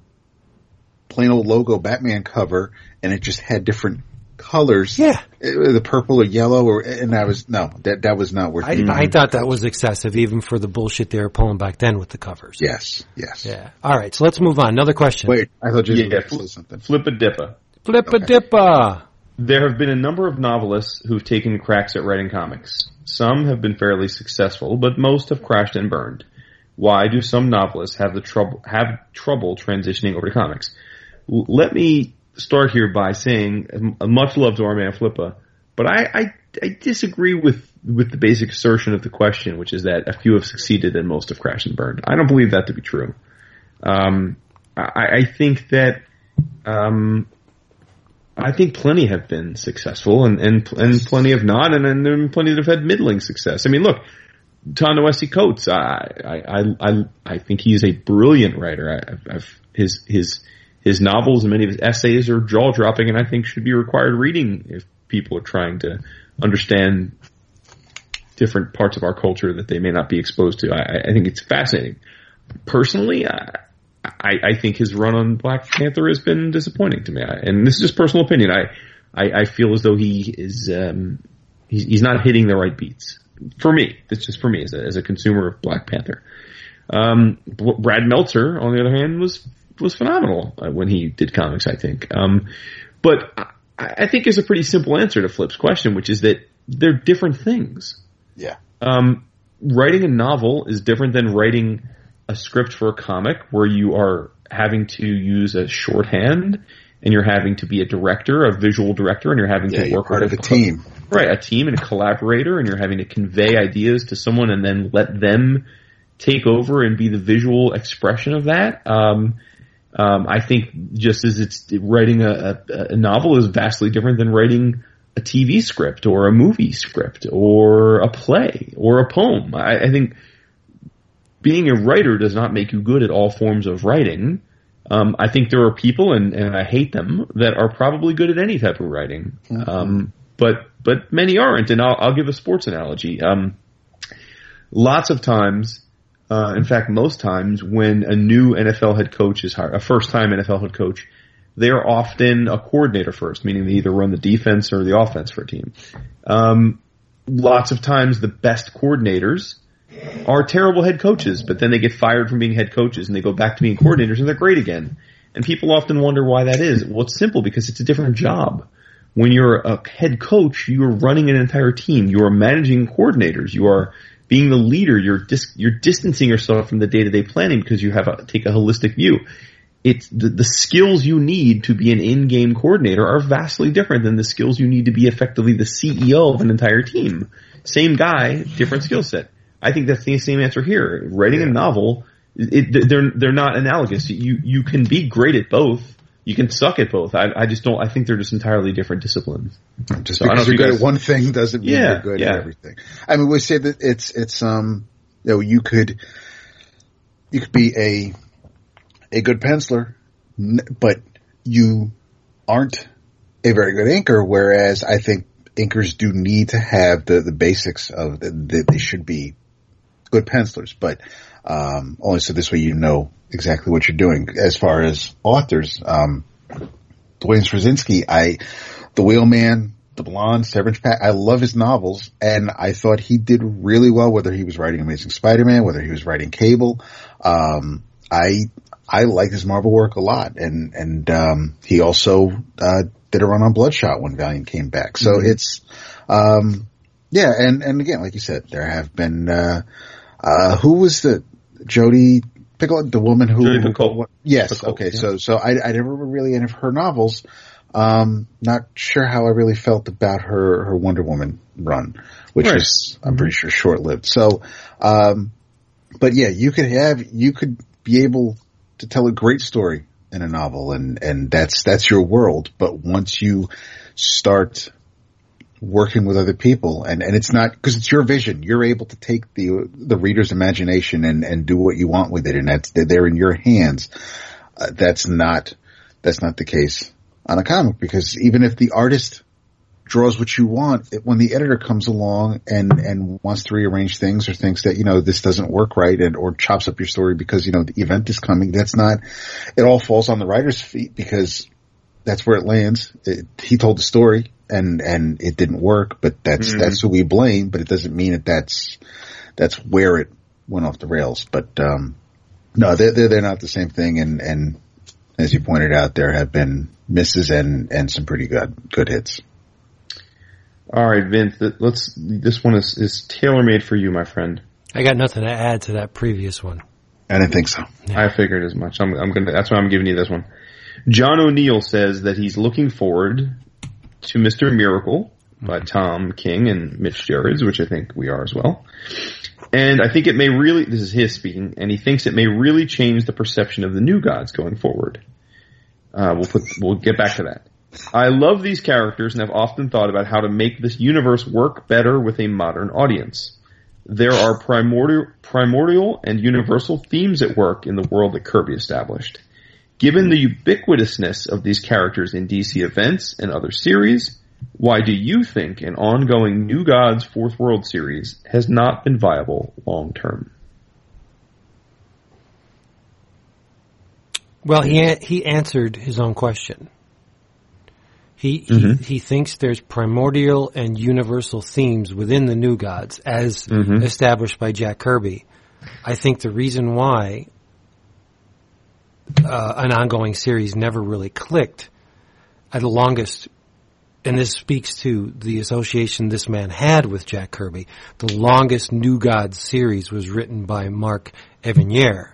plain old logo Batman cover, and it just had different colors. Yeah. It- the purple or yellow, or and that was no that that was not worth. I, it. I thought that was excessive, even for the bullshit they were pulling back then with the covers. yes, yes. Yeah. All right. So let's move on. Another question. Wait, I thought you Yeah, were fl- something. flip a dipper. Flip a dipper. There have been a number of novelists who've taken cracks at writing comics. Some have been fairly successful, but most have crashed and burned. Why do some novelists have the trouble have trouble transitioning over to comics? L- let me start here by saying, m- much love to our man Flippa, but I, I I disagree with with the basic assertion of the question, which is that a few have succeeded and most have crashed and burned. I don't believe that to be true. Um, I, I think that um, I think plenty have been successful and, and, and plenty have not, and, and there have plenty that have had middling success. I mean, look, Ta-Nehisi Coates, I, I, I, I, think he's a brilliant writer. I, I've, his, his, his novels and many of his essays are jaw dropping and I think should be required reading if people are trying to understand different parts of our culture that they may not be exposed to. I, I think it's fascinating. Personally, I, I, I, think his run on Black Panther has been disappointing to me. I, and this is just personal opinion. I, I, I feel as though he is, um, he's, he's not hitting the right beats. For me, that's just for me as a, as a consumer of Black Panther. Um, Brad Meltzer, on the other hand, was was phenomenal uh, when he did comics. I think, um, but I, I think is a pretty simple answer to Flip's question, which is that they're different things. Yeah. Um, writing a novel is different than writing a script for a comic where you are having to use a shorthand and you're having to be a director, a visual director, and you're having yeah, to work part with of a team. Right, a team and a collaborator, and you're having to convey ideas to someone and then let them take over and be the visual expression of that. Um, um, I think just as it's writing a, a, a, novel is vastly different than writing a TV script or a movie script or a play or a poem. I, I think being a writer does not make you good at all forms of writing. Um, I think there are people, and, and I hate them, that are probably good at any type of writing. Mm-hmm. Um, but but many aren't. And I'll, I'll give a sports analogy. Um, lots of times uh, in fact, most times when a new NFL head coach is hired, a first time NFL head coach, they're often a coordinator first, meaning they either run the defense or the offense for a team. Um, lots of times the best coordinators are terrible head coaches, but then they get fired from being head coaches and they go back to being coordinators and they're great again. And people often wonder why that is. Well, it's simple because it's a different job. When you're a head coach, you are running an entire team. You are managing coordinators. You are being the leader, you're dis- you're distancing yourself from the day to day planning because you have take a holistic view. It's the, the skills you need to be an in game coordinator are vastly different than the skills you need to be effectively the CEO of an entire team. Same guy, different skill set. I think that's the same answer here. Writing a novel, it, they're they're not analogous. You you can be great at both you can suck at both. I, I just don't. I think they're just entirely different disciplines. Just so because you're good guys, at one thing doesn't mean yeah, you're good yeah. at everything. I mean, we say that it's it's um you know you could you could be a a good penciler, but you aren't a very good inker. Whereas I think inkers do need to have the the basics of that they should be good pencilers, but um, only so this way you know exactly what you're doing. As far as authors, um, Duane Swierczynski, I, The Wheelman, The Blonde, Severance Pack, I love his novels, and I thought he did really well, whether he was writing Amazing Spider-Man, whether he was writing Cable. Um, I, I like his Marvel work a lot, and, and, um, he also, uh, did a run on Bloodshot when Valiant came back. So mm-hmm. it's, um, yeah, and, and again, like you said, there have been, uh, uh, who was the, Jodi Picoult, the woman who, who yes, Picoult, okay, yeah. so so I, I never read really any of her novels. Um, not sure how I really felt about her her Wonder Woman run, which right. was I'm pretty sure short lived. So, um, but yeah, you could have you could be able to tell a great story in a novel, and and that's that's your world. But once you start working with other people and, and it's not because it's your vision. You're able to take the, the reader's imagination and, and do what you want with it. And that's, they're in your hands. Uh, that's not, that's not the case on a comic because even if the artist draws what you want, it, when the editor comes along and, and wants to rearrange things or thinks that, you know, this doesn't work right and, or chops up your story because, you know, the event is coming, that's not, it all falls on the writer's feet because that's where it lands. It, he told the story and and it didn't work, but that's mm-hmm. that's who we blame. But it doesn't mean that that's that's where it went off the rails. But um, no, they're, they're they're not the same thing. And and as you pointed out, there have been misses and and some pretty good good hits. All right, Vince. Let's. This one is is tailor made for you, my friend. I got nothing to add to that previous one. I didn't think so. Yeah. I figured as much. I'm, I'm gonna. That's why I'm giving you this one. John O'Neill says that he's looking forward to Mr. Miracle by mm-hmm. Tom King and Mitch Gerads, which I think we are as well. And I think it may really, this is his speaking, and he thinks it may really change the perception of the new gods going forward. Uh, we'll put, we'll get back to that. I love these characters and have often thought about how to make this universe work better with a modern audience. There are primordial, primordial and universal themes at work in the world that Kirby established. Given the ubiquitousness of these characters in DC events and other series, Why do you think an ongoing New Gods Fourth World series has not been viable long term? Well, he he answered his own question. He, Mhm. he he thinks there's primordial and universal themes within the New Gods as Mhm. established by Jack Kirby. I think the reason why uh, an ongoing series never really clicked at the longest, and this speaks to the association this man had with Jack Kirby. The longest New Gods series was written by Mark Evanier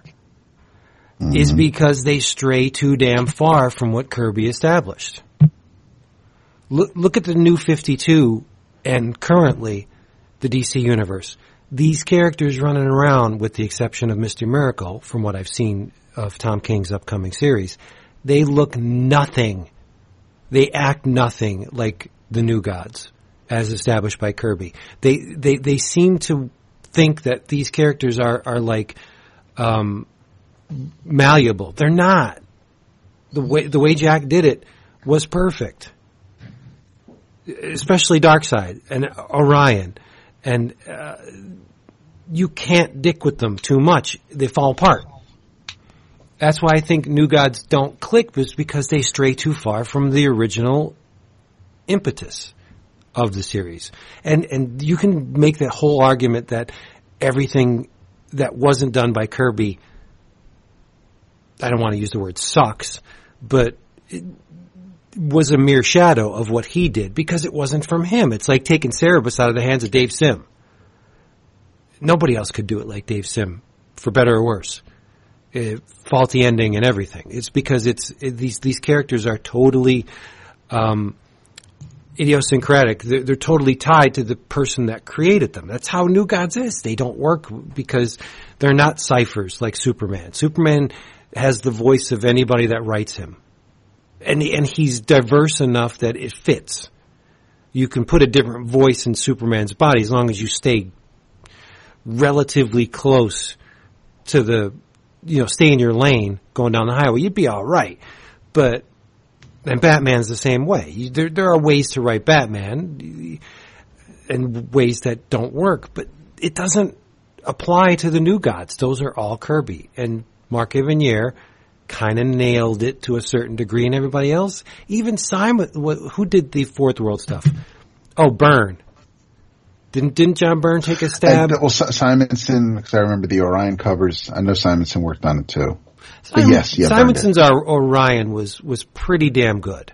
is because they stray too damn far from what Kirby established. Look, look at the new 52 and currently the DC universe. These characters running around, with the exception of Mr. Miracle, from what I've seen of Tom King's upcoming series, they look nothing. They act nothing like the new gods, as established by Kirby. They, they, they seem to think that these characters are, are like, um, malleable. They're not. The way the way Jack did it was perfect. Especially Darkseid and Orion, and uh, you can't dick with them too much; they fall apart. That's why I think New Gods don't click, is because they stray too far from the original impetus of the series. And and you can make that whole argument that everything that wasn't done by Kirby I don't want to use the word sucks, but it was a mere shadow of what he did because it wasn't from him. It's like taking Cerebus out of the hands of Dave Sim. Nobody else could do it like Dave Sim, for better or worse. Uh, faulty ending and everything. It's because it's it, these these characters are totally um, idiosyncratic. They're, they're totally tied to the person that created them. That's how New Gods is. They don't work because they're not ciphers like Superman. Superman has the voice of anybody that writes him. And, and he's diverse enough that it fits. You can put a different voice in Superman's body as long as you stay relatively close to the, you know, stay in your lane going down the highway. You'd be alright. But, and Batman's the same way. You, there, there are ways to write Batman and ways that don't work, but it doesn't apply to the new gods. Those are all Kirby. And Mark Evanier kind of nailed it to a certain degree, and everybody else, even Simon, who did the Fourth World stuff? Oh, Byrne. Didn't didn't John Byrne take a uh, stab? And, well, Si- Simonson, because I remember the Orion covers. I know Simonson worked on it too. But yes, yeah, Simonson's Or- Orion was was pretty damn good.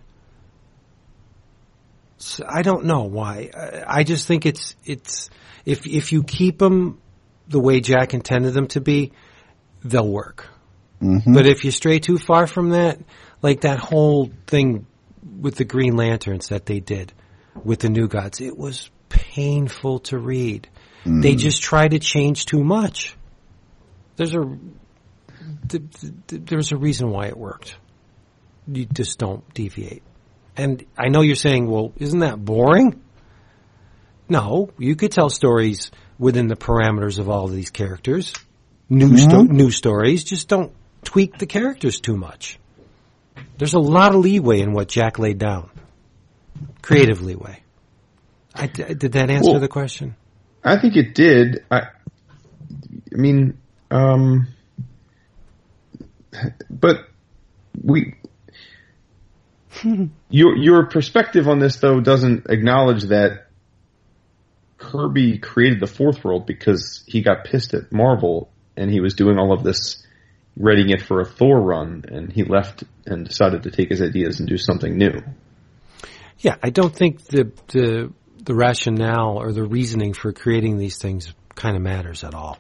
So I don't know why. I I just think it's it's if if you keep them the way Jack intended them to be, they'll work. Mhm. But if you stray too far from that, like that whole thing with the Green Lanterns that they did with the New Gods, it was painful to read. They just try to change too much. There's a th- th- th- there's a reason why it worked. You just don't deviate. And I know you're saying, well, isn't that boring? No, you could tell stories within the parameters of all of these characters. New sto- new stories, just don't tweak the characters too much. There's a lot of leeway in what Jack laid down. Creative leeway. I, did that answer Well- the question? I think it did. I, I mean, um, but we, <laughs> your your perspective on this though doesn't acknowledge that Kirby created the fourth world because he got pissed at Marvel and he was doing all of this, readying it for a Thor run, and he left and decided to take his ideas and do something new. Yeah, I don't think the the the rationale or the reasoning for creating these things kind of matters at all.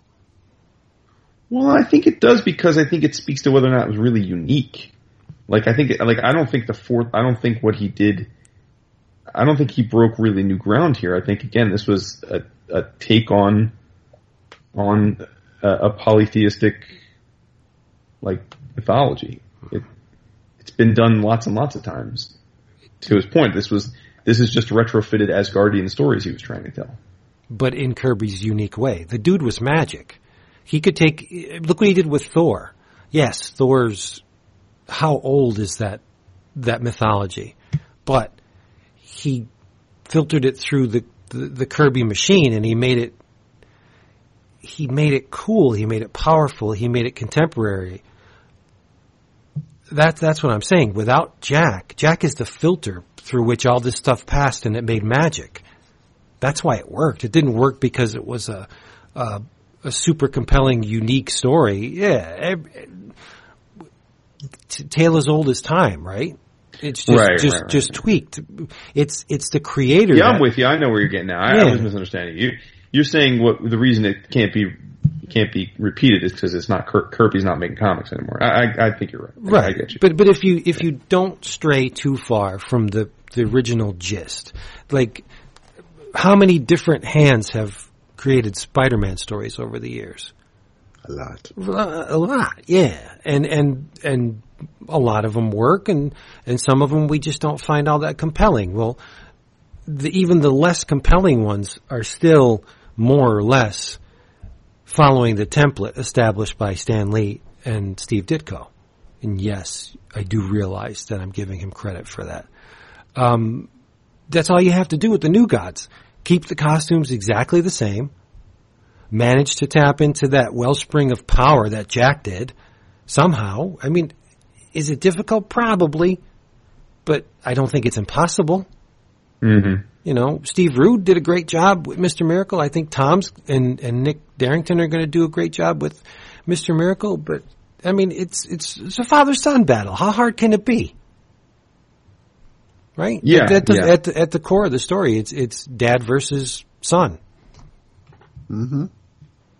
Well, I think it does because I think it speaks to whether or not it was really unique. Like I think, like I don't think the fourth, I don't think what he did, I don't think he broke really new ground here. I think again, this was a, a take on, on a, a polytheistic, like mythology. It, it's been done lots and lots of times. To his point, this was, this is just retrofitted Asgardian stories he was trying to tell. But in Kirby's unique way, the dude was magic. He could take. Look what he did with Thor. Yes, Thor's. How old is that that mythology? But he filtered it through the, the, the Kirby machine and he made it he made it cool, he made it powerful, he made it contemporary. That's that's what I'm saying. Without Jack, Jack is the filter through which all this stuff passed and it made magic. That's why it worked. It didn't work because it was a a, a super compelling, unique story. Yeah, tale as old as time, right? It's just Right, just right, right. just tweaked. It's it's the creator. Yeah, that- I'm with you. I know where you're getting at. I, I Yeah. was misunderstanding you. You're saying what the reason it can't be can't be repeated is because it's not Kir- Kirby's not making comics anymore. I I, I think you're right. I, I get you. But but if you if you don't stray too far from the the original gist, like how many different hands have created Spider-Man stories over the years? A lot. A lot, yeah, and and and a lot of them work, and and some of them we just don't find all that compelling. Well, the, even the less compelling ones are still more or less following the template established by Stan Lee and Steve Ditko. And yes, I do realize that I'm giving him credit for that. Um, that's all you have to do with the new gods. Keep the costumes exactly the same. Manage to tap into that wellspring of power that Jack did somehow. I mean, is it difficult? Probably, but I don't think it's impossible. hmm You know, Steve Rude did a great job with Mr. Miracle. I think Tom's and, and Nick Darrington are going to do a great job with Mr. Miracle. But I mean, it's it's it's a father son battle. How hard can it be? Right? Yeah, At, at the, yeah. at the at the core of the story, it's it's dad versus son, Mm-hmm.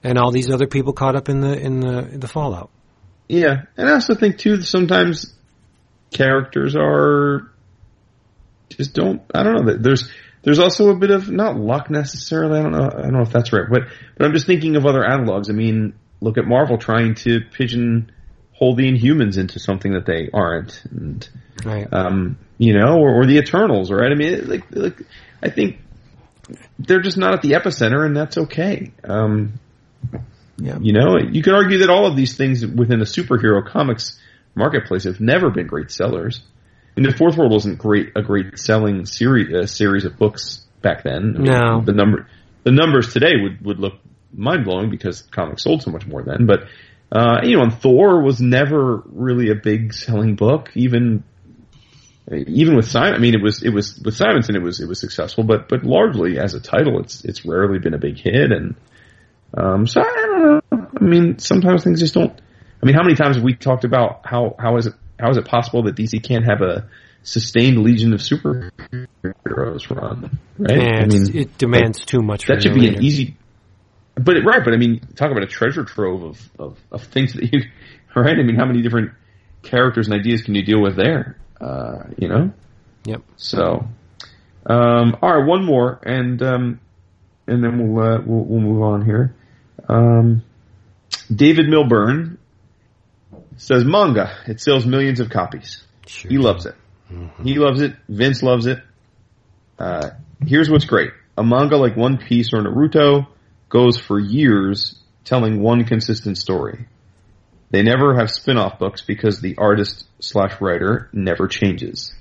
and all these other people caught up in the in the in the fallout. Yeah, and I also think too that sometimes characters are just don't. I don't know that there's there's also a bit of not luck necessarily. I don't know. I don't know if that's right, but but I'm just thinking of other analogs. I mean, look at Marvel trying to pigeonhole the Inhumans into something that they aren't, and Right. um, you know, or, or the Eternals, right? I mean, like like I think they're just not at the epicenter, and that's okay. Um, yeah. you know, you could argue that all of these things within the superhero comics marketplace have never been great sellers. Mean, the Fourth World wasn't great a great selling series uh, series of books back then. I mean, No. the number the numbers today would would look mind blowing because comics sold so much more then. But uh, you know, and Thor was never really a big selling book, even even with Simon. I mean, it was it was with Simonson, it was it was successful, but but largely as a title, it's it's rarely been a big hit and. Um, so I don't know. I mean, sometimes things just don't. I mean, how many times have we talked about how how is it how is it possible that DC can't have a sustained Legion of Superheroes run? Right? I mean, it demands too much. that should be an easy. But right, but I mean, talk about a treasure trove of, of, of things that you, <laughs> right? I mean, how many different characters and ideas can you deal with there? Uh, you know. Yep. So, um, all right, one more, and um, and then we'll, uh, we'll we'll move on here. Um, David Milburn says manga. It sells millions of copies. Sure. He loves it. He loves it. Vince loves it. Uh, here's what's great: a manga like One Piece or Naruto goes for years telling one consistent story. They never have spin-off books because the artist slash writer never changes.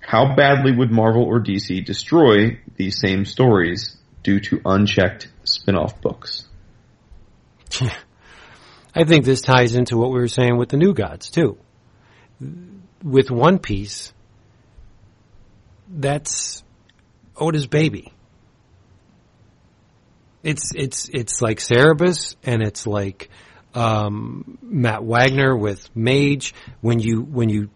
How badly would Marvel or DC destroy these same stories due to unchecked spin-off books? <laughs> I think this ties into what we were saying with the new gods too. With One Piece, that's Oda's baby. It's it's it's like Cerebus and it's like um, Matt Wagner with Mage. When you when you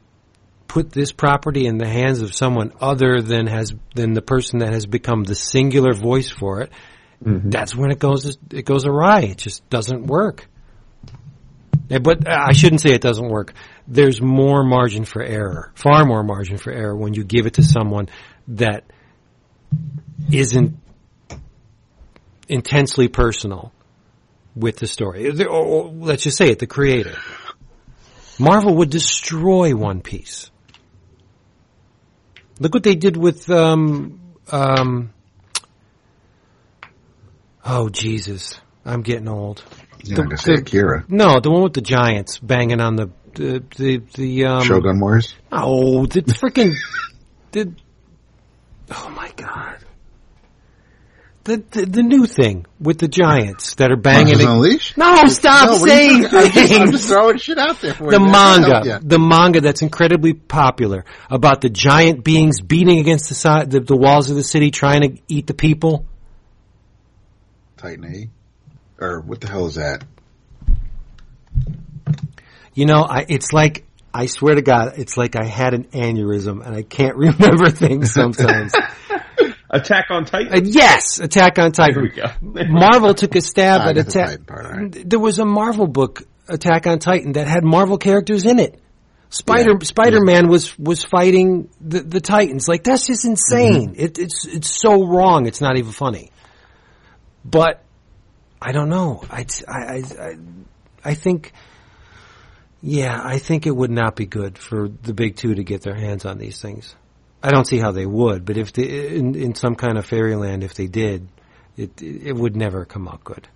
put this property in the hands of someone other than has than the person that has become the singular voice for it, that's when it goes it goes awry. It just doesn't work. Yeah, But I shouldn't say it doesn't work. There's more margin for error, far more margin for error when you give it to someone that isn't intensely personal with the story. Or, or let's just say it, the creator. Marvel would destroy One Piece. Look what they did with, um, um, oh Jesus, I'm getting old. You're not gonna say Akira. No, the one with the giants banging on the the the, the um, Shogun Wars. Oh, the freaking the Oh my god. The, the the new thing with the giants that are banging. Unleashed? No, stop No, saying talking- I'm <laughs> just, I'm just throwing shit out there for the you. man. Manga, the manga that's incredibly popular about the giant beings beating against the side, the, the walls of the city, trying to eat the people. Titan A? Or what the hell is that? You know, I, it's like I swear to God, it's like I had an aneurysm and I can't <laughs> remember things sometimes. Attack on Titan. Uh, yes, Attack on There we Titan. go. <laughs> Marvel took a stab Ah, I at got the Attack. Titan part, all right. There was a Marvel book, Attack on Titan, that had Marvel characters in it. Spider Yeah. Spider Man was was fighting the, the Titans. Like that's just insane. Mm-hmm. It, it's it's so wrong. It's not even funny. But I don't know. I I I, I, think. Yeah, I think it would not be good for the big two to get their hands on these things. I don't see how they would, but if they, in, in some kind of fairyland, if they did, it it would never come out good.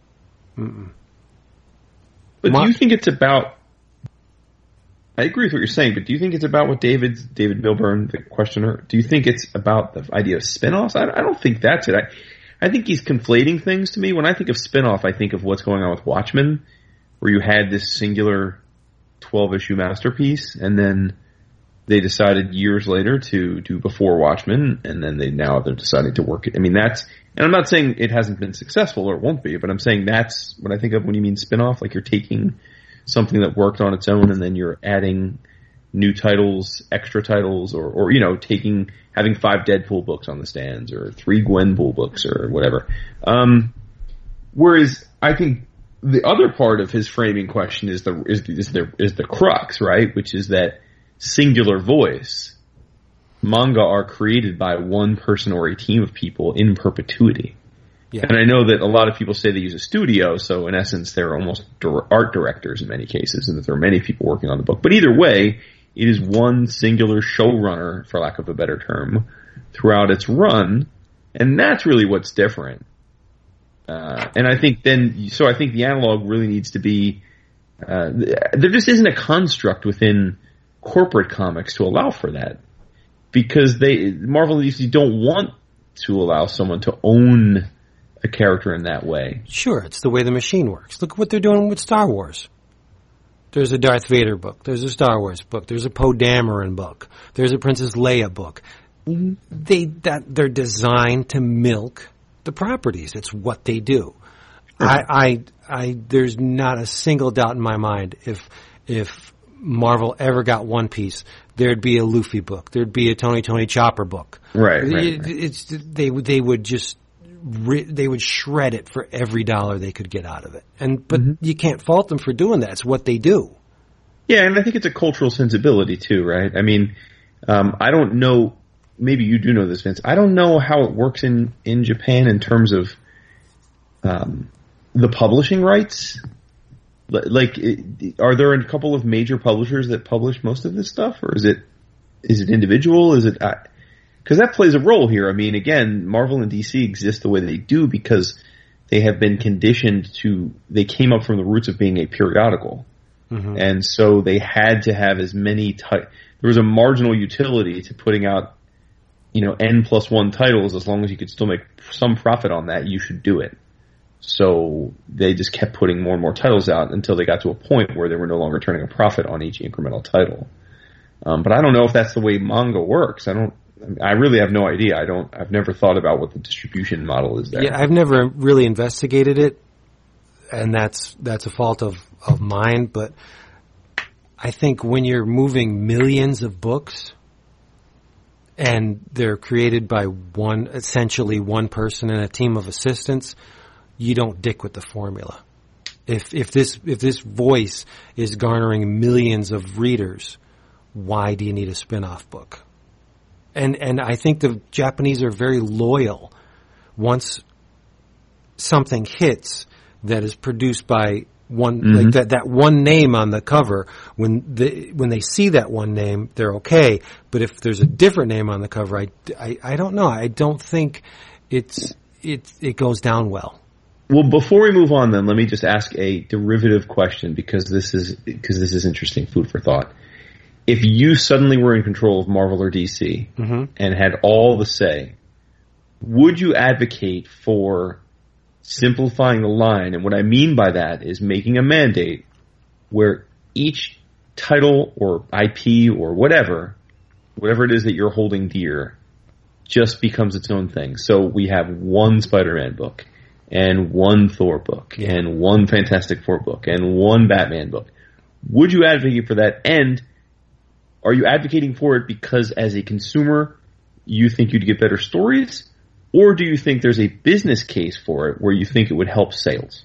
But Mar- do you think it's about? I agree with what you're saying, but do you think it's about what David's David Milburn, the questioner? Do you think it's about the idea of spin-offs? I, I don't think that's it. I, I think he's conflating things to me. When I think of spin-off, I think of what's going on with Watchmen, where you had this singular 12 issue masterpiece, and then they decided years later to do before Watchmen, and then they now they're deciding to work it. I mean, that's, and I'm not saying it hasn't been successful or it won't be, but I'm saying that's what I think of when you mean spin-off, like you're taking something that worked on its own and then you're adding new titles, extra titles, or, or, you know, taking, having five Deadpool books on the stands or three Gwenpool books or whatever. Um, whereas I think the other part of his framing question is the, is the, is the, is the crux, right? Which is that singular voice. Manga are created by one person or a team of people in perpetuity. Yeah. And I know that a lot of people say they use a studio, so in essence they're almost art directors in many cases, and that there are many people working on the book. But either way, it is one singular showrunner, for lack of a better term, throughout its run, and that's really what's different. Uh, and I think then, so I think the analog really needs to be, uh, there just isn't a construct within corporate comics to allow for that. Because they, Marvel and DC don't want to allow someone to own a character in that way. Sure, it's the way the machine works. Look at what they're doing with Star Wars. There's a Darth Vader book. There's a Star Wars book. There's a Poe Dameron book. There's a Princess Leia book. They that they're designed to milk the properties. It's what they do. I, I, I, there's not a single doubt in my mind if if Marvel ever got One Piece, there'd be a Luffy book. There'd be a Tony Tony Chopper book. Right, right, It- It's they they would just ri- they would shred it for every dollar they could get out of it. And but you can't fault them for doing that. It's what they do. Yeah, and I think it's a cultural sensibility too, right? I mean, um, I don't know. Maybe you do know this, Vince. I don't know how it works in in Japan in terms of um, the publishing rights. Like, are there a couple of major publishers that publish most of this stuff, or is it is it individual? Is it because that plays a role here? I mean, again, Marvel and DC exist the way they do because they have been conditioned to. They came up from the roots of being a periodical and so they had to have as many. Ti- there was a marginal utility to putting out, you know, n plus one titles. As long as you could still make some profit on that, you should do it. So they just kept putting more and more titles out until they got to a point where they were no longer turning a profit on each incremental title. Um, but I don't know if that's the way manga works. I don't. I really have no idea. I don't. I've never thought about what the distribution model is there. Yeah, I've never really investigated it, and that's that's a fault of of mine. But I think when you're moving millions of books, and they're created by one essentially one person and a team of assistants, you don't dick with the formula. If if this if this voice is garnering millions of readers, why do you need a spin-off book? And and I think the Japanese are very loyal once something hits that is produced by one like mm-hmm. that that one name on the cover when the when they see that one name they're okay. But if there's a different name on the cover I, I, I don't know. I don't think it's it it goes down well. Well, before we move on, then let me just ask a derivative question because this is because this is interesting food for thought. If you suddenly were in control of Marvel or DC mm-hmm. and had all the say would you advocate for simplifying the line? And what I mean by that is making a mandate where each title or IP or whatever, whatever it is that you're holding dear, just becomes its own thing. So we have one Spider-Man book and one Thor book and one Fantastic Four book and one Batman book. Would you advocate for that? And are you advocating for it because as a consumer, you think you'd get better stories? Or do you think there's a business case for it where you think it would help sales?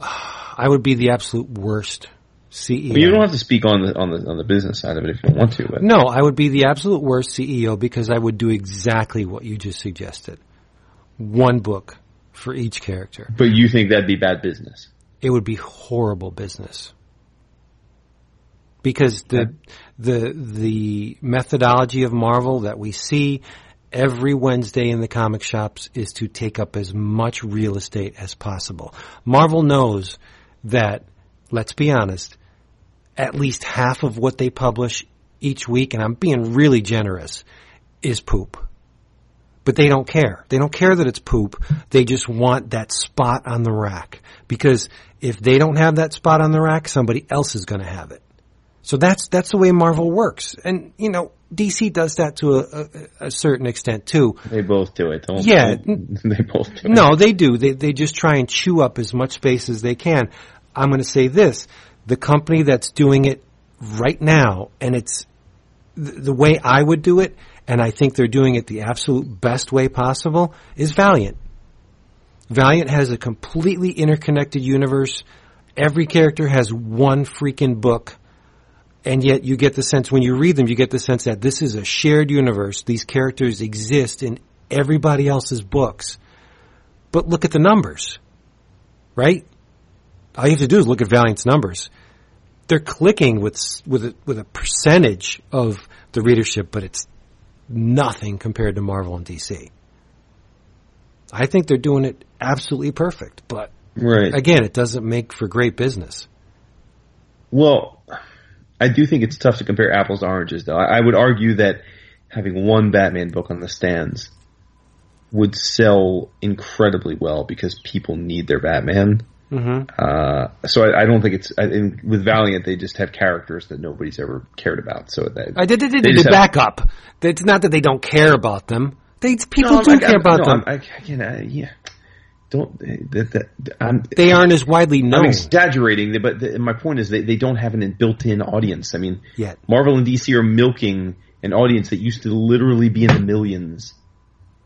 <sighs> I would be the absolute worst CEO. Well, you don't have to speak on the on the on the business side of it if you don't want to. But No, I would be the absolute worst CEO because I would do exactly what you just suggested. One book for each character. but you think that'd be bad business? It would be horrible business. Because the the the methodology of Marvel that we see every Wednesday in the comic shops is to take up as much real estate as possible. Marvel knows that let's be honest, at least half of what they publish each week and I'm being really generous is poop but they don't care. They don't care that it's poop. They just want that spot on the rack because if they don't have that spot on the rack, somebody else is going to have it. So that's that's the way Marvel works, and you know DC does that to a, a, a certain extent too. They both do it. Don't Yeah. <laughs> they both do it. No, they do. They they just try and chew up as much space as they can. I'm going to say this: the company that's doing it right now, and it's the, the way I would do it, and I think they're doing it the absolute best way possible, is Valiant. Valiant has a completely interconnected universe. Every character has one freaking book. And yet you get the sense when you read them, you get the sense that this is a shared universe. These characters exist in everybody else's books. But look at the numbers, right? All you have to do is look at Valiant's numbers. They're clicking with with a, with a percentage of the readership, but it's nothing compared to Marvel and DC. I think they're doing it absolutely perfect, but Right. again, it doesn't make for great business. Well, I do think it's tough to compare apples to oranges, though. I, I would argue that having one Batman book on the stands would sell incredibly well because people need their Batman. Mm-hmm. Uh, so I, I don't think it's I, in, with Valiant. They just have characters that nobody's ever cared about. So that I did, did, did, They did have- back up. It's not that they don't care about them. They people do I- I- care about no, them. I, I, again, yeah, don't. That, that, I'm, they aren't as widely known I'm exaggerating, but the, my point is they, they don't have an built-in audience. I mean, yet. Marvel and DC are milking an audience that used to literally be in the millions,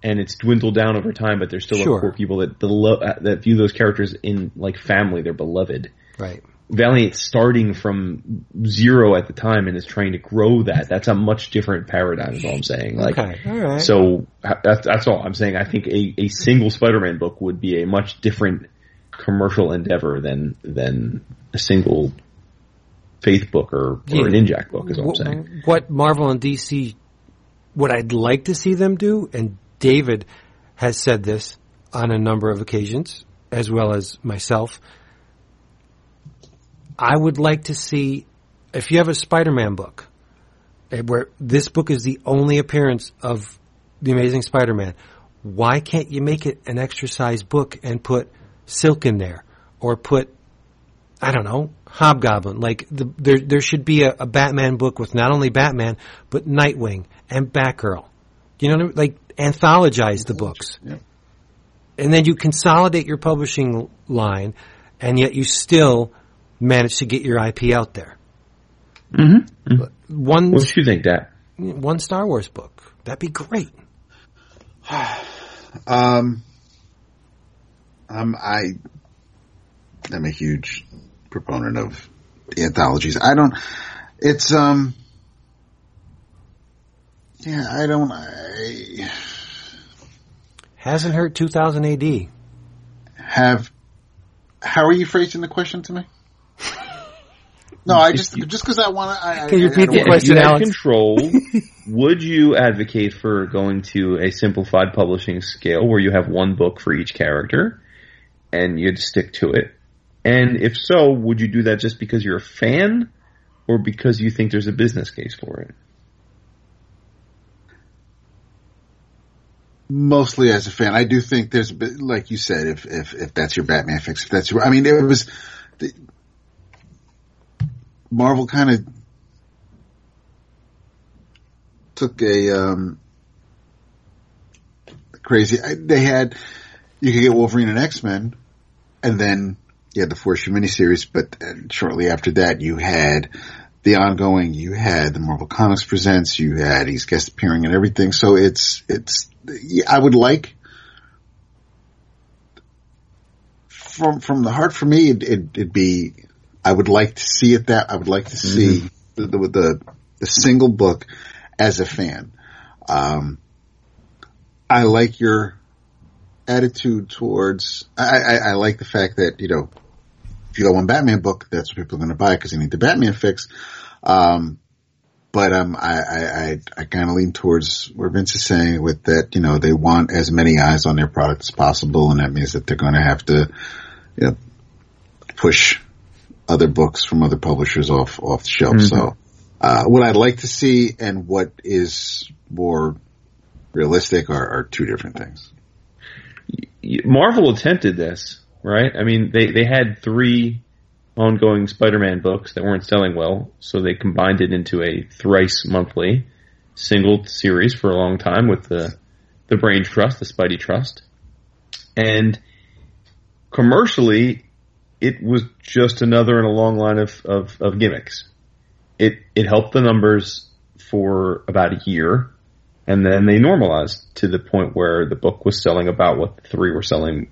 and it's dwindled down over time. But there's still Sure. a core people that the lo- that view those characters in like family. They're beloved. Right. Valiant's starting from zero at the time and is trying to grow that. That's a much different paradigm. Is all I'm saying. Like, okay. All right. so that's that's all I'm saying. I think a, a single Spider-Man book would be a much different commercial endeavor than than a single Faith book or, or Yeah. a Ninjak book. Is all I'm saying. What Marvel and DC, what I'd like to see them do, and David has said this on a number of occasions, as well as myself. I would like to see if you have a Spider-Man book, eh, where this book is the only appearance of the Amazing Spider-Man. Why can't you make it an extra size book and put Silk in there, or put I don't know, Hobgoblin. Like the, there, there should be a, a Batman book with not only Batman but Nightwing and Batgirl. You know, what I mean? like anthologize the books, Yeah. and then you consolidate your publishing line, and yet you still manage to get your IP out there. Mm-hmm. One, What do you think, that? one Star Wars book that'd be great. <sighs> Um, um, I am a huge proponent of anthologies. I don't. It's um. Yeah, I don't. I Hasn't hurt 2000 AD. have. How are you phrasing the question to me? No, I just just because I want to. I, I- Can you I- I repeat the wanna- If you question, had Alex? control, <laughs> would you advocate for going to a simplified publishing scale where you have one book for each character and you'd stick to it? And if so, would you do that just because you're a fan or because you think there's a business case for it? mostly as a fan. I do think there's a bit, like you said, if if if that's your Batman fix, if that's your, I mean, it was the, Marvel kind of took a um crazy. They had you could get Wolverine and X Men, and then you had the four issue miniseries, but shortly after that you had the ongoing, you had the Marvel Comics Presents, you had he's guest appearing and everything. So it's, it's, I would like from, from the heart for me, it, it, would be, I would like to see it that, I would like to see mm-hmm. the, the, the, the, single book as a fan. Um, I like your attitude towards, I, I, I like the fact that, you know, if you got one Batman book, that's what people are going to buy because they need the Batman fix. Um, but um, I I, I, I kind of lean towards where Vince is saying with that. You know, they want as many eyes on their product as possible, and that means that they're going to have to, you know, push other books from other publishers off off the shelf. Mm-hmm. So, uh, what I'd like to see and what is more realistic are, are two different things. Marvel attempted this right? I mean, they, they had three ongoing Spider-Man books that weren't selling well, so they combined it into a thrice monthly single series for a long time with the the Brain Trust, the Spidey Trust, and commercially, it was just another in a long line of, of, of gimmicks. It it helped the numbers for about a year, and then they normalized to the point where the book was selling about what the three were selling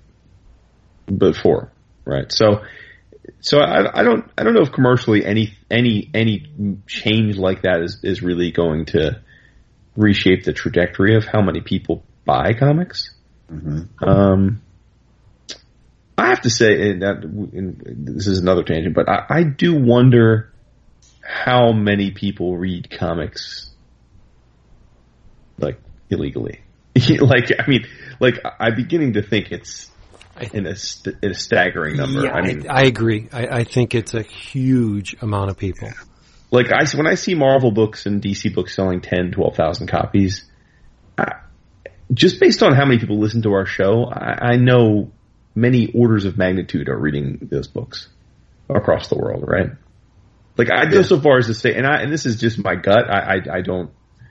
before, right? So, so I, I don't, I don't know if commercially any, any, any change like that is, is really going to reshape the trajectory of how many people buy comics. Mm-hmm. Um, I have to say, and, that, and this is another tangent, but I, I do wonder how many people read comics like illegally. <laughs> like, I mean, like I'm beginning to think it's in a, st- in a staggering number. Yeah, I mean, I, I agree. I, I, think it's a huge amount of people. Like I, when I see Marvel books and DC books selling 10, 12,000 copies, I, just based on how many people listen to our show, I, I know many orders of magnitude are reading those books across the world, right? Like I go yeah. so far as to say, and I, and this is just my gut. I, I, I don't,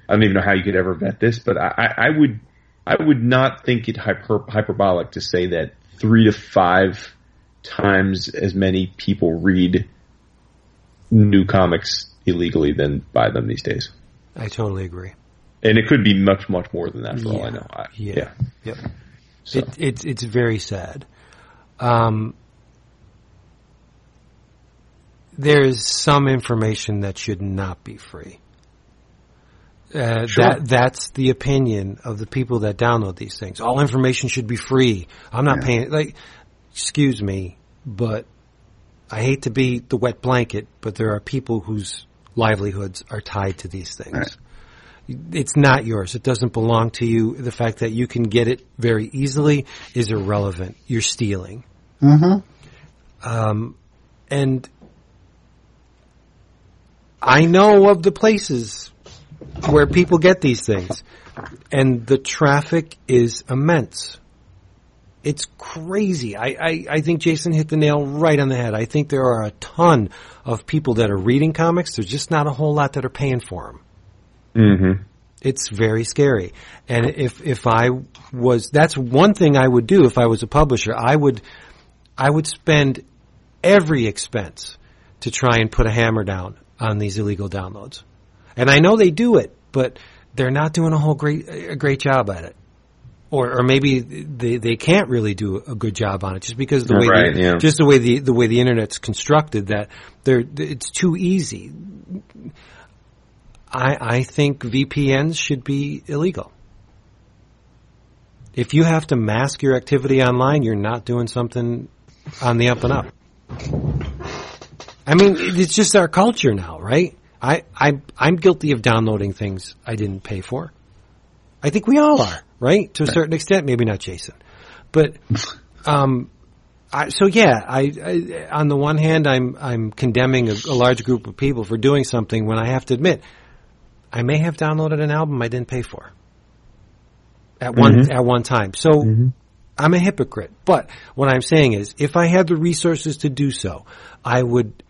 I don't even know how you could ever vet this, but I, I would, I would not think it hyper, hyperbolic to say that three to five times as many people read new comics illegally than buy them these days. I totally agree. And it could be much, much more than that for yeah. all I know. I, yeah. yeah. Yep. So. It, it's, it's very sad. Um, there's some information that should not be free. Uh, sure. That that's the opinion of the people that download these things. All information should be free. I'm not yeah. paying. Like, excuse me, but I hate to be the wet blanket, but there are people whose livelihoods are tied to these things. Right. It's not yours. It doesn't belong to you. The fact that you can get it very easily is irrelevant. You're stealing. Mm-hmm. Um, and I know of the places where people get these things. And the traffic is immense. It's crazy. I, I, I, think Jason hit the nail right on the head. I think there are a ton of people that are reading comics. There's just not a whole lot that are paying for them. Mm-hmm. It's very scary. And if, if I was, that's one thing I would do if I was a publisher. I would, I would spend every expense to try and put a hammer down on these illegal downloads. And I know they do it, but they're not doing a whole great a great job at it. Or, or maybe they, they can't really do a good job on it just because the way right, the, yeah. just the way the the way the internet's constructed that they're it's too easy. I I think VPNs should be illegal. If you have to mask your activity online, you're not doing something on the up and up. I mean, it's just our culture now, right? I, I, I'm guilty of downloading things I didn't pay for. I think we all are, right? To a certain extent, maybe not Jason, but, um, I, so yeah, I, I, on the one hand, I'm, I'm condemning a, a large group of people for doing something when I have to admit, I may have downloaded an album I didn't pay for. at one mm-hmm. at one time. So mm-hmm. I'm a hypocrite. But what I'm saying is, if I had the resources to do so, I would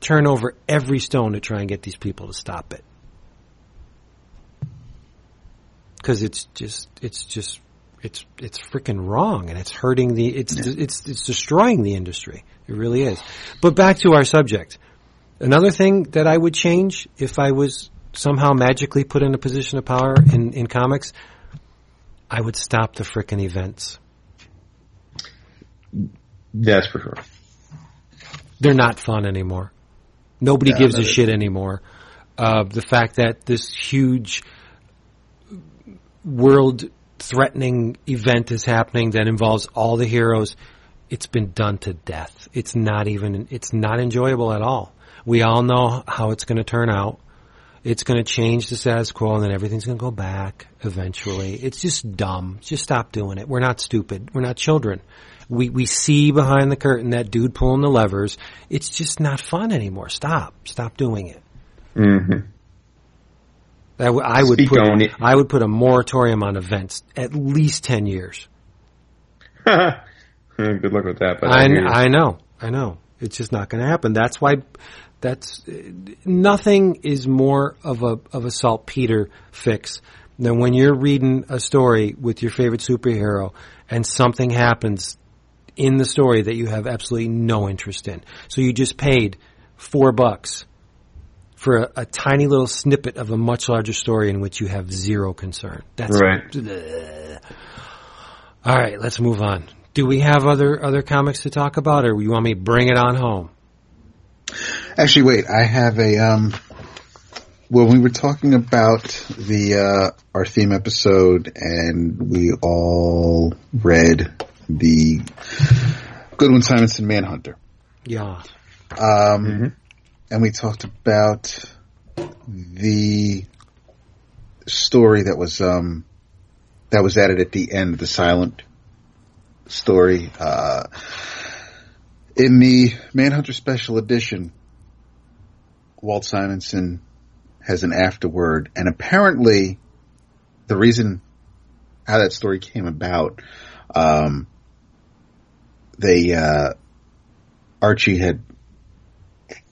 turn over every stone to try and get these people to stop it. Because it's just, it's just, it's it's freaking wrong, and it's hurting the, it's it's it's destroying the industry. It really is. But back to our subject. Another thing that I would change if I was somehow magically put in a position of power in, in comics, I would stop the frickin' events. That's for sure. They're not fun anymore. Nobody Yeah, gives a shit anymore. Uh, the fact that this huge world threatening event is happening that involves all the heroes, it's been done to death. It's not even, it's not enjoyable at all. We all know how it's going to turn out. It's going to change the status quo and then everything's going to go back eventually. It's just dumb. Just stop doing it. We're not stupid. We're not children. We, we see behind the curtain that dude pulling the levers. It's just not fun anymore. Stop. Stop doing it. Mm-hmm. I, w- I would Speak put, it. I would put a moratorium on events at least 10 years. <laughs> Good luck with that. But I, I. I know, I know. It's just not going to happen. That's why. That's nothing is more of a of a saltpeter fix than when you're reading a story with your favorite superhero and something happens in the story that you have absolutely no interest in. So you just paid four bucks for a, a tiny little snippet of a much larger story in which you have zero concern. That's Right. Ugh. <laughs> All right, let's move on. Do we have other other comics to talk about, or you want me to bring it on home? Actually, wait. I have a um. When we were talking about the uh, our theme episode, and we all read the Goodwin Simonson Manhunter, Yeah, um, and we talked about the story that was um that was added at the end of the silent story. Uh, in the Manhunter Special Edition, Walt Simonson has an afterword, and apparently, the reason how that story came about, um, they uh, Archie had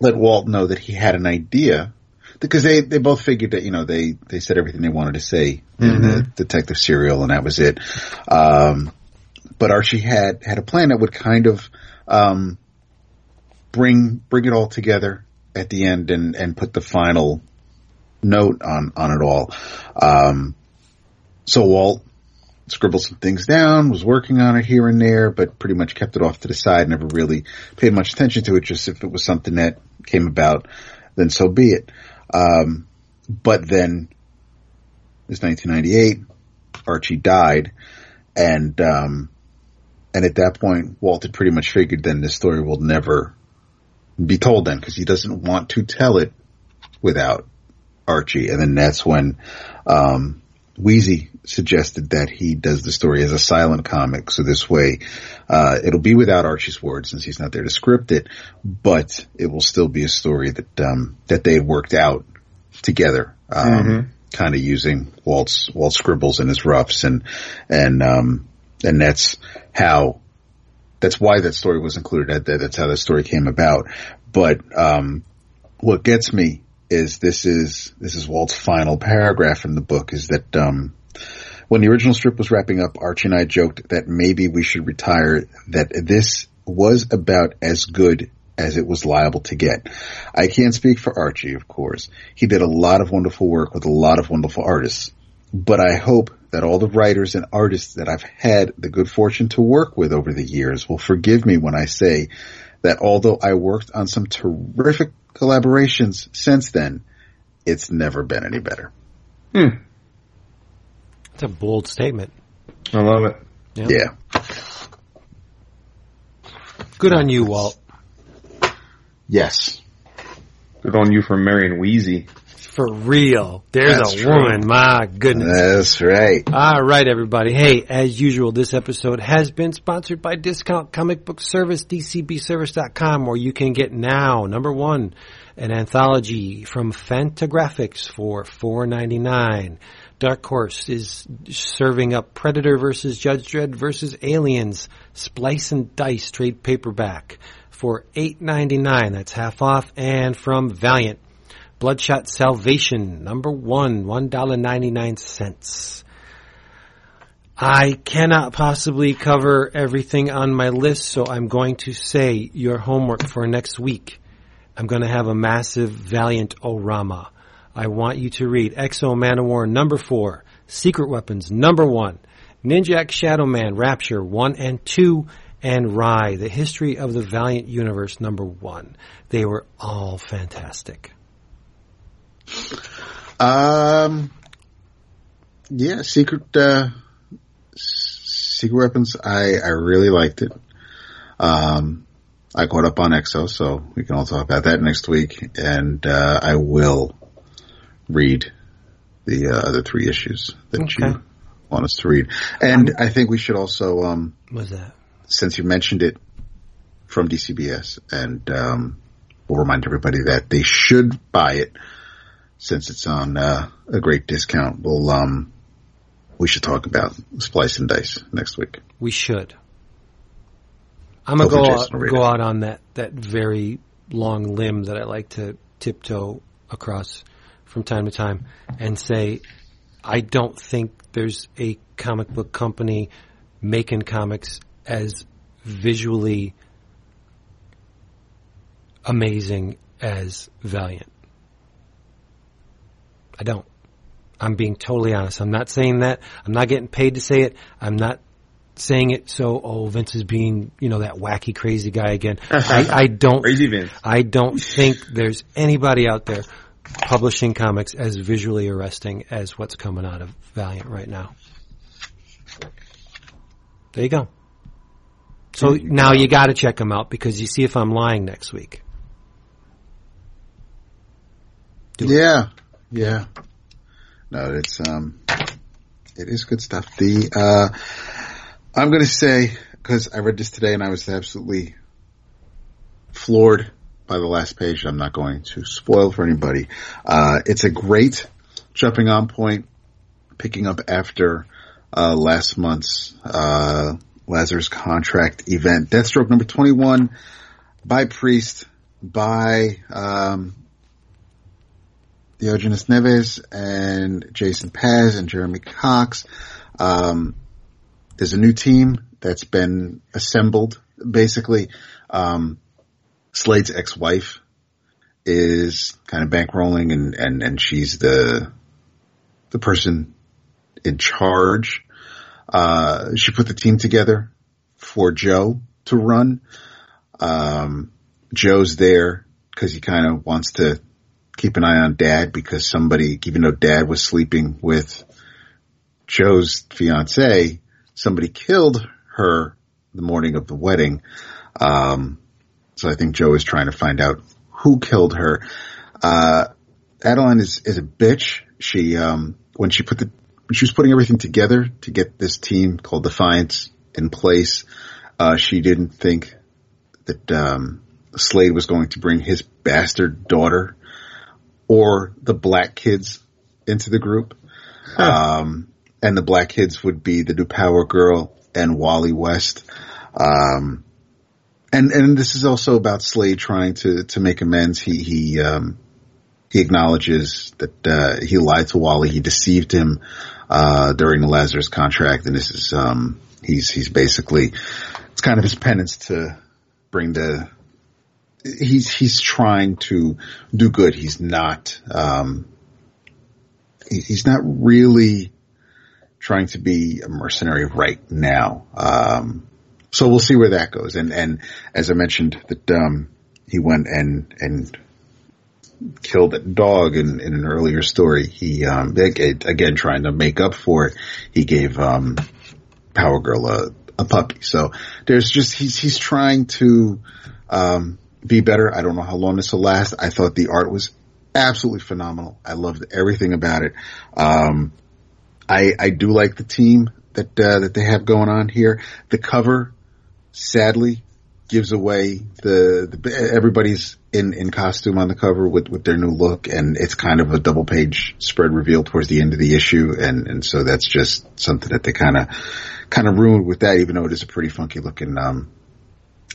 let Walt know that he had an idea because they they both figured that you know they they said everything they wanted to say in the detective serial, and that was it. Um, but Archie had had a plan that would kind of um, bring bring it all together at the end and and put the final note on on it all. Um, so Walt scribbled some things down, was working on it here and there, but pretty much kept it off to the side. Never really paid much attention to it. Just if it was something that came about, then so be it. Um, but then it was 1998. Archie died, and um, and at that point, Walt had pretty much figured then this story will never be told then because he doesn't want to tell it without Archie. And then that's when um, Weezie suggested that he does the story as a silent comic. So this way, uh, it'll be without Archie's words since he's not there to script it, but it will still be a story that um, that they had worked out together. Um, Kind of using Walt's Walt's scribbles and his roughs, and and um, and that's how that's why that story was included. That, that's how that story came about. But um, what gets me is this is this is Walt's final paragraph in the book. Is that um, when the original strip was wrapping up, Archie and I joked that maybe we should retire. That this was about as good as it was liable to get. I can't speak for Archie, of course. He did a lot of wonderful work with a lot of wonderful artists. But I hope that all the writers and artists that I've had the good fortune to work with over the years will forgive me when I say that although I worked on some terrific collaborations since then, it's never been any better. Hmm. it's a bold statement. I love it. Yeah. Yeah. Good on you, Walt. Yes. Good on you for marrying Weezie. For real. There's That's a true. woman. My goodness. That's right. All right, everybody. Hey, as usual, this episode has been sponsored by Discount Comic Book Service, dcbservice.com, where you can get now, number one, an anthology from Fantagraphics for four ninety nine. Dark Horse is serving up Predator versus Judge Dredd versus Aliens, Splice and Dice trade paperback for eight ninety nine. That's half off. And from Valiant, Bloodshot Salvation, number one, one dollar ninety nine cents. I cannot possibly cover everything on my list, so I'm going to say your homework for next week. I'm going to have a massive Valiant Orama. I want you to read X-O Manowar number four, Secret Weapons number one, Ninjak Shadow Man Rapture one and two, and Rai, The History of the Valiant Universe number one. They were all fantastic. Um, yeah, secret, uh, secret weapons. I, I really liked it. Um, I caught up on X-O, so we can all talk about that next week. And, uh, I will read the uh, other three issues that Okay. you want us to read. And I think we should also, um, was that? since you mentioned it from DCBS, and um, we'll remind everybody that they should buy it since it's on uh, a great discount. We'll um, we should talk about Splice and Dice next week. We should. I'm gonna go out, go out on that that very long limb that I like to tiptoe across from time to time and say I don't think there's a comic book company making comics as visually amazing as Valiant. I don't. I'm being totally honest. I'm not saying that. I'm not getting paid to say it. I'm not saying it so, oh, Vince is being, you know, that wacky, crazy guy again. <laughs> I, I don't, Crazy Vince. I don't think there's anybody out there publishing comics as visually arresting as what's coming out of Valiant right now. There you go. So now you got to check them out because you see if I'm lying next week. Do it. Yeah. No, it's um, it is good stuff. The uh, I'm to say because I read this today and I was absolutely floored by the last page. I'm not going to spoil for anybody. Uh, it's a great jumping on point, picking up after uh, last month's uh, Lazarus contract event. Deathstroke number 21 by Priest by um, Diogenes Neves and Jason Paz and Jeremy Cox. Um, there's a new team that's been assembled. Basically, um, Slade's ex-wife is kind of bankrolling and, and, and she's the, the person in charge. Uh, she put the team together for Joe to run. Um, Joe's there because he kind of wants to keep an eye on dad because somebody, even though dad was sleeping with Joe's fiance, somebody killed her the morning of the wedding. Um, so I think Joe is trying to find out who killed her. Uh, Adeline is, is a bitch. She, um, when she put the, she was putting everything together to get this team called Defiance in place, uh, she didn't think that, um, Slade was going to bring his bastard daughter or the black kids into the group. Um, and the black kids would be the new Power Girl and Wally West. Um, and, and this is also about Slade trying to, to make amends. He, he, um, he acknowledges that, uh, he lied to Wally. He deceived him, uh, during the Lazarus contract. And this is, um, he's, he's basically, it's kind of his penance to bring the, he's he's trying to do good. He's not um, he's not really trying to be a mercenary right now. Um, so we'll see where that goes. And and as I mentioned, that um, he went and and killed that dog in, in an earlier story. He um, again, trying to make up for it. He gave um, Power Girl a, a puppy. So there's just he's he's trying to um, be better. I don't know how long this will last. I thought the art was absolutely phenomenal. I loved everything about it. Um, I I do like the team that uh, that they have going on here. The cover, sadly, gives away the, the everybody's in in costume on the cover with with their new look, and it's kind of a double page spread reveal towards the end of the issue, and and so that's just something that they kind of kind of ruined with that, even though it is a pretty funky looking um,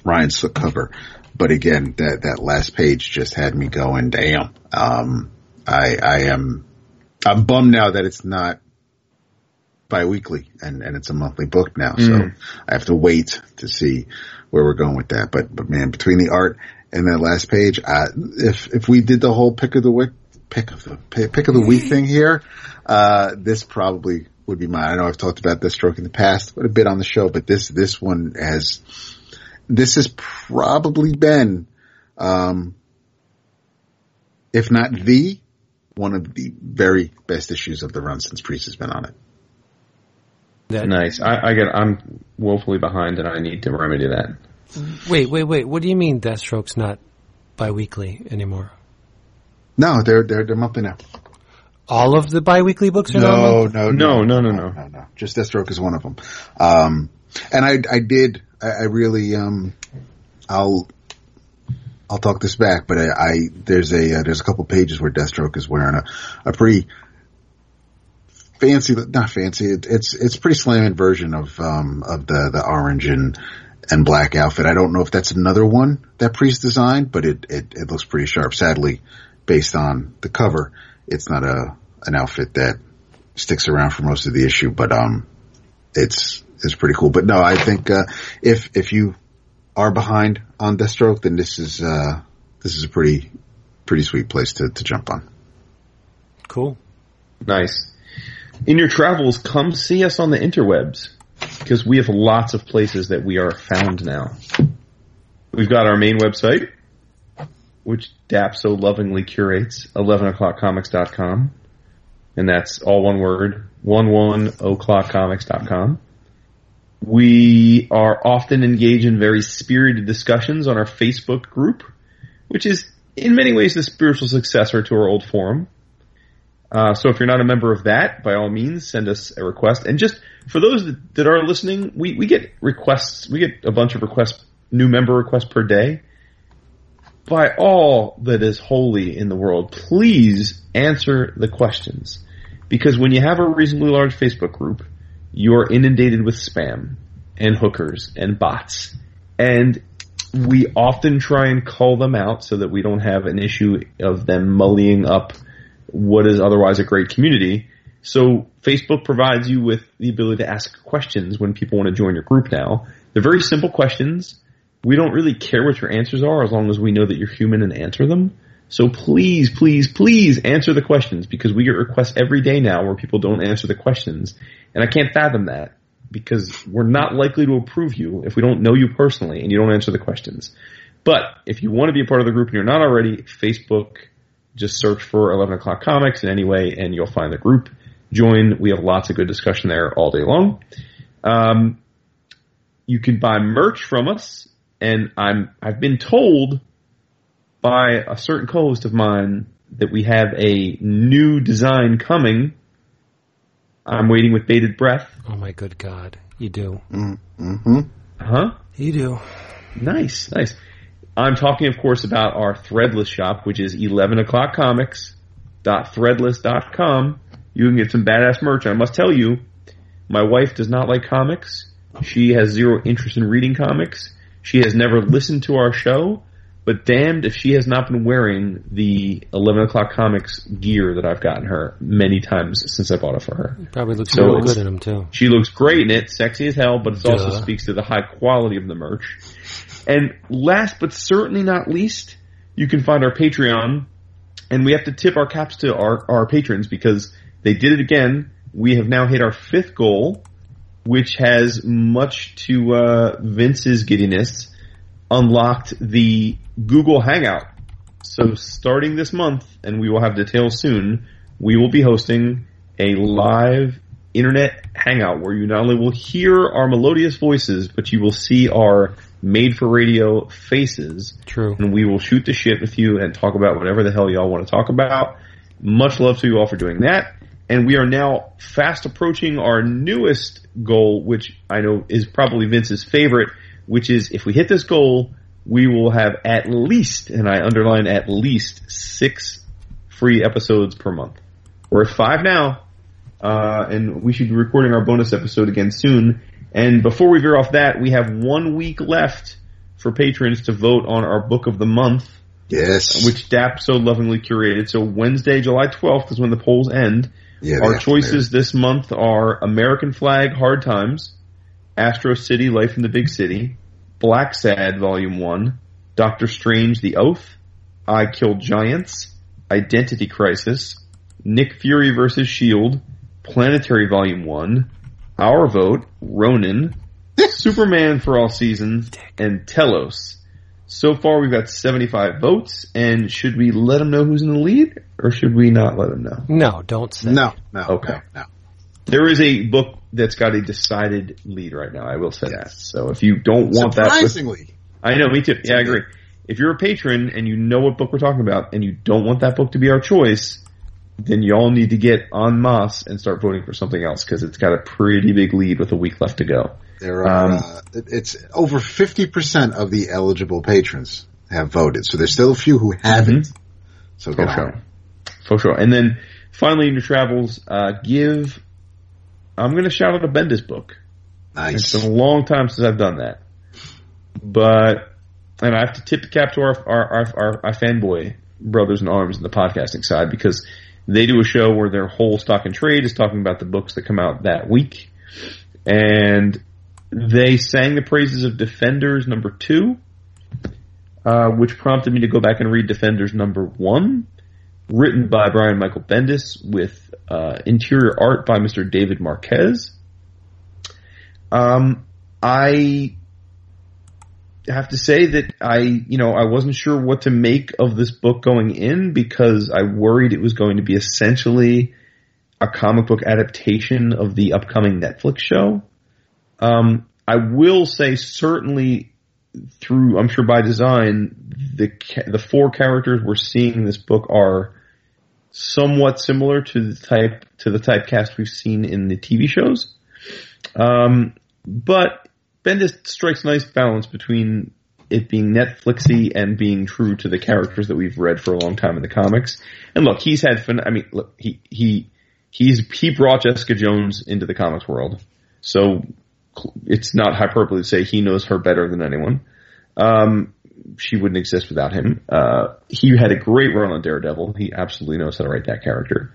Ryan Sook cover. But again, that that last page just had me going, damn. Um, I I am I'm bummed now that it's not bi-weekly and, and it's a monthly book now. So Mm. I have to wait to see where we're going with that. But, but man, between the art and that last page, I, if, if we did the whole pick of the week, pick of the, pick, pick of the week thing here, uh, this probably would be mine. I know I've talked about Deathstroke in the past, but a bit on the show, but this, this one has, this has probably been, um, if not the, one of the very best issues of the run since Priest has been on it. That, Nice. I, I get. I'm woefully behind, and I need to remedy that. Wait, wait, wait. What do you mean Deathstroke's not bi-weekly anymore? No, they're they're they're monthly now. All of the bi-weekly books are now No, no, No, no, no, no. no, no. Just Deathstroke is one of them. Um, and I I did I, I really um I'll I'll talk this back, but I, I there's a uh, there's a couple pages where Deathstroke is wearing a a pretty fancy not fancy it, it's it's pretty slamming version of um of the the orange and and black outfit. I don't know if that's another one that Priest designed, but it, it, it looks pretty sharp. Sadly, based on the cover, it's not a, an outfit that sticks around for most of the issue, but, um, it's, it's pretty cool. But no, I think, uh, if, if you are behind on Deathstroke, then this is, uh, this is a pretty, pretty sweet place to, to jump on. Cool. Nice. In your travels, come see us on the interwebs because we have lots of places that we are found now. We've got our main website, which DAP so lovingly curates, 11o'clockcomics.com. And that's all one word, 11o'clockcomics.com. We are often engaged in very spirited discussions on our Facebook group, which is in many ways the spiritual successor to our old forum. Uh, so if you're not a member of that, by all means, send us a request. And just for those that, that are listening, we, we get requests, we get a bunch of requests, new member requests per day. By all that is holy in the world, please answer the questions. Because when you have a reasonably large Facebook group, you're inundated with spam and hookers and bots. And we often try and call them out so that we don't have an issue of them mullying up what is otherwise a great community. So Facebook provides you with the ability to ask questions when people want to join your group now. They're very simple questions. We don't really care what your answers are as long as we know that you're human and answer them. So please, please, please answer the questions because we get requests every day now where people don't answer the questions. And I can't fathom that because we're not likely to approve you if we don't know you personally and you don't answer the questions. But if you want to be a part of the group and you're not already, Facebook, just search for 11 o'clock comics in any way and you'll find the group. Join. We have lots of good discussion there all day long. Um, you can buy merch from us and I'm, I've been told by a certain co-host of mine that we have a new design coming. I'm waiting with bated breath. Oh my good God. You do. Mm-hmm. Huh? You do. Nice, nice. I'm talking, of course, about our Threadless shop, which is 11 o'clock comics.threadless.com. You can get some badass merch. I must tell you, my wife does not like comics. She has zero interest in reading comics. She has never listened to our show, but damned if she has not been wearing the 11 o'clock comics gear that I've gotten her many times since I bought it for her. Probably looks So good in them too. She looks great in it, sexy as hell, but it also speaks to the high quality of the merch. And last but certainly not least, you can find our Patreon, and we have to tip our caps to our, our patrons because they did it again. We have now hit our fifth goal, which has much to uh, Vince's giddiness unlocked the Google Hangout. So starting this month, and we will have details soon, we will be hosting a live internet hangout where you not only will hear our melodious voices, but you will see our made for radio faces. True. And we will shoot the shit with you and talk about whatever the hell y'all want to talk about. Much love to you all for doing that. And we are now fast approaching our newest goal, which I know is probably Vince's favorite, which is if we hit this goal, we will have at least, and I underline at least, six free episodes per month. We're at five now, uh, and we should be recording our bonus episode again soon. And before we veer off that, we have one week left for patrons to vote on our book of the month, Yes. which DAP so lovingly curated. So Wednesday, July 12th is when the polls end. yeah, Our choices this month are American Flagg, Hard Times, Astro City, Life in the Big City, Blacksad, Volume 1, Doctor Strange, The Oath, I Killed Giants, Identity Crisis, Nick Fury vs. Shield, Planetary Volume 1, Orbiter, Ronin, Superman for All Seasons, and Telos. So far we've got 75 votes, and should we let them know who's in the lead, or should we not let them know? No, don't say. No, no. Okay. No, no. There is a book that's got a decided lead right now. I will say that. So if you don't want that, Surprisingly. I know, me too. Yeah, I agree. If you're a patron and you know what book we're talking about, and you don't want that book to be our choice, then y'all need to get en masse and start voting for something else because it's got a pretty big lead with a week left to go. There are, Um, uh, it's over 50% of the eligible patrons have voted. So there's still a few who haven't. So For sure. For sure. And then finally in your travels, uh, give, I'm going to shout out a Bendis book. Nice. It's been a long time since I've done that. But, and I have to tip the cap to our, our, our, our, our fanboy brothers in arms in the podcasting side because they do a show where their whole stock and trade is talking about the books that come out that week. And they sang the praises of Defenders number two, uh, which prompted me to go back and read Defenders number one, written by Brian Michael Bendis with, uh, interior art by Mr. David Marquez. Um, I have to say that I, you know, I wasn't sure what to make of this book going in because I worried it was going to be essentially a comic book adaptation of the upcoming Netflix show. Um, I will say certainly through, I'm sure by design, the the four characters we're seeing in this book are somewhat similar to the type to the typecast we've seen in the TV shows. Um, but Bendis strikes a nice balance between it being Netflixy and being true to the characters that we've read for a long time in the comics. And look, he's had fun. I mean, look, he he he's he brought Jessica Jones into the comics world, so it's not hyperbole to say he knows her better than anyone. Um, she wouldn't exist without him. Uh, he had a great run on Daredevil. He absolutely knows how to write that character.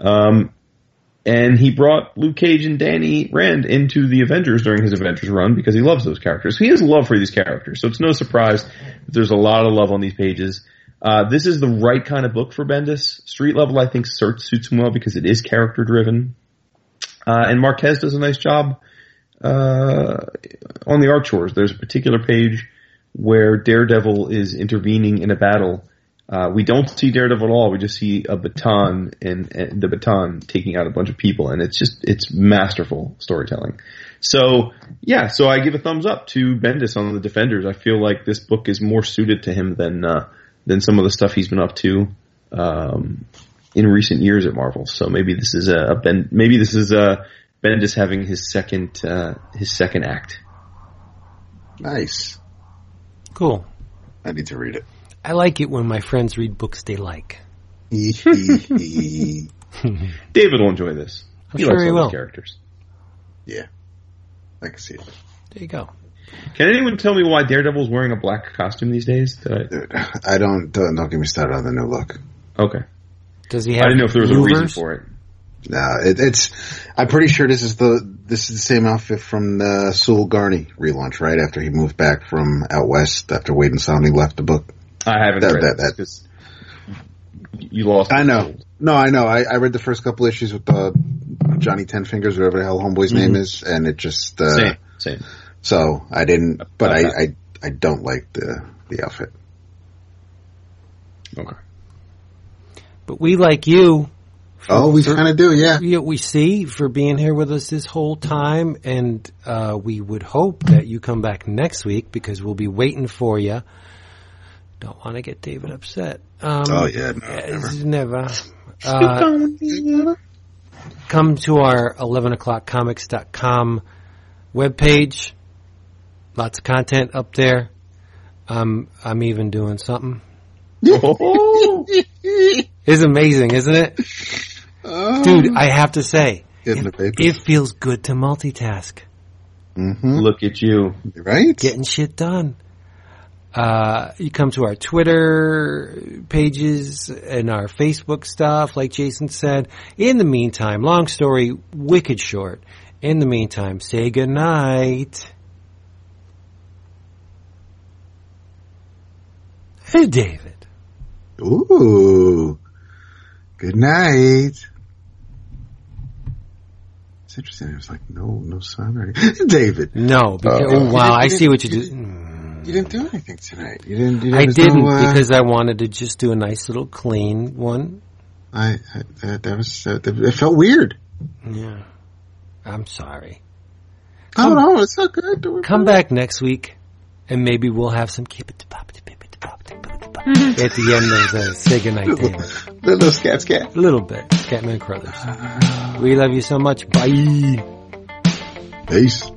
Um, and he brought Luke Cage and Danny Rand into the Avengers during his Avengers run because he loves those characters. He has love for these characters, so it's no surprise that there's a lot of love on these pages. Uh, this is the right kind of book for Bendis. Street level, I think, suits him well because it is character driven. Uh, and Marquez does a nice job uh, on the art chores. There's a particular page where Daredevil is intervening in a battle. Uh, we don't see Daredevil at all. We just see a baton and, and the baton taking out a bunch of people, and it's just it's masterful storytelling. So yeah, so I give a thumbs up to Bendis on the Defenders. I feel like this book is more suited to him than uh, than some of the stuff he's been up to um, in recent years at Marvel. So maybe this is a, a ben, maybe this is a Bendis having his second uh, his second act. Nice. Cool. I need to read it. I like it when my friends read books they like. <laughs> David will enjoy this. I'm he sure likes he all those will. characters. Yeah, I can see it. There you go. Can anyone tell me why Daredevil's wearing a black costume these days? Did I, uh, I don't, don't, don't get me started on the new look. okay. Does he have I have? didn't know if there was a reason for it. No, it, it's, I'm pretty sure this is the, this is the same outfit from the Soule Garney relaunch, right? After he moved back from out west after Waid and Samnee left the book. I haven't That- read that- this that- 'cause you lost. I know. No, I know. I, I read the first couple issues with uh, Johnny Ten Fingers, whatever the hell homeboy's name is, and it just, uh, Same, same. so I didn't, but I, I, I don't like the, the outfit. Okay. But we like you Oh, we kind of do, yeah. Yeah, we see for being here with us this whole time, and uh, we would hope that you come back next week because we'll be waiting for you. Don't want to get David upset. Um, Oh, yeah, no, it's never. <laughs> Uh, come to our 11 o'clock comics.com webpage. Lots of content up there. Um, I'm even doing something. <laughs> It's amazing, isn't it? <laughs> Dude, I have to say, it, it feels good to multitask. hmm look at you. Right? Getting shit done. Uh, you come to our Twitter pages and our Facebook stuff, like Jason said. In the meantime, long story, wicked short. In the meantime, say goodnight. Hey, David. Ooh. Good night. It's interesting. was like no no or. <laughs> David, No, because, Uh, oh, wow, I see what you didn't- did. you didn't do anything tonight. You didn't. You I didn't no, uh, because I wanted to just do a nice little clean one. I, I that, that was uh, that, it felt weird. Yeah. I'm sorry. Oh no, it's not good. Come back next week and maybe we'll have some keep it pop it at the end of the say goodnight David. Little scat scat. A little bit. Crothers. We love you so much. Bye. Peace.